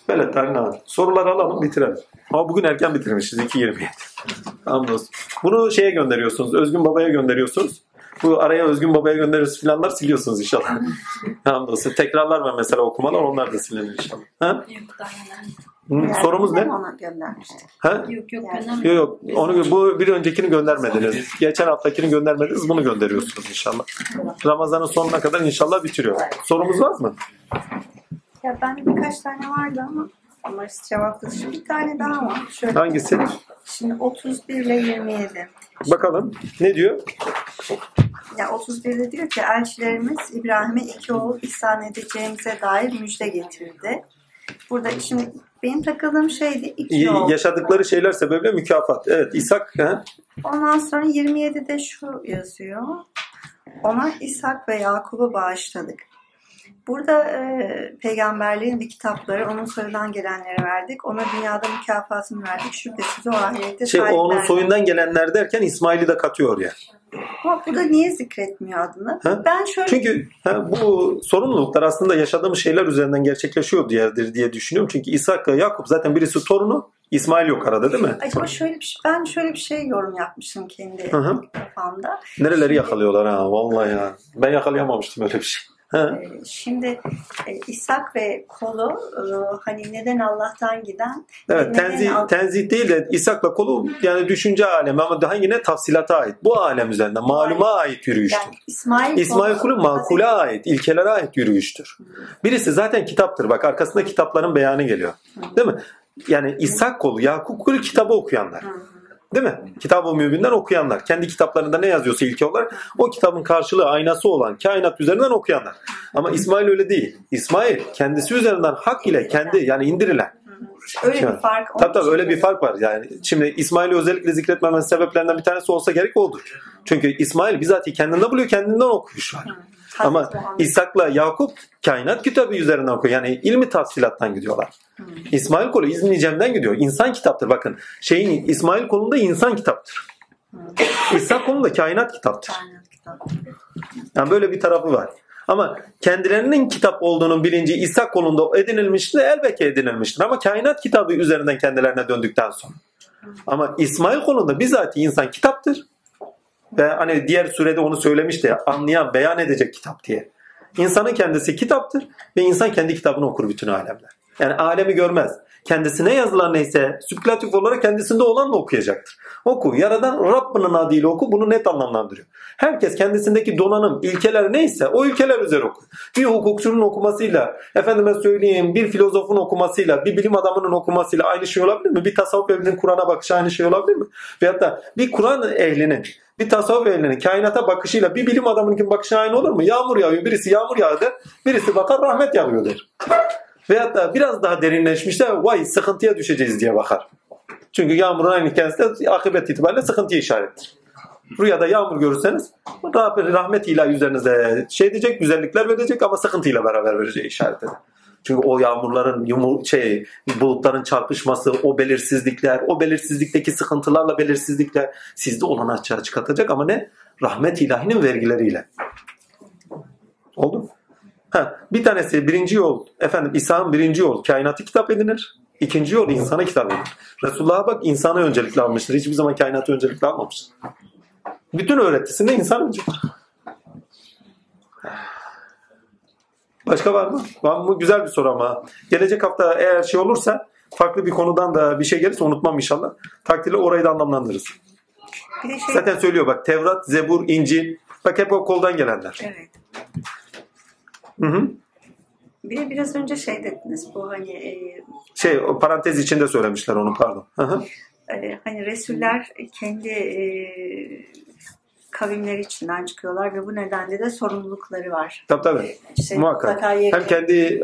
Böyle tane Soruları alalım bitirelim. Ama bugün erken bitirmişiz 2.27. Hamdolsun. Bunu şeye gönderiyorsunuz. Özgün Baba'ya gönderiyorsunuz. Bu araya Özgün Baba'ya göndeririz filanlar siliyorsunuz inşallah. Tekrarlar Tekrarlar var mesela okumalar onlar da silinir inşallah. Ha? Hı, Sorumuz ne? Ona göndermiştik. Ha? Yok yok göndermedim. Yok yok. Onu bu bir öncekini göndermediniz. Geçen haftakini göndermediniz. Bunu gönderiyorsunuz inşallah. Ramazanın sonuna kadar inşallah bitiriyor. Sorumuz var mı? Ya ben birkaç tane vardı ama ama cevapladı. Şimdi bir tane daha var. Şöyle. Hangisi? Şimdi 31 ile 27. Bakalım. Ne diyor? Ya 31'de diyor ki elçilerimiz İbrahim'e iki oğul ihsan edeceğimize dair müjde getirdi. Burada şimdi benim takıldığım şeydi iki oğul. Yaşadıkları şeyler sebebiyle mükafat. Evet İshak. He? Ondan sonra 27'de şu yazıyor. Ona İshak ve Yakup'u bağışladık. Burada e, peygamberliğin bir kitapları onun soyundan gelenlere verdik. Ona dünyada mükafatını verdik. Şüphesiz o ahirette Şey, onun soyundan gelenler derken İsmail'i de katıyor oraya. Ama burada niye zikretmiyor adını? Ha? Ben şöyle Çünkü ha, bu sorumluluklar aslında yaşadığımız şeyler üzerinden gerçekleşiyor diyedir diye düşünüyorum. Çünkü İshak ve Yakup zaten birisi torunu, İsmail yok arada değil mi? Acaba şöyle bir şey, ben şöyle bir şey yorum yapmışım kendi Hı hı. kafamda. Nereleri yakalıyorlar ha vallahi ya. Ben yakalayamamıştım öyle bir şey. Ha. Ee, Şimdi e, İshak ve kolu e, hani neden Allah'tan giden Evet tenzih, Allah- tenzih değil de İshak'la kolu yani düşünce alemi ama daha yine tafsilata ait. Bu alem üzerinden maluma ait yürüyüştür. yani İsmail, İsmail kulu makule ait, ilkelere ait yürüyüştür. Birisi zaten kitaptır. Bak arkasında kitapların beyanı geliyor. Değil mi? Yani İshak kolu, Yakup kulu kitabı okuyanlar. Değil mi? Kitab-ı Mübin'den okuyanlar. Kendi kitaplarında ne yazıyorsa ilke olarak o kitabın karşılığı aynası olan kainat üzerinden okuyanlar. Ama İsmail öyle değil. İsmail kendisi üzerinden hak ile kendi yani indirilen. öyle Yani, bir fark. Tabii tabii öyle bir fark var. Yani şimdi İsmail'i özellikle zikretmemenin sebeplerinden bir tanesi olsa gerek odur. Çünkü İsmail bizatihi kendinden buluyor, kendinden okuyor şu an. Ama. İshak'la Yakup kainat kitabı üzerinden okuyor. Yani ilmi tafsilattan gidiyorlar. İsmail kolu İzni Cem'den gidiyor. İnsan kitaptır bakın. Şeyin İsmail kolunda insan kitaptır. İshak kolunda kainat kitaptır. Yani böyle bir tarafı var. Ama kendilerinin kitap olduğunun bilinci İshak kolunda edinilmiştir. Elbette edinilmiştir. Ama kainat kitabı üzerinden kendilerine döndükten sonra. Ama İsmail kolunda bizatihi insan kitaptır. Ve hani diğer surede onu söylemişti ya, anlayan, beyan edecek kitap diye. İnsanın kendisi kitaptır ve insan kendi kitabını okur bütün alemde. Yani alemi görmez. Kendisine yazılan neyse süblatif olarak kendisinde olanla okuyacaktır. Oku. Yaradan Rabbinin adıyla oku. Bunu net anlamlandırıyor. Herkes kendisindeki donanım, ilkeler neyse o ilkeler üzere oku. Bir hukukçunun okumasıyla, efendime söyleyeyim bir filozofun okumasıyla, bir bilim adamının okumasıyla aynı şey olabilir mi? Bir tasavvuf ehlinin Kur'an'a bakışı aynı şey olabilir mi? Veyahut da bir Kur'an ehlinin, bir tasavvuf ehlinin kainata bakışıyla bir bilim adamının bakışı aynı olur mu? Yağmur yağıyor. Birisi yağmur der. Birisi bakar rahmet yağıyor der. Veyahut da biraz daha derinleşmiş de vay sıkıntıya düşeceğiz diye bakar. Çünkü yağmurun aynı kendisi de akıbet itibariyle sıkıntıya işarettir. Rüyada yağmur görürseniz Rabbin rahmet ilahi üzerinize şey diyecek, güzellikler verecek ama sıkıntıyla beraber vereceği işaret eder. Çünkü o yağmurların, yumur, şey, bulutların çarpışması, o belirsizlikler, o belirsizlikteki sıkıntılarla belirsizlikler sizde olanı açığa çıkartacak ama ne? Rahmet ilahinin vergileriyle. Oldu mu? Ha, bir tanesi birinci yol, efendim İsa'nın birinci yol kainatı kitap edinir. İkinci yol insana kitap edinir. Resulullah'a bak insana öncelikle almıştır. Hiçbir zaman kainatı öncelikle almamıştır. Bütün öğretisinde insan öncelikli. Başka var mı? Var mı? Güzel bir soru ama. Gelecek hafta eğer şey olursa farklı bir konudan da bir şey gelirse unutmam inşallah. Takdirle orayı da anlamlandırırız. Şey, Zaten söylüyor bak Tevrat, Zebur, İncil. Bak hep o koldan gelenler. evet. Hı hı. Bir de biraz önce şey dediniz bu hani e, Şey o parantez içinde söylemişler onu pardon. Hı hı. e, hani Resuller kendi e, kavimleri içinden çıkıyorlar ve bu nedenle de sorumlulukları var. Tabii tabii. İşte Muhakkak. Hem kendi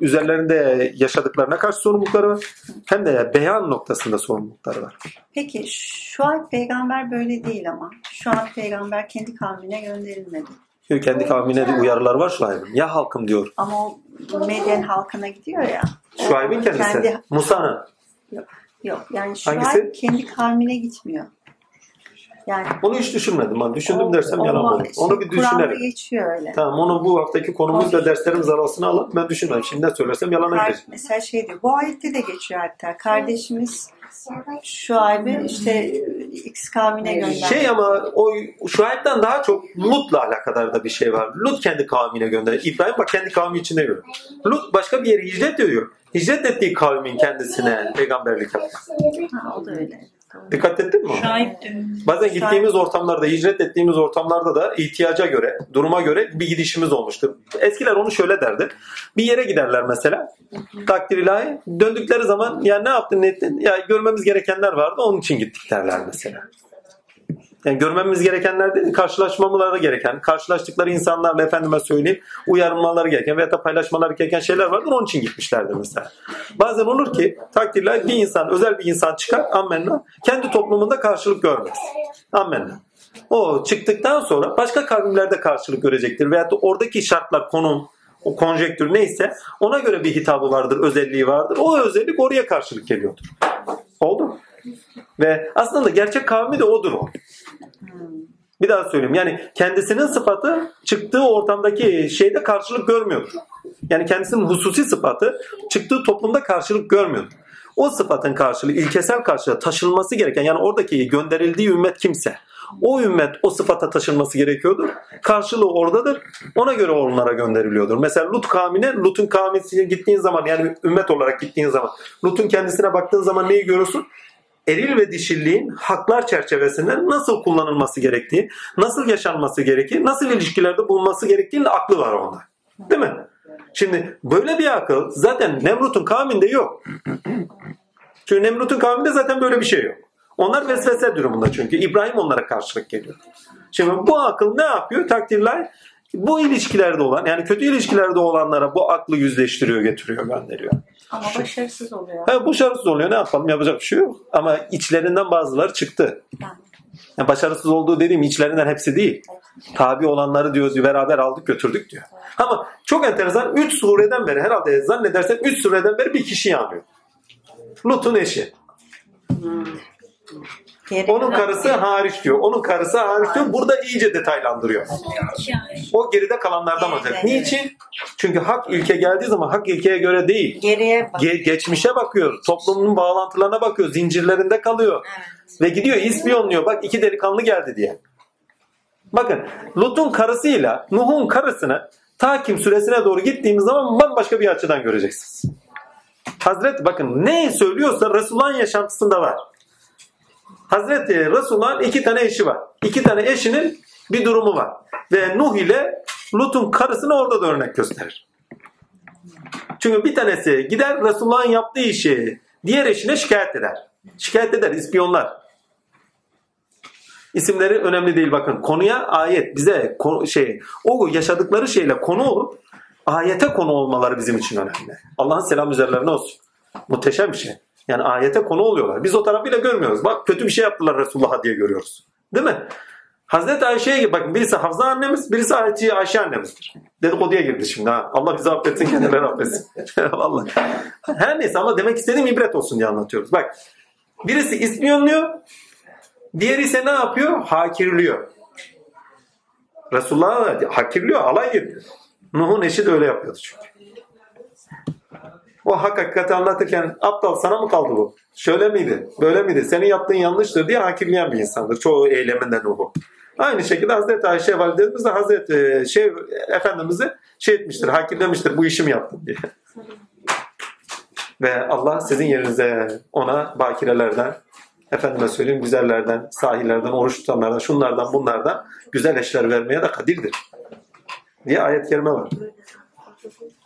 üzerlerinde yaşadıklarına karşı sorumlulukları var. Hem de beyan noktasında sorumlulukları var. Peki şu an peygamber böyle değil ama. Şu an peygamber kendi kavmine gönderilmedi. Çünkü kendi kavmine de uyarılar var Şuayb'in. Ya halkım diyor. Ama o Medyen halkına gidiyor ya. Şuayb'in kendisi. Kendi- Musa'nın. Yok yani şu Hangisi? an kendi kavmine gitmiyor. Yani Onu hiç düşünmedim. Ben düşündüm o- dersem yalan olur. Onu bir düşünelim. geçiyor öyle. Tamam onu bu haftaki konumuz ve derslerimiz arasına alalım. Ben düşünmem. Şimdi ne söylersem Kar- gider. mesela şey diyor. Bu ayette de geçiyor hatta. Kardeşimiz şu aybe işte X kavmine gönderdi. Şey ama o Şuayb'den daha çok Lut'la alakadar da bir şey var. Lut kendi kavmine gönder. İbrahim bak kendi kavmi içinde görüyor. Lut başka bir yere hicret ediyor. Hicret ettiği kavmin kendisine peygamberlik yapıyor. Ha, o da öyle. Dikkat ettin mi? Şahit diyor. Bazen gittiğimiz ortamlarda, hicret ettiğimiz ortamlarda da ihtiyaca göre, duruma göre bir gidişimiz olmuştur. Eskiler onu şöyle derdi. Bir yere giderler mesela. Takdir ilahi. Döndükleri zaman ya ne yaptın ne ettin? Ya görmemiz gerekenler vardı onun için gittik derler mesela. Yani görmemiz gerekenler değil, karşılaşmamaları gereken, karşılaştıkları insanlarla efendime söyleyeyim, uyarmaları gereken veya da paylaşmaları gereken şeyler vardır onun için gitmişlerdir mesela. Bazen olur ki takdirler bir insan, özel bir insan çıkar, ammenna, kendi toplumunda karşılık görmez. Ammenna. O çıktıktan sonra başka kavimlerde karşılık görecektir. Veyahut da oradaki şartlar, konum, o konjektür neyse ona göre bir hitabı vardır, özelliği vardır. O özellik oraya karşılık geliyordur. Oldu mu? Ve aslında gerçek kavmi de odur o. Bir daha söyleyeyim. Yani kendisinin sıfatı çıktığı ortamdaki şeyde karşılık görmüyordur. Yani kendisinin hususi sıfatı çıktığı toplumda karşılık görmüyordur. o sıfatın karşılığı, ilkesel karşılığı taşınması gereken yani oradaki gönderildiği ümmet kimse o ümmet o sıfata taşınması gerekiyordur. Karşılığı oradadır. Ona göre onlara gönderiliyordur. Mesela Lut kavmine, Lut'un kavmine gittiğin zaman yani ümmet olarak gittiğin zaman Lut'un kendisine baktığın zaman neyi görürsün? Eril ve dişilliğin haklar çerçevesinde nasıl kullanılması gerektiği, nasıl yaşanması gerektiği, nasıl ilişkilerde bulunması gerektiğinin aklı var onda. Değil mi? Şimdi böyle bir akıl zaten Nemrut'un kavminde yok. Çünkü Nemrut'un kavminde zaten böyle bir şey yok. Onlar vesvese durumunda çünkü. İbrahim onlara karşılık geliyor. Şimdi bu akıl ne yapıyor? Takdirler bu ilişkilerde olan yani kötü ilişkilerde olanlara bu aklı yüzleştiriyor, getiriyor, gönderiyor. Ama başarısız oluyor. Ha, başarısız oluyor. Ne yapalım? Yapacak bir şey yok. Ama içlerinden bazıları çıktı. Yani. Başarısız olduğu dediğim içlerinden hepsi değil. Tabi olanları diyoruz beraber aldık götürdük diyor. Ama çok enteresan 3 sureden beri herhalde zannedersen 3 sureden beri bir kişi yanıyor. Lut'un eşi. Geri Onun karısı hariç diyor. Onun karısı hariç diyor. Burada iyice detaylandırıyor. O geride kalanlardan olacak. Niçin? Çünkü hak ilke geldiği zaman hak ilkeye göre değil. Geriye bak. Ge- geçmişe bakıyor. Toplumun bağlantılarına bakıyor. Zincirlerinde kalıyor. Evet. Ve gidiyor ispiyonluyor. Bak iki delikanlı geldi diye. Bakın Lut'un karısıyla Nuh'un karısını Takim süresine doğru gittiğimiz zaman bambaşka bir açıdan göreceksiniz. Hazreti bakın ne söylüyorsa Resulullah'ın yaşantısında var. Hazreti Resulullah'ın iki tane eşi var. İki tane eşinin bir durumu var. Ve Nuh ile Lut'un karısını orada da örnek gösterir. Çünkü bir tanesi gider Resulullah'ın yaptığı işi diğer eşine şikayet eder. Şikayet eder, ispiyonlar. İsimleri önemli değil bakın. Konuya ayet bize şey o yaşadıkları şeyle konu olup ayete konu olmaları bizim için önemli. Allah'ın selam üzerlerine olsun. Muhteşem bir şey. Yani ayete konu oluyorlar. Biz o tarafıyla görmüyoruz. Bak kötü bir şey yaptılar Resulullah'a diye görüyoruz. Değil mi? Hazreti Ayşe'ye gibi bakın birisi Hafsa annemiz, birisi Ayşe, Ayşe annemizdir. Dedikoduya girdi şimdi ha. Allah bizi affetsin, kendileri affetsin. Vallahi. Her neyse ama demek istediğim ibret olsun diye anlatıyoruz. Bak birisi ispiyonluyor, diğeri ise ne yapıyor? Hakirliyor. Resulullah hakirliyor, alay ediyor. Nuh'un eşi de öyle yapıyordu çünkü. O hak hakikati anlatırken aptal sana mı kaldı bu? Şöyle miydi? Böyle miydi? Senin yaptığın yanlıştır diye hakimleyen bir insandır. Çoğu eyleminden o. Aynı şekilde Hazreti Ayşe validemiz de Hazreti şey Efendimiz'i şey etmiştir, hakimlemiştir bu işi mi yaptın diye. Ve Allah sizin yerinize ona bakirelerden, efendime söyleyeyim güzellerden, sahillerden, oruç tutanlardan, şunlardan, bunlardan güzel eşler vermeye de kadirdir. Diye ayet-i kerime var.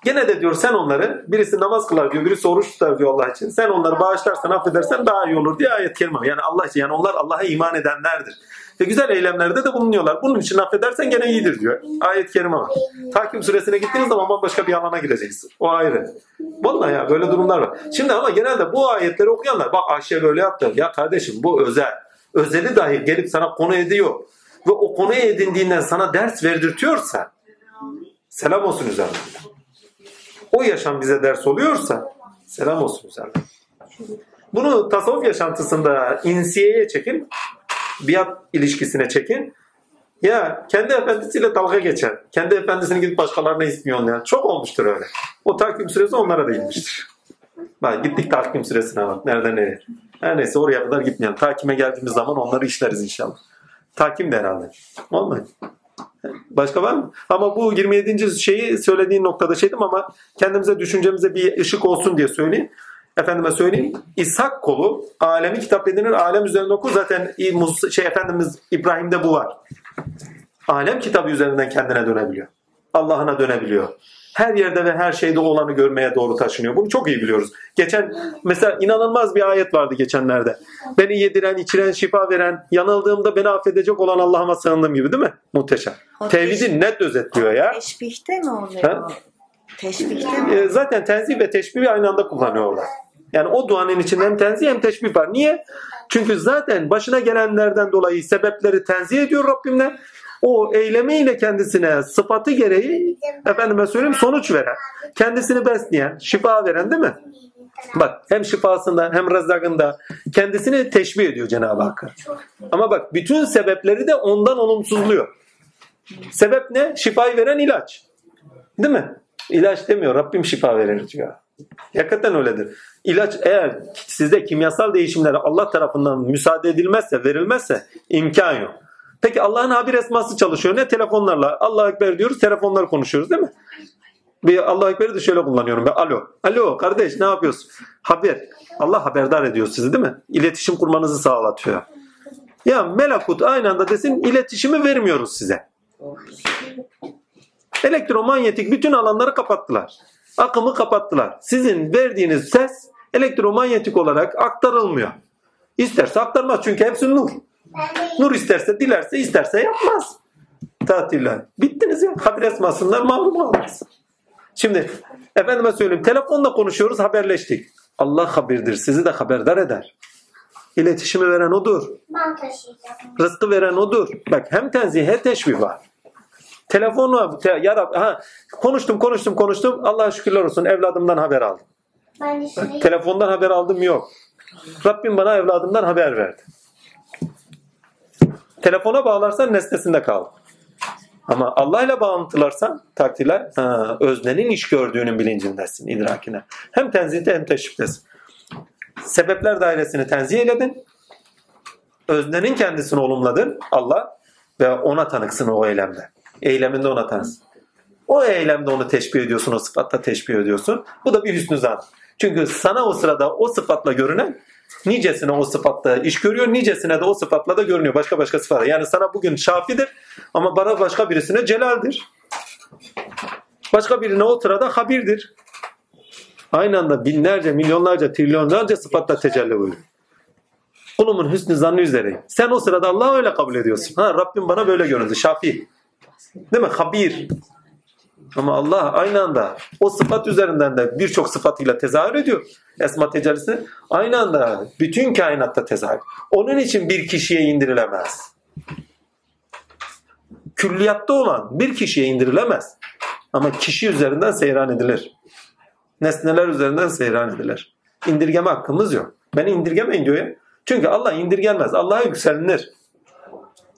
Gene de diyor sen onları birisi namaz kılar diyor birisi oruç tutar diyor Allah için. Sen onları bağışlarsan affedersen daha iyi olur diye ayet kerime. Yani Allah için yani onlar Allah'a iman edenlerdir. Ve güzel eylemlerde de bulunuyorlar. Bunun için affedersen gene iyidir diyor. Ayet kerime var. Takim süresine gittiğiniz zaman bambaşka bir alana gideceksiniz. O ayrı. Vallahi ya böyle durumlar var. Şimdi ama genelde bu ayetleri okuyanlar bak Ayşe böyle yaptı. Ya kardeşim bu özel. Özeli dahi gelip sana konu ediyor. Ve o konuya edindiğinden sana ders verdirtiyorsa selam olsun üzerine o yaşam bize ders oluyorsa selam olsun üzerine. Bunu tasavvuf yaşantısında insiyeye çekin, biat ilişkisine çekin. Ya kendi efendisiyle dalga geçen, kendi efendisini gidip başkalarına ispiyonlayan çok olmuştur öyle. O takvim süresi onlara değilmiştir. Bak gittik takvim süresine bak. Nereden nereye. Her neyse oraya kadar gitmeyelim. Takime geldiğimiz zaman onları işleriz inşallah. Takim de herhalde. Olmayın. Başka var mı? Ama bu 27. şeyi söylediğin noktada şeydim ama kendimize düşüncemize bir ışık olsun diye söyleyeyim. Efendime söyleyeyim. İshak kolu alemi kitap edinir. Alem üzerinde oku. Zaten şey Efendimiz İbrahim'de bu var. Alem kitabı üzerinden kendine dönebiliyor. Allah'ına dönebiliyor. Her yerde ve her şeyde olanı görmeye doğru taşınıyor. Bunu çok iyi biliyoruz. Geçen mesela inanılmaz bir ayet vardı geçenlerde. Beni yediren, içiren, şifa veren, yanıldığımda beni affedecek olan Allah'ıma sığındığım gibi değil mi? Muhteşem. O Tevhidi net özetliyor ya. Teşbihte mi oluyor? Ha? Teşbihte mi? E, zaten tenzih ve teşbih aynı anda kullanıyorlar. Yani o duanın içinde hem tenzih hem teşbih var. Niye? Çünkü zaten başına gelenlerden dolayı sebepleri tenzih ediyor Rabbimle. O eylemiyle kendisine sıfatı gereği efendime söyleyeyim sonuç veren, kendisini besleyen, şifa veren değil mi? Bak hem şifasında hem rızakında kendisini teşbih ediyor Cenab-ı Hak. Ama bak bütün sebepleri de ondan olumsuzluyor. Sebep ne? Şifayı veren ilaç. Değil mi? İlaç demiyor. Rabbim şifa verir diyor. Hakikaten öyledir. İlaç eğer sizde kimyasal değişimlere Allah tarafından müsaade edilmezse, verilmezse imkan yok. Peki Allah'ın habir esması çalışıyor. Ne telefonlarla? Allah Ekber diyoruz, telefonlar konuşuyoruz değil mi? Bir Allah Ekber'i de şöyle kullanıyorum. Ben, alo. Alo kardeş ne yapıyorsun? Haber. Allah haberdar ediyor sizi değil mi? İletişim kurmanızı sağlatıyor. Ya melakut aynı anda desin iletişimi vermiyoruz size. Elektromanyetik bütün alanları kapattılar. Akımı kapattılar. Sizin verdiğiniz ses elektromanyetik olarak aktarılmıyor. İsterse aktarmaz çünkü hepsi nur. Nur isterse, dilerse, isterse yapmaz. Tatiller. Bittiniz ya. Habir esmasından mahrum olmaz. Şimdi efendime söyleyeyim telefonla konuşuyoruz haberleştik. Allah habirdir sizi de haberdar eder. İletişimi veren odur. Rızkı veren odur. Bak hem tenzih hem teşbih var. Telefonu te, ya Rab, ha, konuştum konuştum konuştum Allah'a şükürler olsun evladımdan haber aldım. Ben şimdi Telefondan haber aldım yok. Rabbim bana evladımdan haber verdi. Telefona bağlarsan nesnesinde kal. Ama Allah ile bağlantılarsan takdirler ha, öznenin iş gördüğünün bilincindesin, idrakine. Hem tenzihte hem teşbihdesin. Sebepler dairesini tenzih eyledin. Öznenin kendisini olumladın Allah ve ona tanıksın o eylemde. Eyleminde ona tanısın. O eylemde onu teşbih ediyorsun, o sıfatla teşbih ediyorsun. Bu da bir hüsnü zan. Çünkü sana o sırada o sıfatla görünen nicesine o sıfatla iş görüyor, nicesine de o sıfatla da görünüyor. Başka başka sıfatla. Yani sana bugün şafidir ama bana başka birisine celaldir. Başka birine o sırada habirdir. Aynı anda binlerce, milyonlarca, trilyonlarca sıfatla tecelli buyuruyor. Kulumun hüsnü zannı üzere. Sen o sırada Allah'ı öyle kabul ediyorsun. Ha Rabbim bana böyle göründü. Şafi. Değil mi? Habir. Ama Allah aynı anda o sıfat üzerinden de birçok sıfatıyla tezahür ediyor. Esma tecellisi aynı anda bütün kainatta tezahür. Onun için bir kişiye indirilemez. Külliyatta olan bir kişiye indirilemez. Ama kişi üzerinden seyran edilir. Nesneler üzerinden seyran edilir. İndirgeme hakkımız yok. Beni indirgemeyin diyor ya. Çünkü Allah indirgenmez. Allah'a yükselilir.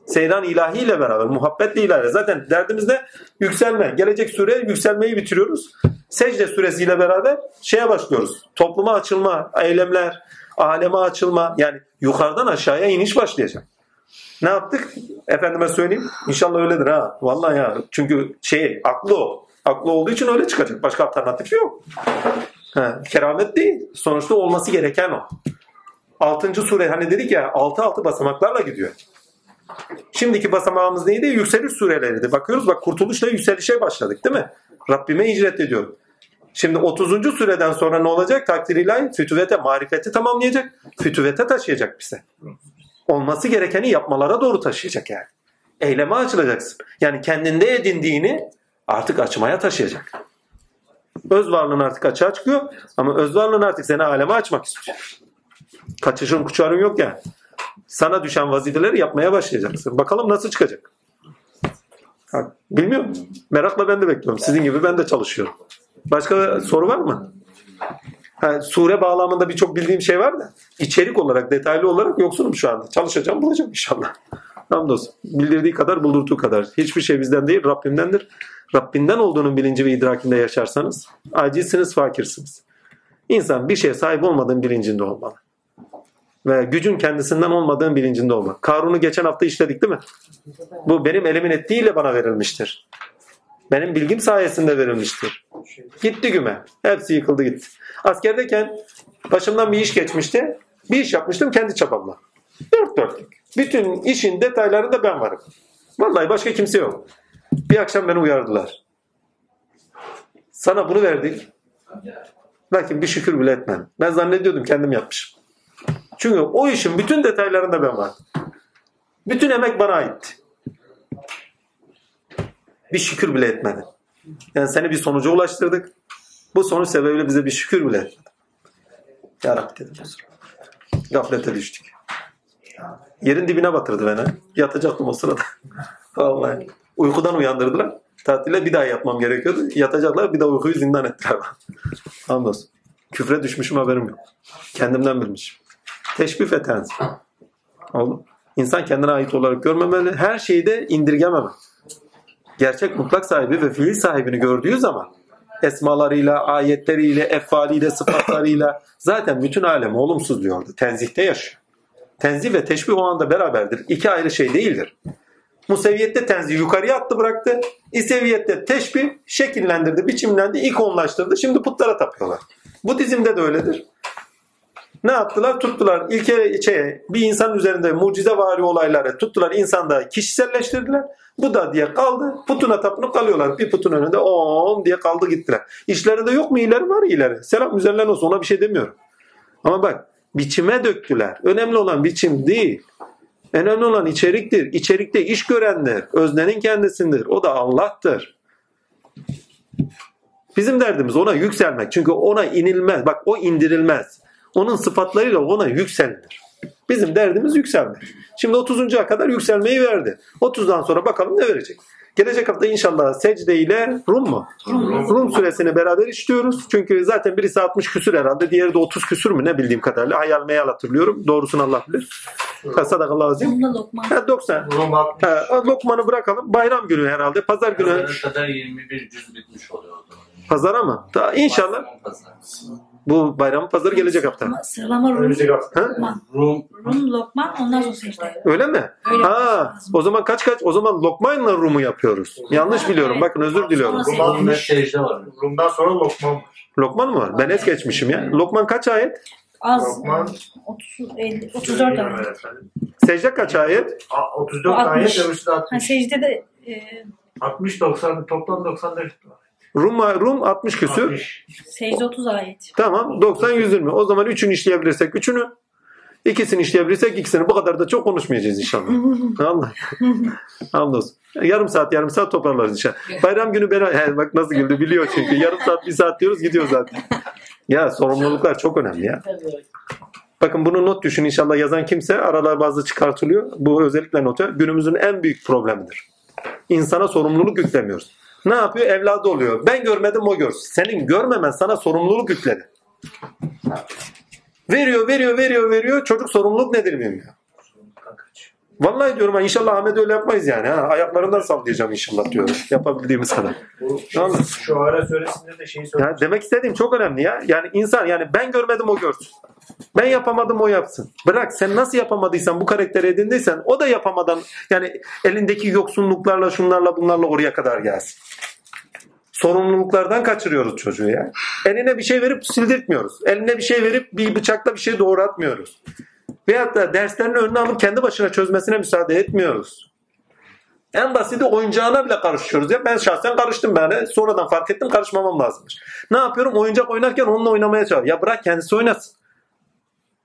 Seyran ilahiyle beraber, muhabbetle ilahi. Zaten derdimiz ne? Yükselme. Gelecek sure yükselmeyi bitiriyoruz. Secde suresiyle beraber şeye başlıyoruz. Topluma açılma, eylemler, aleme açılma. Yani yukarıdan aşağıya iniş başlayacak. Ne yaptık? Efendime söyleyeyim. İnşallah öyledir ha. Vallahi ya. Çünkü şey, aklı o. Aklı olduğu için öyle çıkacak. Başka alternatifi yok. Ha, keramet değil. Sonuçta olması gereken o. Altıncı sure hani dedik ya altı altı basamaklarla gidiyor. Şimdiki basamağımız neydi? Yükseliş sureleriydi. Bakıyoruz bak kurtuluşla yükselişe başladık değil mi? Rabbime icret ediyor. Şimdi 30. süreden sonra ne olacak? Takdir ilahi fütüvete, marifeti tamamlayacak. Fütüvete taşıyacak bize. Olması gerekeni yapmalara doğru taşıyacak yani. Eyleme açılacaksın. Yani kendinde edindiğini artık açmaya taşıyacak. Öz varlığın artık açığa çıkıyor ama öz varlığın artık seni aleme açmak istiyor. Kaçışın kuçarın yok yani. Sana düşen vazifeleri yapmaya başlayacaksın. Bakalım nasıl çıkacak. Bilmiyorum. Merakla ben de bekliyorum. Sizin gibi ben de çalışıyorum. Başka soru var mı? Ha, sure bağlamında birçok bildiğim şey var da içerik olarak, detaylı olarak yoksunum şu anda. Çalışacağım, bulacağım inşallah. Hamdolsun. Bildirdiği kadar, buldurduğu kadar. Hiçbir şey bizden değil, Rabbimdendir. Rabbinden olduğunun bilinci ve idrakinde yaşarsanız acizsiniz, fakirsiniz. İnsan bir şeye sahip olmadığın bilincinde olmalı. Ve gücün kendisinden olmadığın bilincinde olmalı. Karun'u geçen hafta işledik değil mi? Bu benim elimin ettiğiyle bana verilmiştir. Benim bilgim sayesinde verilmiştir. Gitti güme. Hepsi yıkıldı gitti. Askerdeyken başımdan bir iş geçmişti. Bir iş yapmıştım kendi çabamla. Dört dörtlük. Bütün işin detaylarında ben varım. Vallahi başka kimse yok. Bir akşam beni uyardılar. Sana bunu verdik. Lakin bir şükür bile etmem. Ben zannediyordum kendim yapmışım. Çünkü o işin bütün detaylarında ben varım. Bütün emek bana aitti. Bir şükür bile etmedin. Yani seni bir sonuca ulaştırdık. Bu sonuç sebebiyle bize bir şükür bile etmedin. Ya Rabbi dedim. Gaflete düştük. Yerin dibine batırdı beni. Yatacaktım o sırada. Vallahi. Uykudan uyandırdılar. Tatile bir daha yatmam gerekiyordu. Yatacaklar bir daha uykuyu zindan ettiler. Hamdolsun. Küfre düşmüşüm haberim yok. Kendimden bilmişim. Teşbih ve tenzih. Oldu. İnsan kendine ait olarak görmemeli. Her şeyi de indirgememeli. Gerçek mutlak sahibi ve fiil sahibini gördüğü zaman esmalarıyla, ayetleriyle, efaliyle, sıfatlarıyla zaten bütün alemi olumsuz diyordu. Tenzihte yaşıyor. Tenzih ve teşbih o anda beraberdir. İki ayrı şey değildir. Museviyette tenzih yukarıya attı bıraktı. İseviyette teşbih şekillendirdi, biçimlendi, ikonlaştırdı. Şimdi putlara tapıyorlar. Budizm'de de öyledir. Ne yaptılar? Tuttular ilke şey, bir insan üzerinde mucize vari olayları tuttular insanda kişiselleştirdiler. Bu da diye kaldı. Putuna tapınıp kalıyorlar. Bir putun önünde om diye kaldı gittiler. İşlerinde yok mu ileri var ileri. Selam üzerinden olsun ona bir şey demiyorum. Ama bak biçime döktüler. Önemli olan biçim değil. Önemli olan içeriktir. İçerikte iş görendir. Öznenin kendisindir. O da Allah'tır. Bizim derdimiz ona yükselmek. Çünkü ona inilmez. Bak o indirilmez. Onun sıfatlarıyla ona yükselilir. Bizim derdimiz yükselmek. Şimdi 30'uncuya kadar yükselmeyi verdi. 30'dan sonra bakalım ne verecek. Gelecek hafta inşallah secde ile Rum mu? Rum. Rum suresini beraber işliyoruz. Çünkü zaten birisi 60 küsür herhalde. Diğeri de 30 küsür mü ne bildiğim kadarıyla. Hayal meyal hatırlıyorum. Doğrusunu Allah bilir. Sadakallahu azim. Ha, 90. Rum 60. Ha, Lokman'ı bırakalım. Bayram günü herhalde. Pazar günü. Pazara kadar 21 cüz bitmiş oluyor o zaman. Pazara mı? Ta, inşallah. Pazar. Bu bayram pazarı gelecek hafta. Sıralama- Rum. Önümüzdeki hafta. Ha? Lokman. Rum Rum, Lokman ondan sonra secde. Öyle mi? Öyle Ha, lazım. o zaman kaç kaç? O zaman Lokman'la Rum'u yapıyoruz. Yanlış biliyorum. Bakın özür diliyorum. Sonra Rum secde. ve secde var. Rum'dan sonra Lokman var. Lokman mı var? Ben es geçmişim ya. Lokman kaç ayet? Az. Lokman. 30, 50, 34 Bilmiyorum tane. efendim. Secde kaç ayet? A- 34 60. ayet öbürsü de Ha, 60. secdede e, 60 90 toplam 94 var. Rum, Rum 60 küsür. 60. secde 30 ayet. Tamam 90 120. O zaman üçünü işleyebilirsek üçünü. ikisini işleyebilirsek ikisini. Bu kadar da çok konuşmayacağız inşallah. Allah. Hamdolsun. Yarım saat yarım saat toparlarız inşallah. Bayram günü beraber. He, bak nasıl güldü biliyor çünkü. Yarım saat bir saat diyoruz gidiyor zaten. Ya sorumluluklar çok önemli ya. Bakın bunu not düşün inşallah yazan kimse aralar bazı çıkartılıyor. Bu özellikle notu günümüzün en büyük problemidir. İnsana sorumluluk yüklemiyoruz. Ne yapıyor? Evladı oluyor. Ben görmedim o görsün. Senin görmemen sana sorumluluk yükledi. Veriyor, veriyor, veriyor, veriyor. Çocuk sorumluluk nedir bilmiyor. Vallahi diyorum ha inşallah Ahmet öyle yapmayız yani. Ha. Ayaklarından sallayacağım inşallah diyorum. Yapabildiğimiz kadar. Tamam. şu ara söresinde de şeyi söyledi. Ya demek istediğim çok önemli ya. Yani insan yani ben görmedim o görsün. Ben yapamadım o yapsın. Bırak sen nasıl yapamadıysan bu karakteri edindiysen o da yapamadan yani elindeki yoksunluklarla şunlarla bunlarla oraya kadar gelsin. Sorumluluklardan kaçırıyoruz çocuğu ya. Eline bir şey verip sildirtmiyoruz. Eline bir şey verip bir bıçakla bir şey doğratmıyoruz. Veyahut da derslerini önüne alıp kendi başına çözmesine müsaade etmiyoruz. En basiti oyuncağına bile karışıyoruz. Ya ben şahsen karıştım ben. Sonradan fark ettim karışmamam lazımmış. Ne yapıyorum? Oyuncak oynarken onunla oynamaya çalışıyorum. Ya bırak kendisi oynasın.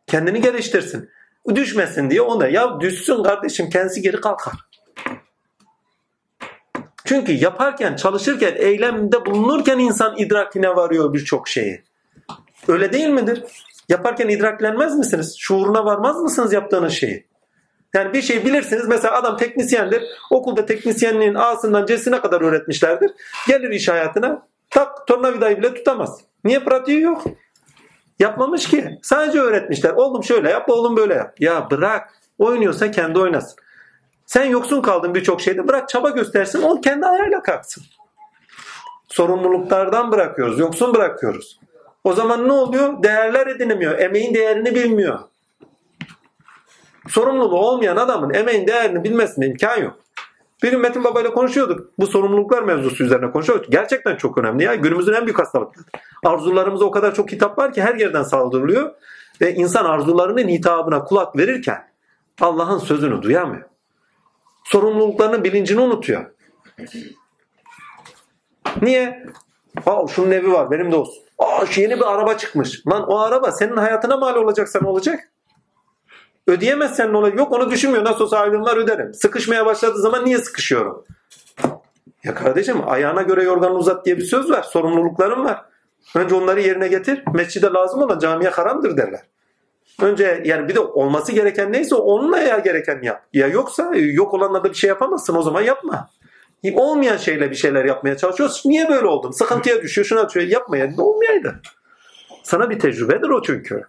Kendini geliştirsin. Düşmesin diye ona. Ya düşsün kardeşim kendisi geri kalkar. Çünkü yaparken, çalışırken, eylemde bulunurken insan idrakine varıyor birçok şeyi. Öyle değil midir? Yaparken idraklenmez misiniz? Şuuruna varmaz mısınız yaptığınız şeyi? Yani bir şey bilirsiniz. Mesela adam teknisyendir. Okulda teknisyenliğin A'sından C'sine kadar öğretmişlerdir. Gelir iş hayatına tak tornavidayı bile tutamaz. Niye pratiği yok? Yapmamış ki. Sadece öğretmişler. Oğlum şöyle yap, oğlum böyle yap. Ya bırak. Oynuyorsa kendi oynasın. Sen yoksun kaldın birçok şeyde. Bırak çaba göstersin. O kendi ayağıyla kalksın. Sorumluluklardan bırakıyoruz. Yoksun bırakıyoruz. O zaman ne oluyor? Değerler edinemiyor. Emeğin değerini bilmiyor. Sorumluluğu olmayan adamın emeğin değerini bilmesine imkan yok. Bir gün Metin Baba ile konuşuyorduk. Bu sorumluluklar mevzusu üzerine konuşuyorduk. Gerçekten çok önemli ya. Günümüzün en büyük hastalıkları. Arzularımıza o kadar çok hitap var ki her yerden saldırılıyor. Ve insan arzularının hitabına kulak verirken Allah'ın sözünü duyamıyor. Sorumluluklarının bilincini unutuyor. Niye? Aa, şunun evi var benim de olsun. Aa, yeni bir araba çıkmış. Lan o araba senin hayatına mal olacaksa ne olacak? Ödeyemezsen ne olacak? Yok onu düşünmüyor. Nasıl olsa aylığımlar öderim. Sıkışmaya başladığı zaman niye sıkışıyorum? Ya kardeşim ayağına göre yorganı uzat diye bir söz var. Sorumluluklarım var. Önce onları yerine getir. Mescide lazım olan camiye haramdır derler. Önce yani bir de olması gereken neyse onunla ya gereken yap. Ya yoksa yok olanla da bir şey yapamazsın o zaman yapma. Olmayan şeyle bir şeyler yapmaya çalışıyoruz. Niye böyle oldun? Sıkıntıya düşüyor şuna düşüyor. Yapmaya olmayaydı. Sana bir tecrübedir o çünkü.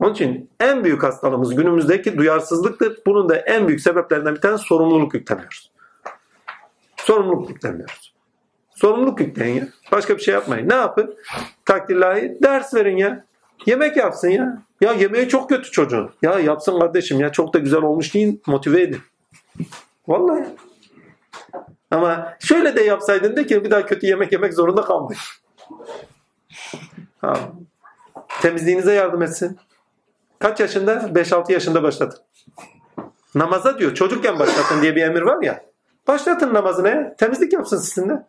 Onun için en büyük hastalığımız günümüzdeki duyarsızlıktır. Bunun da en büyük sebeplerinden bir tanesi sorumluluk yüklemiyoruz. Sorumluluk yüklemiyoruz. Sorumluluk yükleyin ya. Başka bir şey yapmayın. Ne yapın? Takdirlahi ders verin ya. Yemek yapsın ya. Ya yemeği çok kötü çocuğun. Ya yapsın kardeşim ya çok da güzel olmuş deyin motive edin. Vallahi. Ama şöyle de yapsaydın de ki bir daha kötü yemek yemek zorunda kalmayın. Ha. Temizliğinize yardım etsin. Kaç yaşında? 5-6 yaşında başlatın. Namaza diyor çocukken başlatın diye bir emir var ya. Başlatın namazına. Temizlik yapsın sizinle.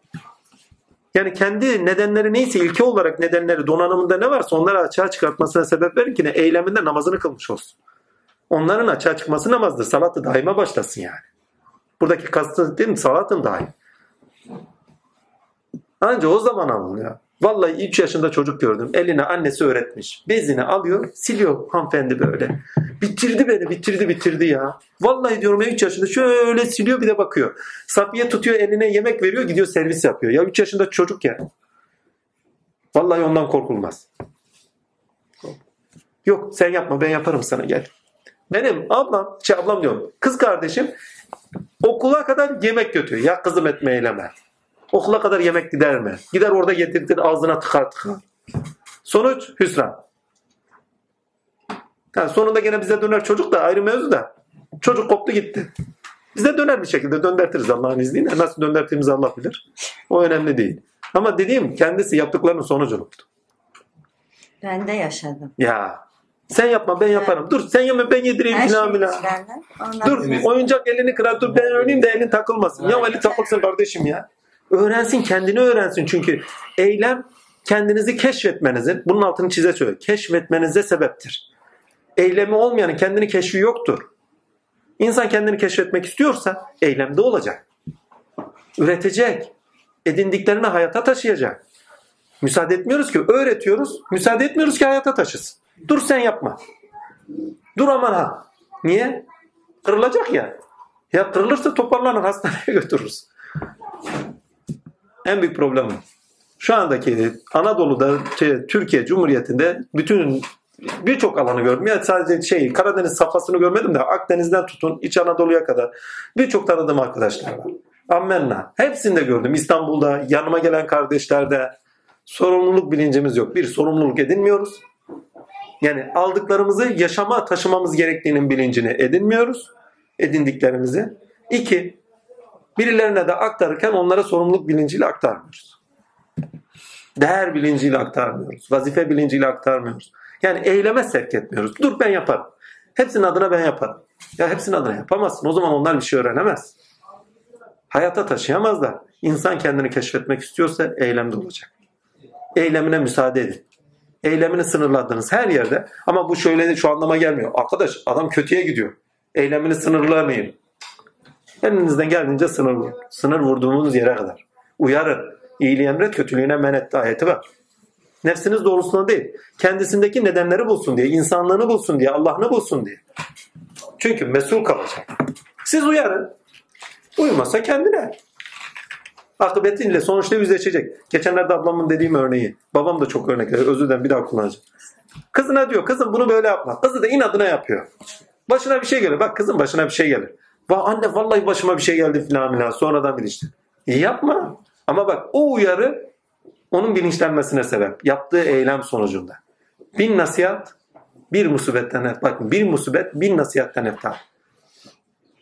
Yani kendi nedenleri neyse ilke olarak nedenleri donanımında ne varsa onları açığa çıkartmasına sebep verin ki ne eyleminde namazını kılmış olsun. Onların açığa çıkması namazdır. Salatı daima başlasın yani. Buradaki kastı değil mi? Salatın daim. Anca o zaman alınıyor. Vallahi 3 yaşında çocuk gördüm. Eline annesi öğretmiş. Bezini alıyor, siliyor hanımefendi böyle. Bitirdi beni, bitirdi, bitirdi ya. Vallahi diyorum ya 3 yaşında şöyle siliyor bir de bakıyor. Safiye tutuyor eline yemek veriyor gidiyor servis yapıyor. Ya 3 yaşında çocuk ya. Vallahi ondan korkulmaz. Yok sen yapma ben yaparım sana gel. Benim ablam, şey ablam diyorum kız kardeşim okula kadar yemek götürüyor. Ya kızım etme eyleme. Okula kadar yemek gider mi? Gider orada getirtir ağzına tıkar tıkar. Sonuç hüsran. Yani sonunda gene bize döner çocuk da ayrı mevzu da. Çocuk koptu gitti. Bize döner bir şekilde döndürtiriz Allah'ın izniyle. Nasıl döndürttiğimizi Allah bilir. O önemli değil. Ama dediğim kendisi yaptıklarının sonucu oldu. Ben de yaşadım. Ya sen yapma ben yaparım. Dur sen yeme ben yedireyim Her filan şey filan. Dur oyuncak elini kırar dur ben oynayayım da elin takılmasın. Ya eli takılsın kardeşim ya. Öğrensin kendini öğrensin çünkü eylem kendinizi keşfetmenizin bunun altını çize söyle. Keşfetmenize sebeptir. Eylemi olmayanın kendini keşfi yoktur. İnsan kendini keşfetmek istiyorsa eylemde olacak. Üretecek. Edindiklerini hayata taşıyacak. Müsaade etmiyoruz ki öğretiyoruz. Müsaade etmiyoruz ki hayata taşısın. Dur sen yapma. Dur aman ha. Niye? Kırılacak ya. Ya kırılırsa toparlanır hastaneye götürürüz. En büyük problem. Şu andaki Anadolu'da şey, Türkiye Cumhuriyeti'nde bütün birçok alanı gördüm. Yani sadece şey Karadeniz safhasını görmedim de Akdeniz'den tutun İç Anadolu'ya kadar birçok tanıdığım arkadaşlar var. Ammenna. Hepsini de gördüm. İstanbul'da yanıma gelen kardeşlerde sorumluluk bilincimiz yok. Bir sorumluluk edinmiyoruz. Yani aldıklarımızı yaşama taşımamız gerektiğinin bilincini edinmiyoruz. Edindiklerimizi. İki, birilerine de aktarırken onlara sorumluluk bilinciyle aktarmıyoruz. Değer bilinciyle aktarmıyoruz. Vazife bilinciyle aktarmıyoruz. Yani eyleme sevk etmiyoruz. Dur ben yaparım. Hepsinin adına ben yaparım. Ya hepsinin adına yapamazsın. O zaman onlar bir şey öğrenemez. Hayata taşıyamazlar. İnsan kendini keşfetmek istiyorsa eylemde olacak. Eylemine müsaade edin. Eylemini sınırladınız her yerde. Ama bu şöyle şu anlama gelmiyor. Arkadaş adam kötüye gidiyor. Eylemini sınırlamayın. Elinizden geldiğince sınır. Sınır vurduğunuz yere kadar. Uyarın. İyiliği emret, kötülüğüne men et ayeti var. Nefsiniz doğrultusunda değil. Kendisindeki nedenleri bulsun diye, insanlığını bulsun diye, Allah'ını bulsun diye. Çünkü mesul kalacak. Siz uyarın. Uyumasa kendine. Akıbetiyle sonuçta yüzleşecek. Geçenlerde ablamın dediğim örneği. Babam da çok örnek veriyor. Özür dilerim bir daha kullanacağım. Kızına diyor kızım bunu böyle yapma. Kızı da inadına yapıyor. Başına bir şey gelir. Bak kızım başına bir şey gelir. Va anne vallahi başıma bir şey geldi filan filan. Sonradan bilinçli. İyi yapma. Ama bak o uyarı onun bilinçlenmesine sebep. Yaptığı eylem sonucunda. Bin nasihat bir musibetten. Bakın bir musibet bin nasihatten eftar.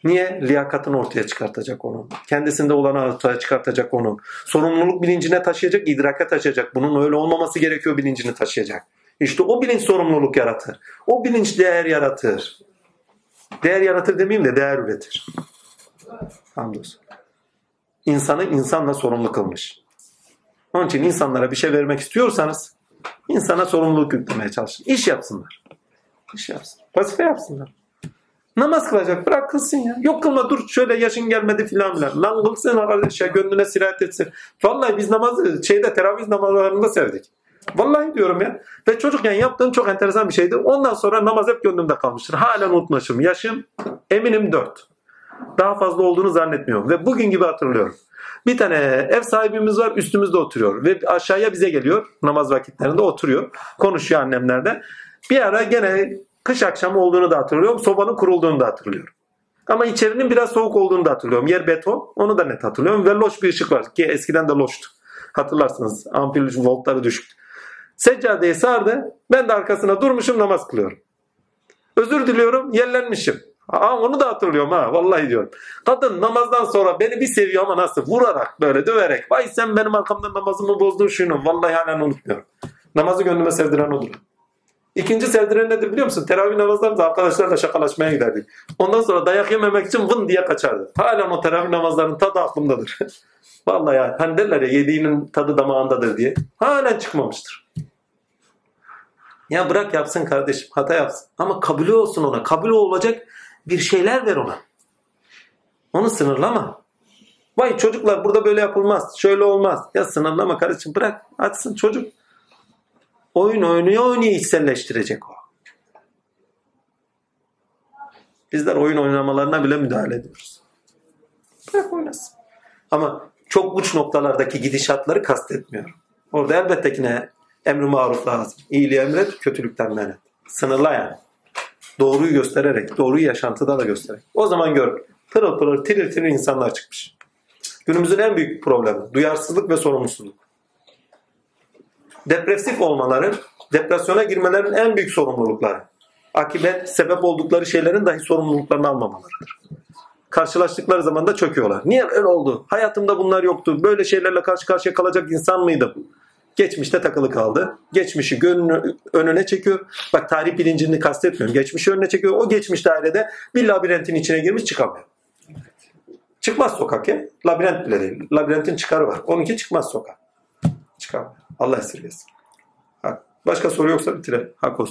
Niye? Liyakatını ortaya çıkartacak onu. Kendisinde olanı ortaya çıkartacak onu. Sorumluluk bilincine taşıyacak, idraka taşıyacak. Bunun öyle olmaması gerekiyor bilincini taşıyacak. İşte o bilinç sorumluluk yaratır. O bilinç değer yaratır. Değer yaratır demeyeyim de değer üretir. Hamdolsun. İnsanı insanla sorumlu kılmış. Onun için insanlara bir şey vermek istiyorsanız insana sorumluluk yüklemeye çalışın. İş yapsınlar. İş yapsın. Vazife yapsınlar. Namaz kılacak bırak kılsın ya. Yok kılma dur şöyle yaşın gelmedi filan filan. Lan kılsın kardeş ya gönlüne sirayet etsin. Vallahi biz namazı şeyde teravih namazlarında sevdik. Vallahi diyorum ya. Ve çocukken yaptığım çok enteresan bir şeydi. Ondan sonra namaz hep gönlümde kalmıştır. Halen unutmuşum. Yaşım eminim 4. Daha fazla olduğunu zannetmiyorum. Ve bugün gibi hatırlıyorum. Bir tane ev sahibimiz var üstümüzde oturuyor. Ve aşağıya bize geliyor. Namaz vakitlerinde oturuyor. Konuşuyor annemlerden. Bir ara gene kış akşamı olduğunu da hatırlıyorum. Sobanın kurulduğunu da hatırlıyorum. Ama içerinin biraz soğuk olduğunu da hatırlıyorum. Yer beton. Onu da net hatırlıyorum. Ve loş bir ışık var. Ki eskiden de loştu. Hatırlarsınız ampul voltları düşük. Seccadeyi sardı. Ben de arkasına durmuşum namaz kılıyorum. Özür diliyorum yerlenmişim. Aa, onu da hatırlıyorum ha vallahi diyorum. Kadın namazdan sonra beni bir seviyor ama nasıl? Vurarak böyle döverek. Vay sen benim arkamda namazımı bozdun şunu. Vallahi halen unutmuyorum. Namazı gönlüme sevdiren odur. İkinci sevdiren nedir biliyor musun? Teravih namazlarında arkadaşlarla şakalaşmaya giderdik. Ondan sonra dayak yememek için vın diye kaçardı. Halen o teravih namazlarının tadı aklımdadır. Vallahi ya hani derler ya yediğinin tadı damağındadır diye. Halen çıkmamıştır. Ya bırak yapsın kardeşim hata yapsın. Ama kabulü olsun ona. Kabulü olacak bir şeyler ver ona. Onu sınırlama. Vay çocuklar burada böyle yapılmaz. Şöyle olmaz. Ya sınırlama kardeşim bırak. Atsın çocuk. Oyun oynuyor oynuyor içselleştirecek o. Bizler oyun oynamalarına bile müdahale ediyoruz. Bırak oynasın. Ama çok uç noktalardaki gidişatları kastetmiyorum. Orada elbette ki ne emri maruf lazım. İyiliği emret, kötülükten men et. Sınırla yani. Doğruyu göstererek, doğruyu yaşantıda da göstererek. O zaman gör. Pırıl pırıl, tiril tiril insanlar çıkmış. Günümüzün en büyük problemi. Duyarsızlık ve sorumsuzluk. Depresif olmaları, depresyona girmelerin en büyük sorumlulukları. Akibet, sebep oldukları şeylerin dahi sorumluluklarını almamalarıdır. Karşılaştıkları zaman da çöküyorlar. Niye öyle oldu? Hayatımda bunlar yoktu. Böyle şeylerle karşı karşıya kalacak insan mıydım? Geçmişte takılı kaldı. Geçmişi gönlü, önüne çekiyor. Bak tarih bilincini kastetmiyorum. Geçmişi önüne çekiyor. O geçmiş dairede bir labirentin içine girmiş çıkamıyor. Çıkmaz sokak ya. Labirent bile değil. Labirentin çıkarı var. Onunki çıkmaz sokak. Çıkamıyor. Allah esirgesin. Başka soru yoksa bitirelim. Hak olsun.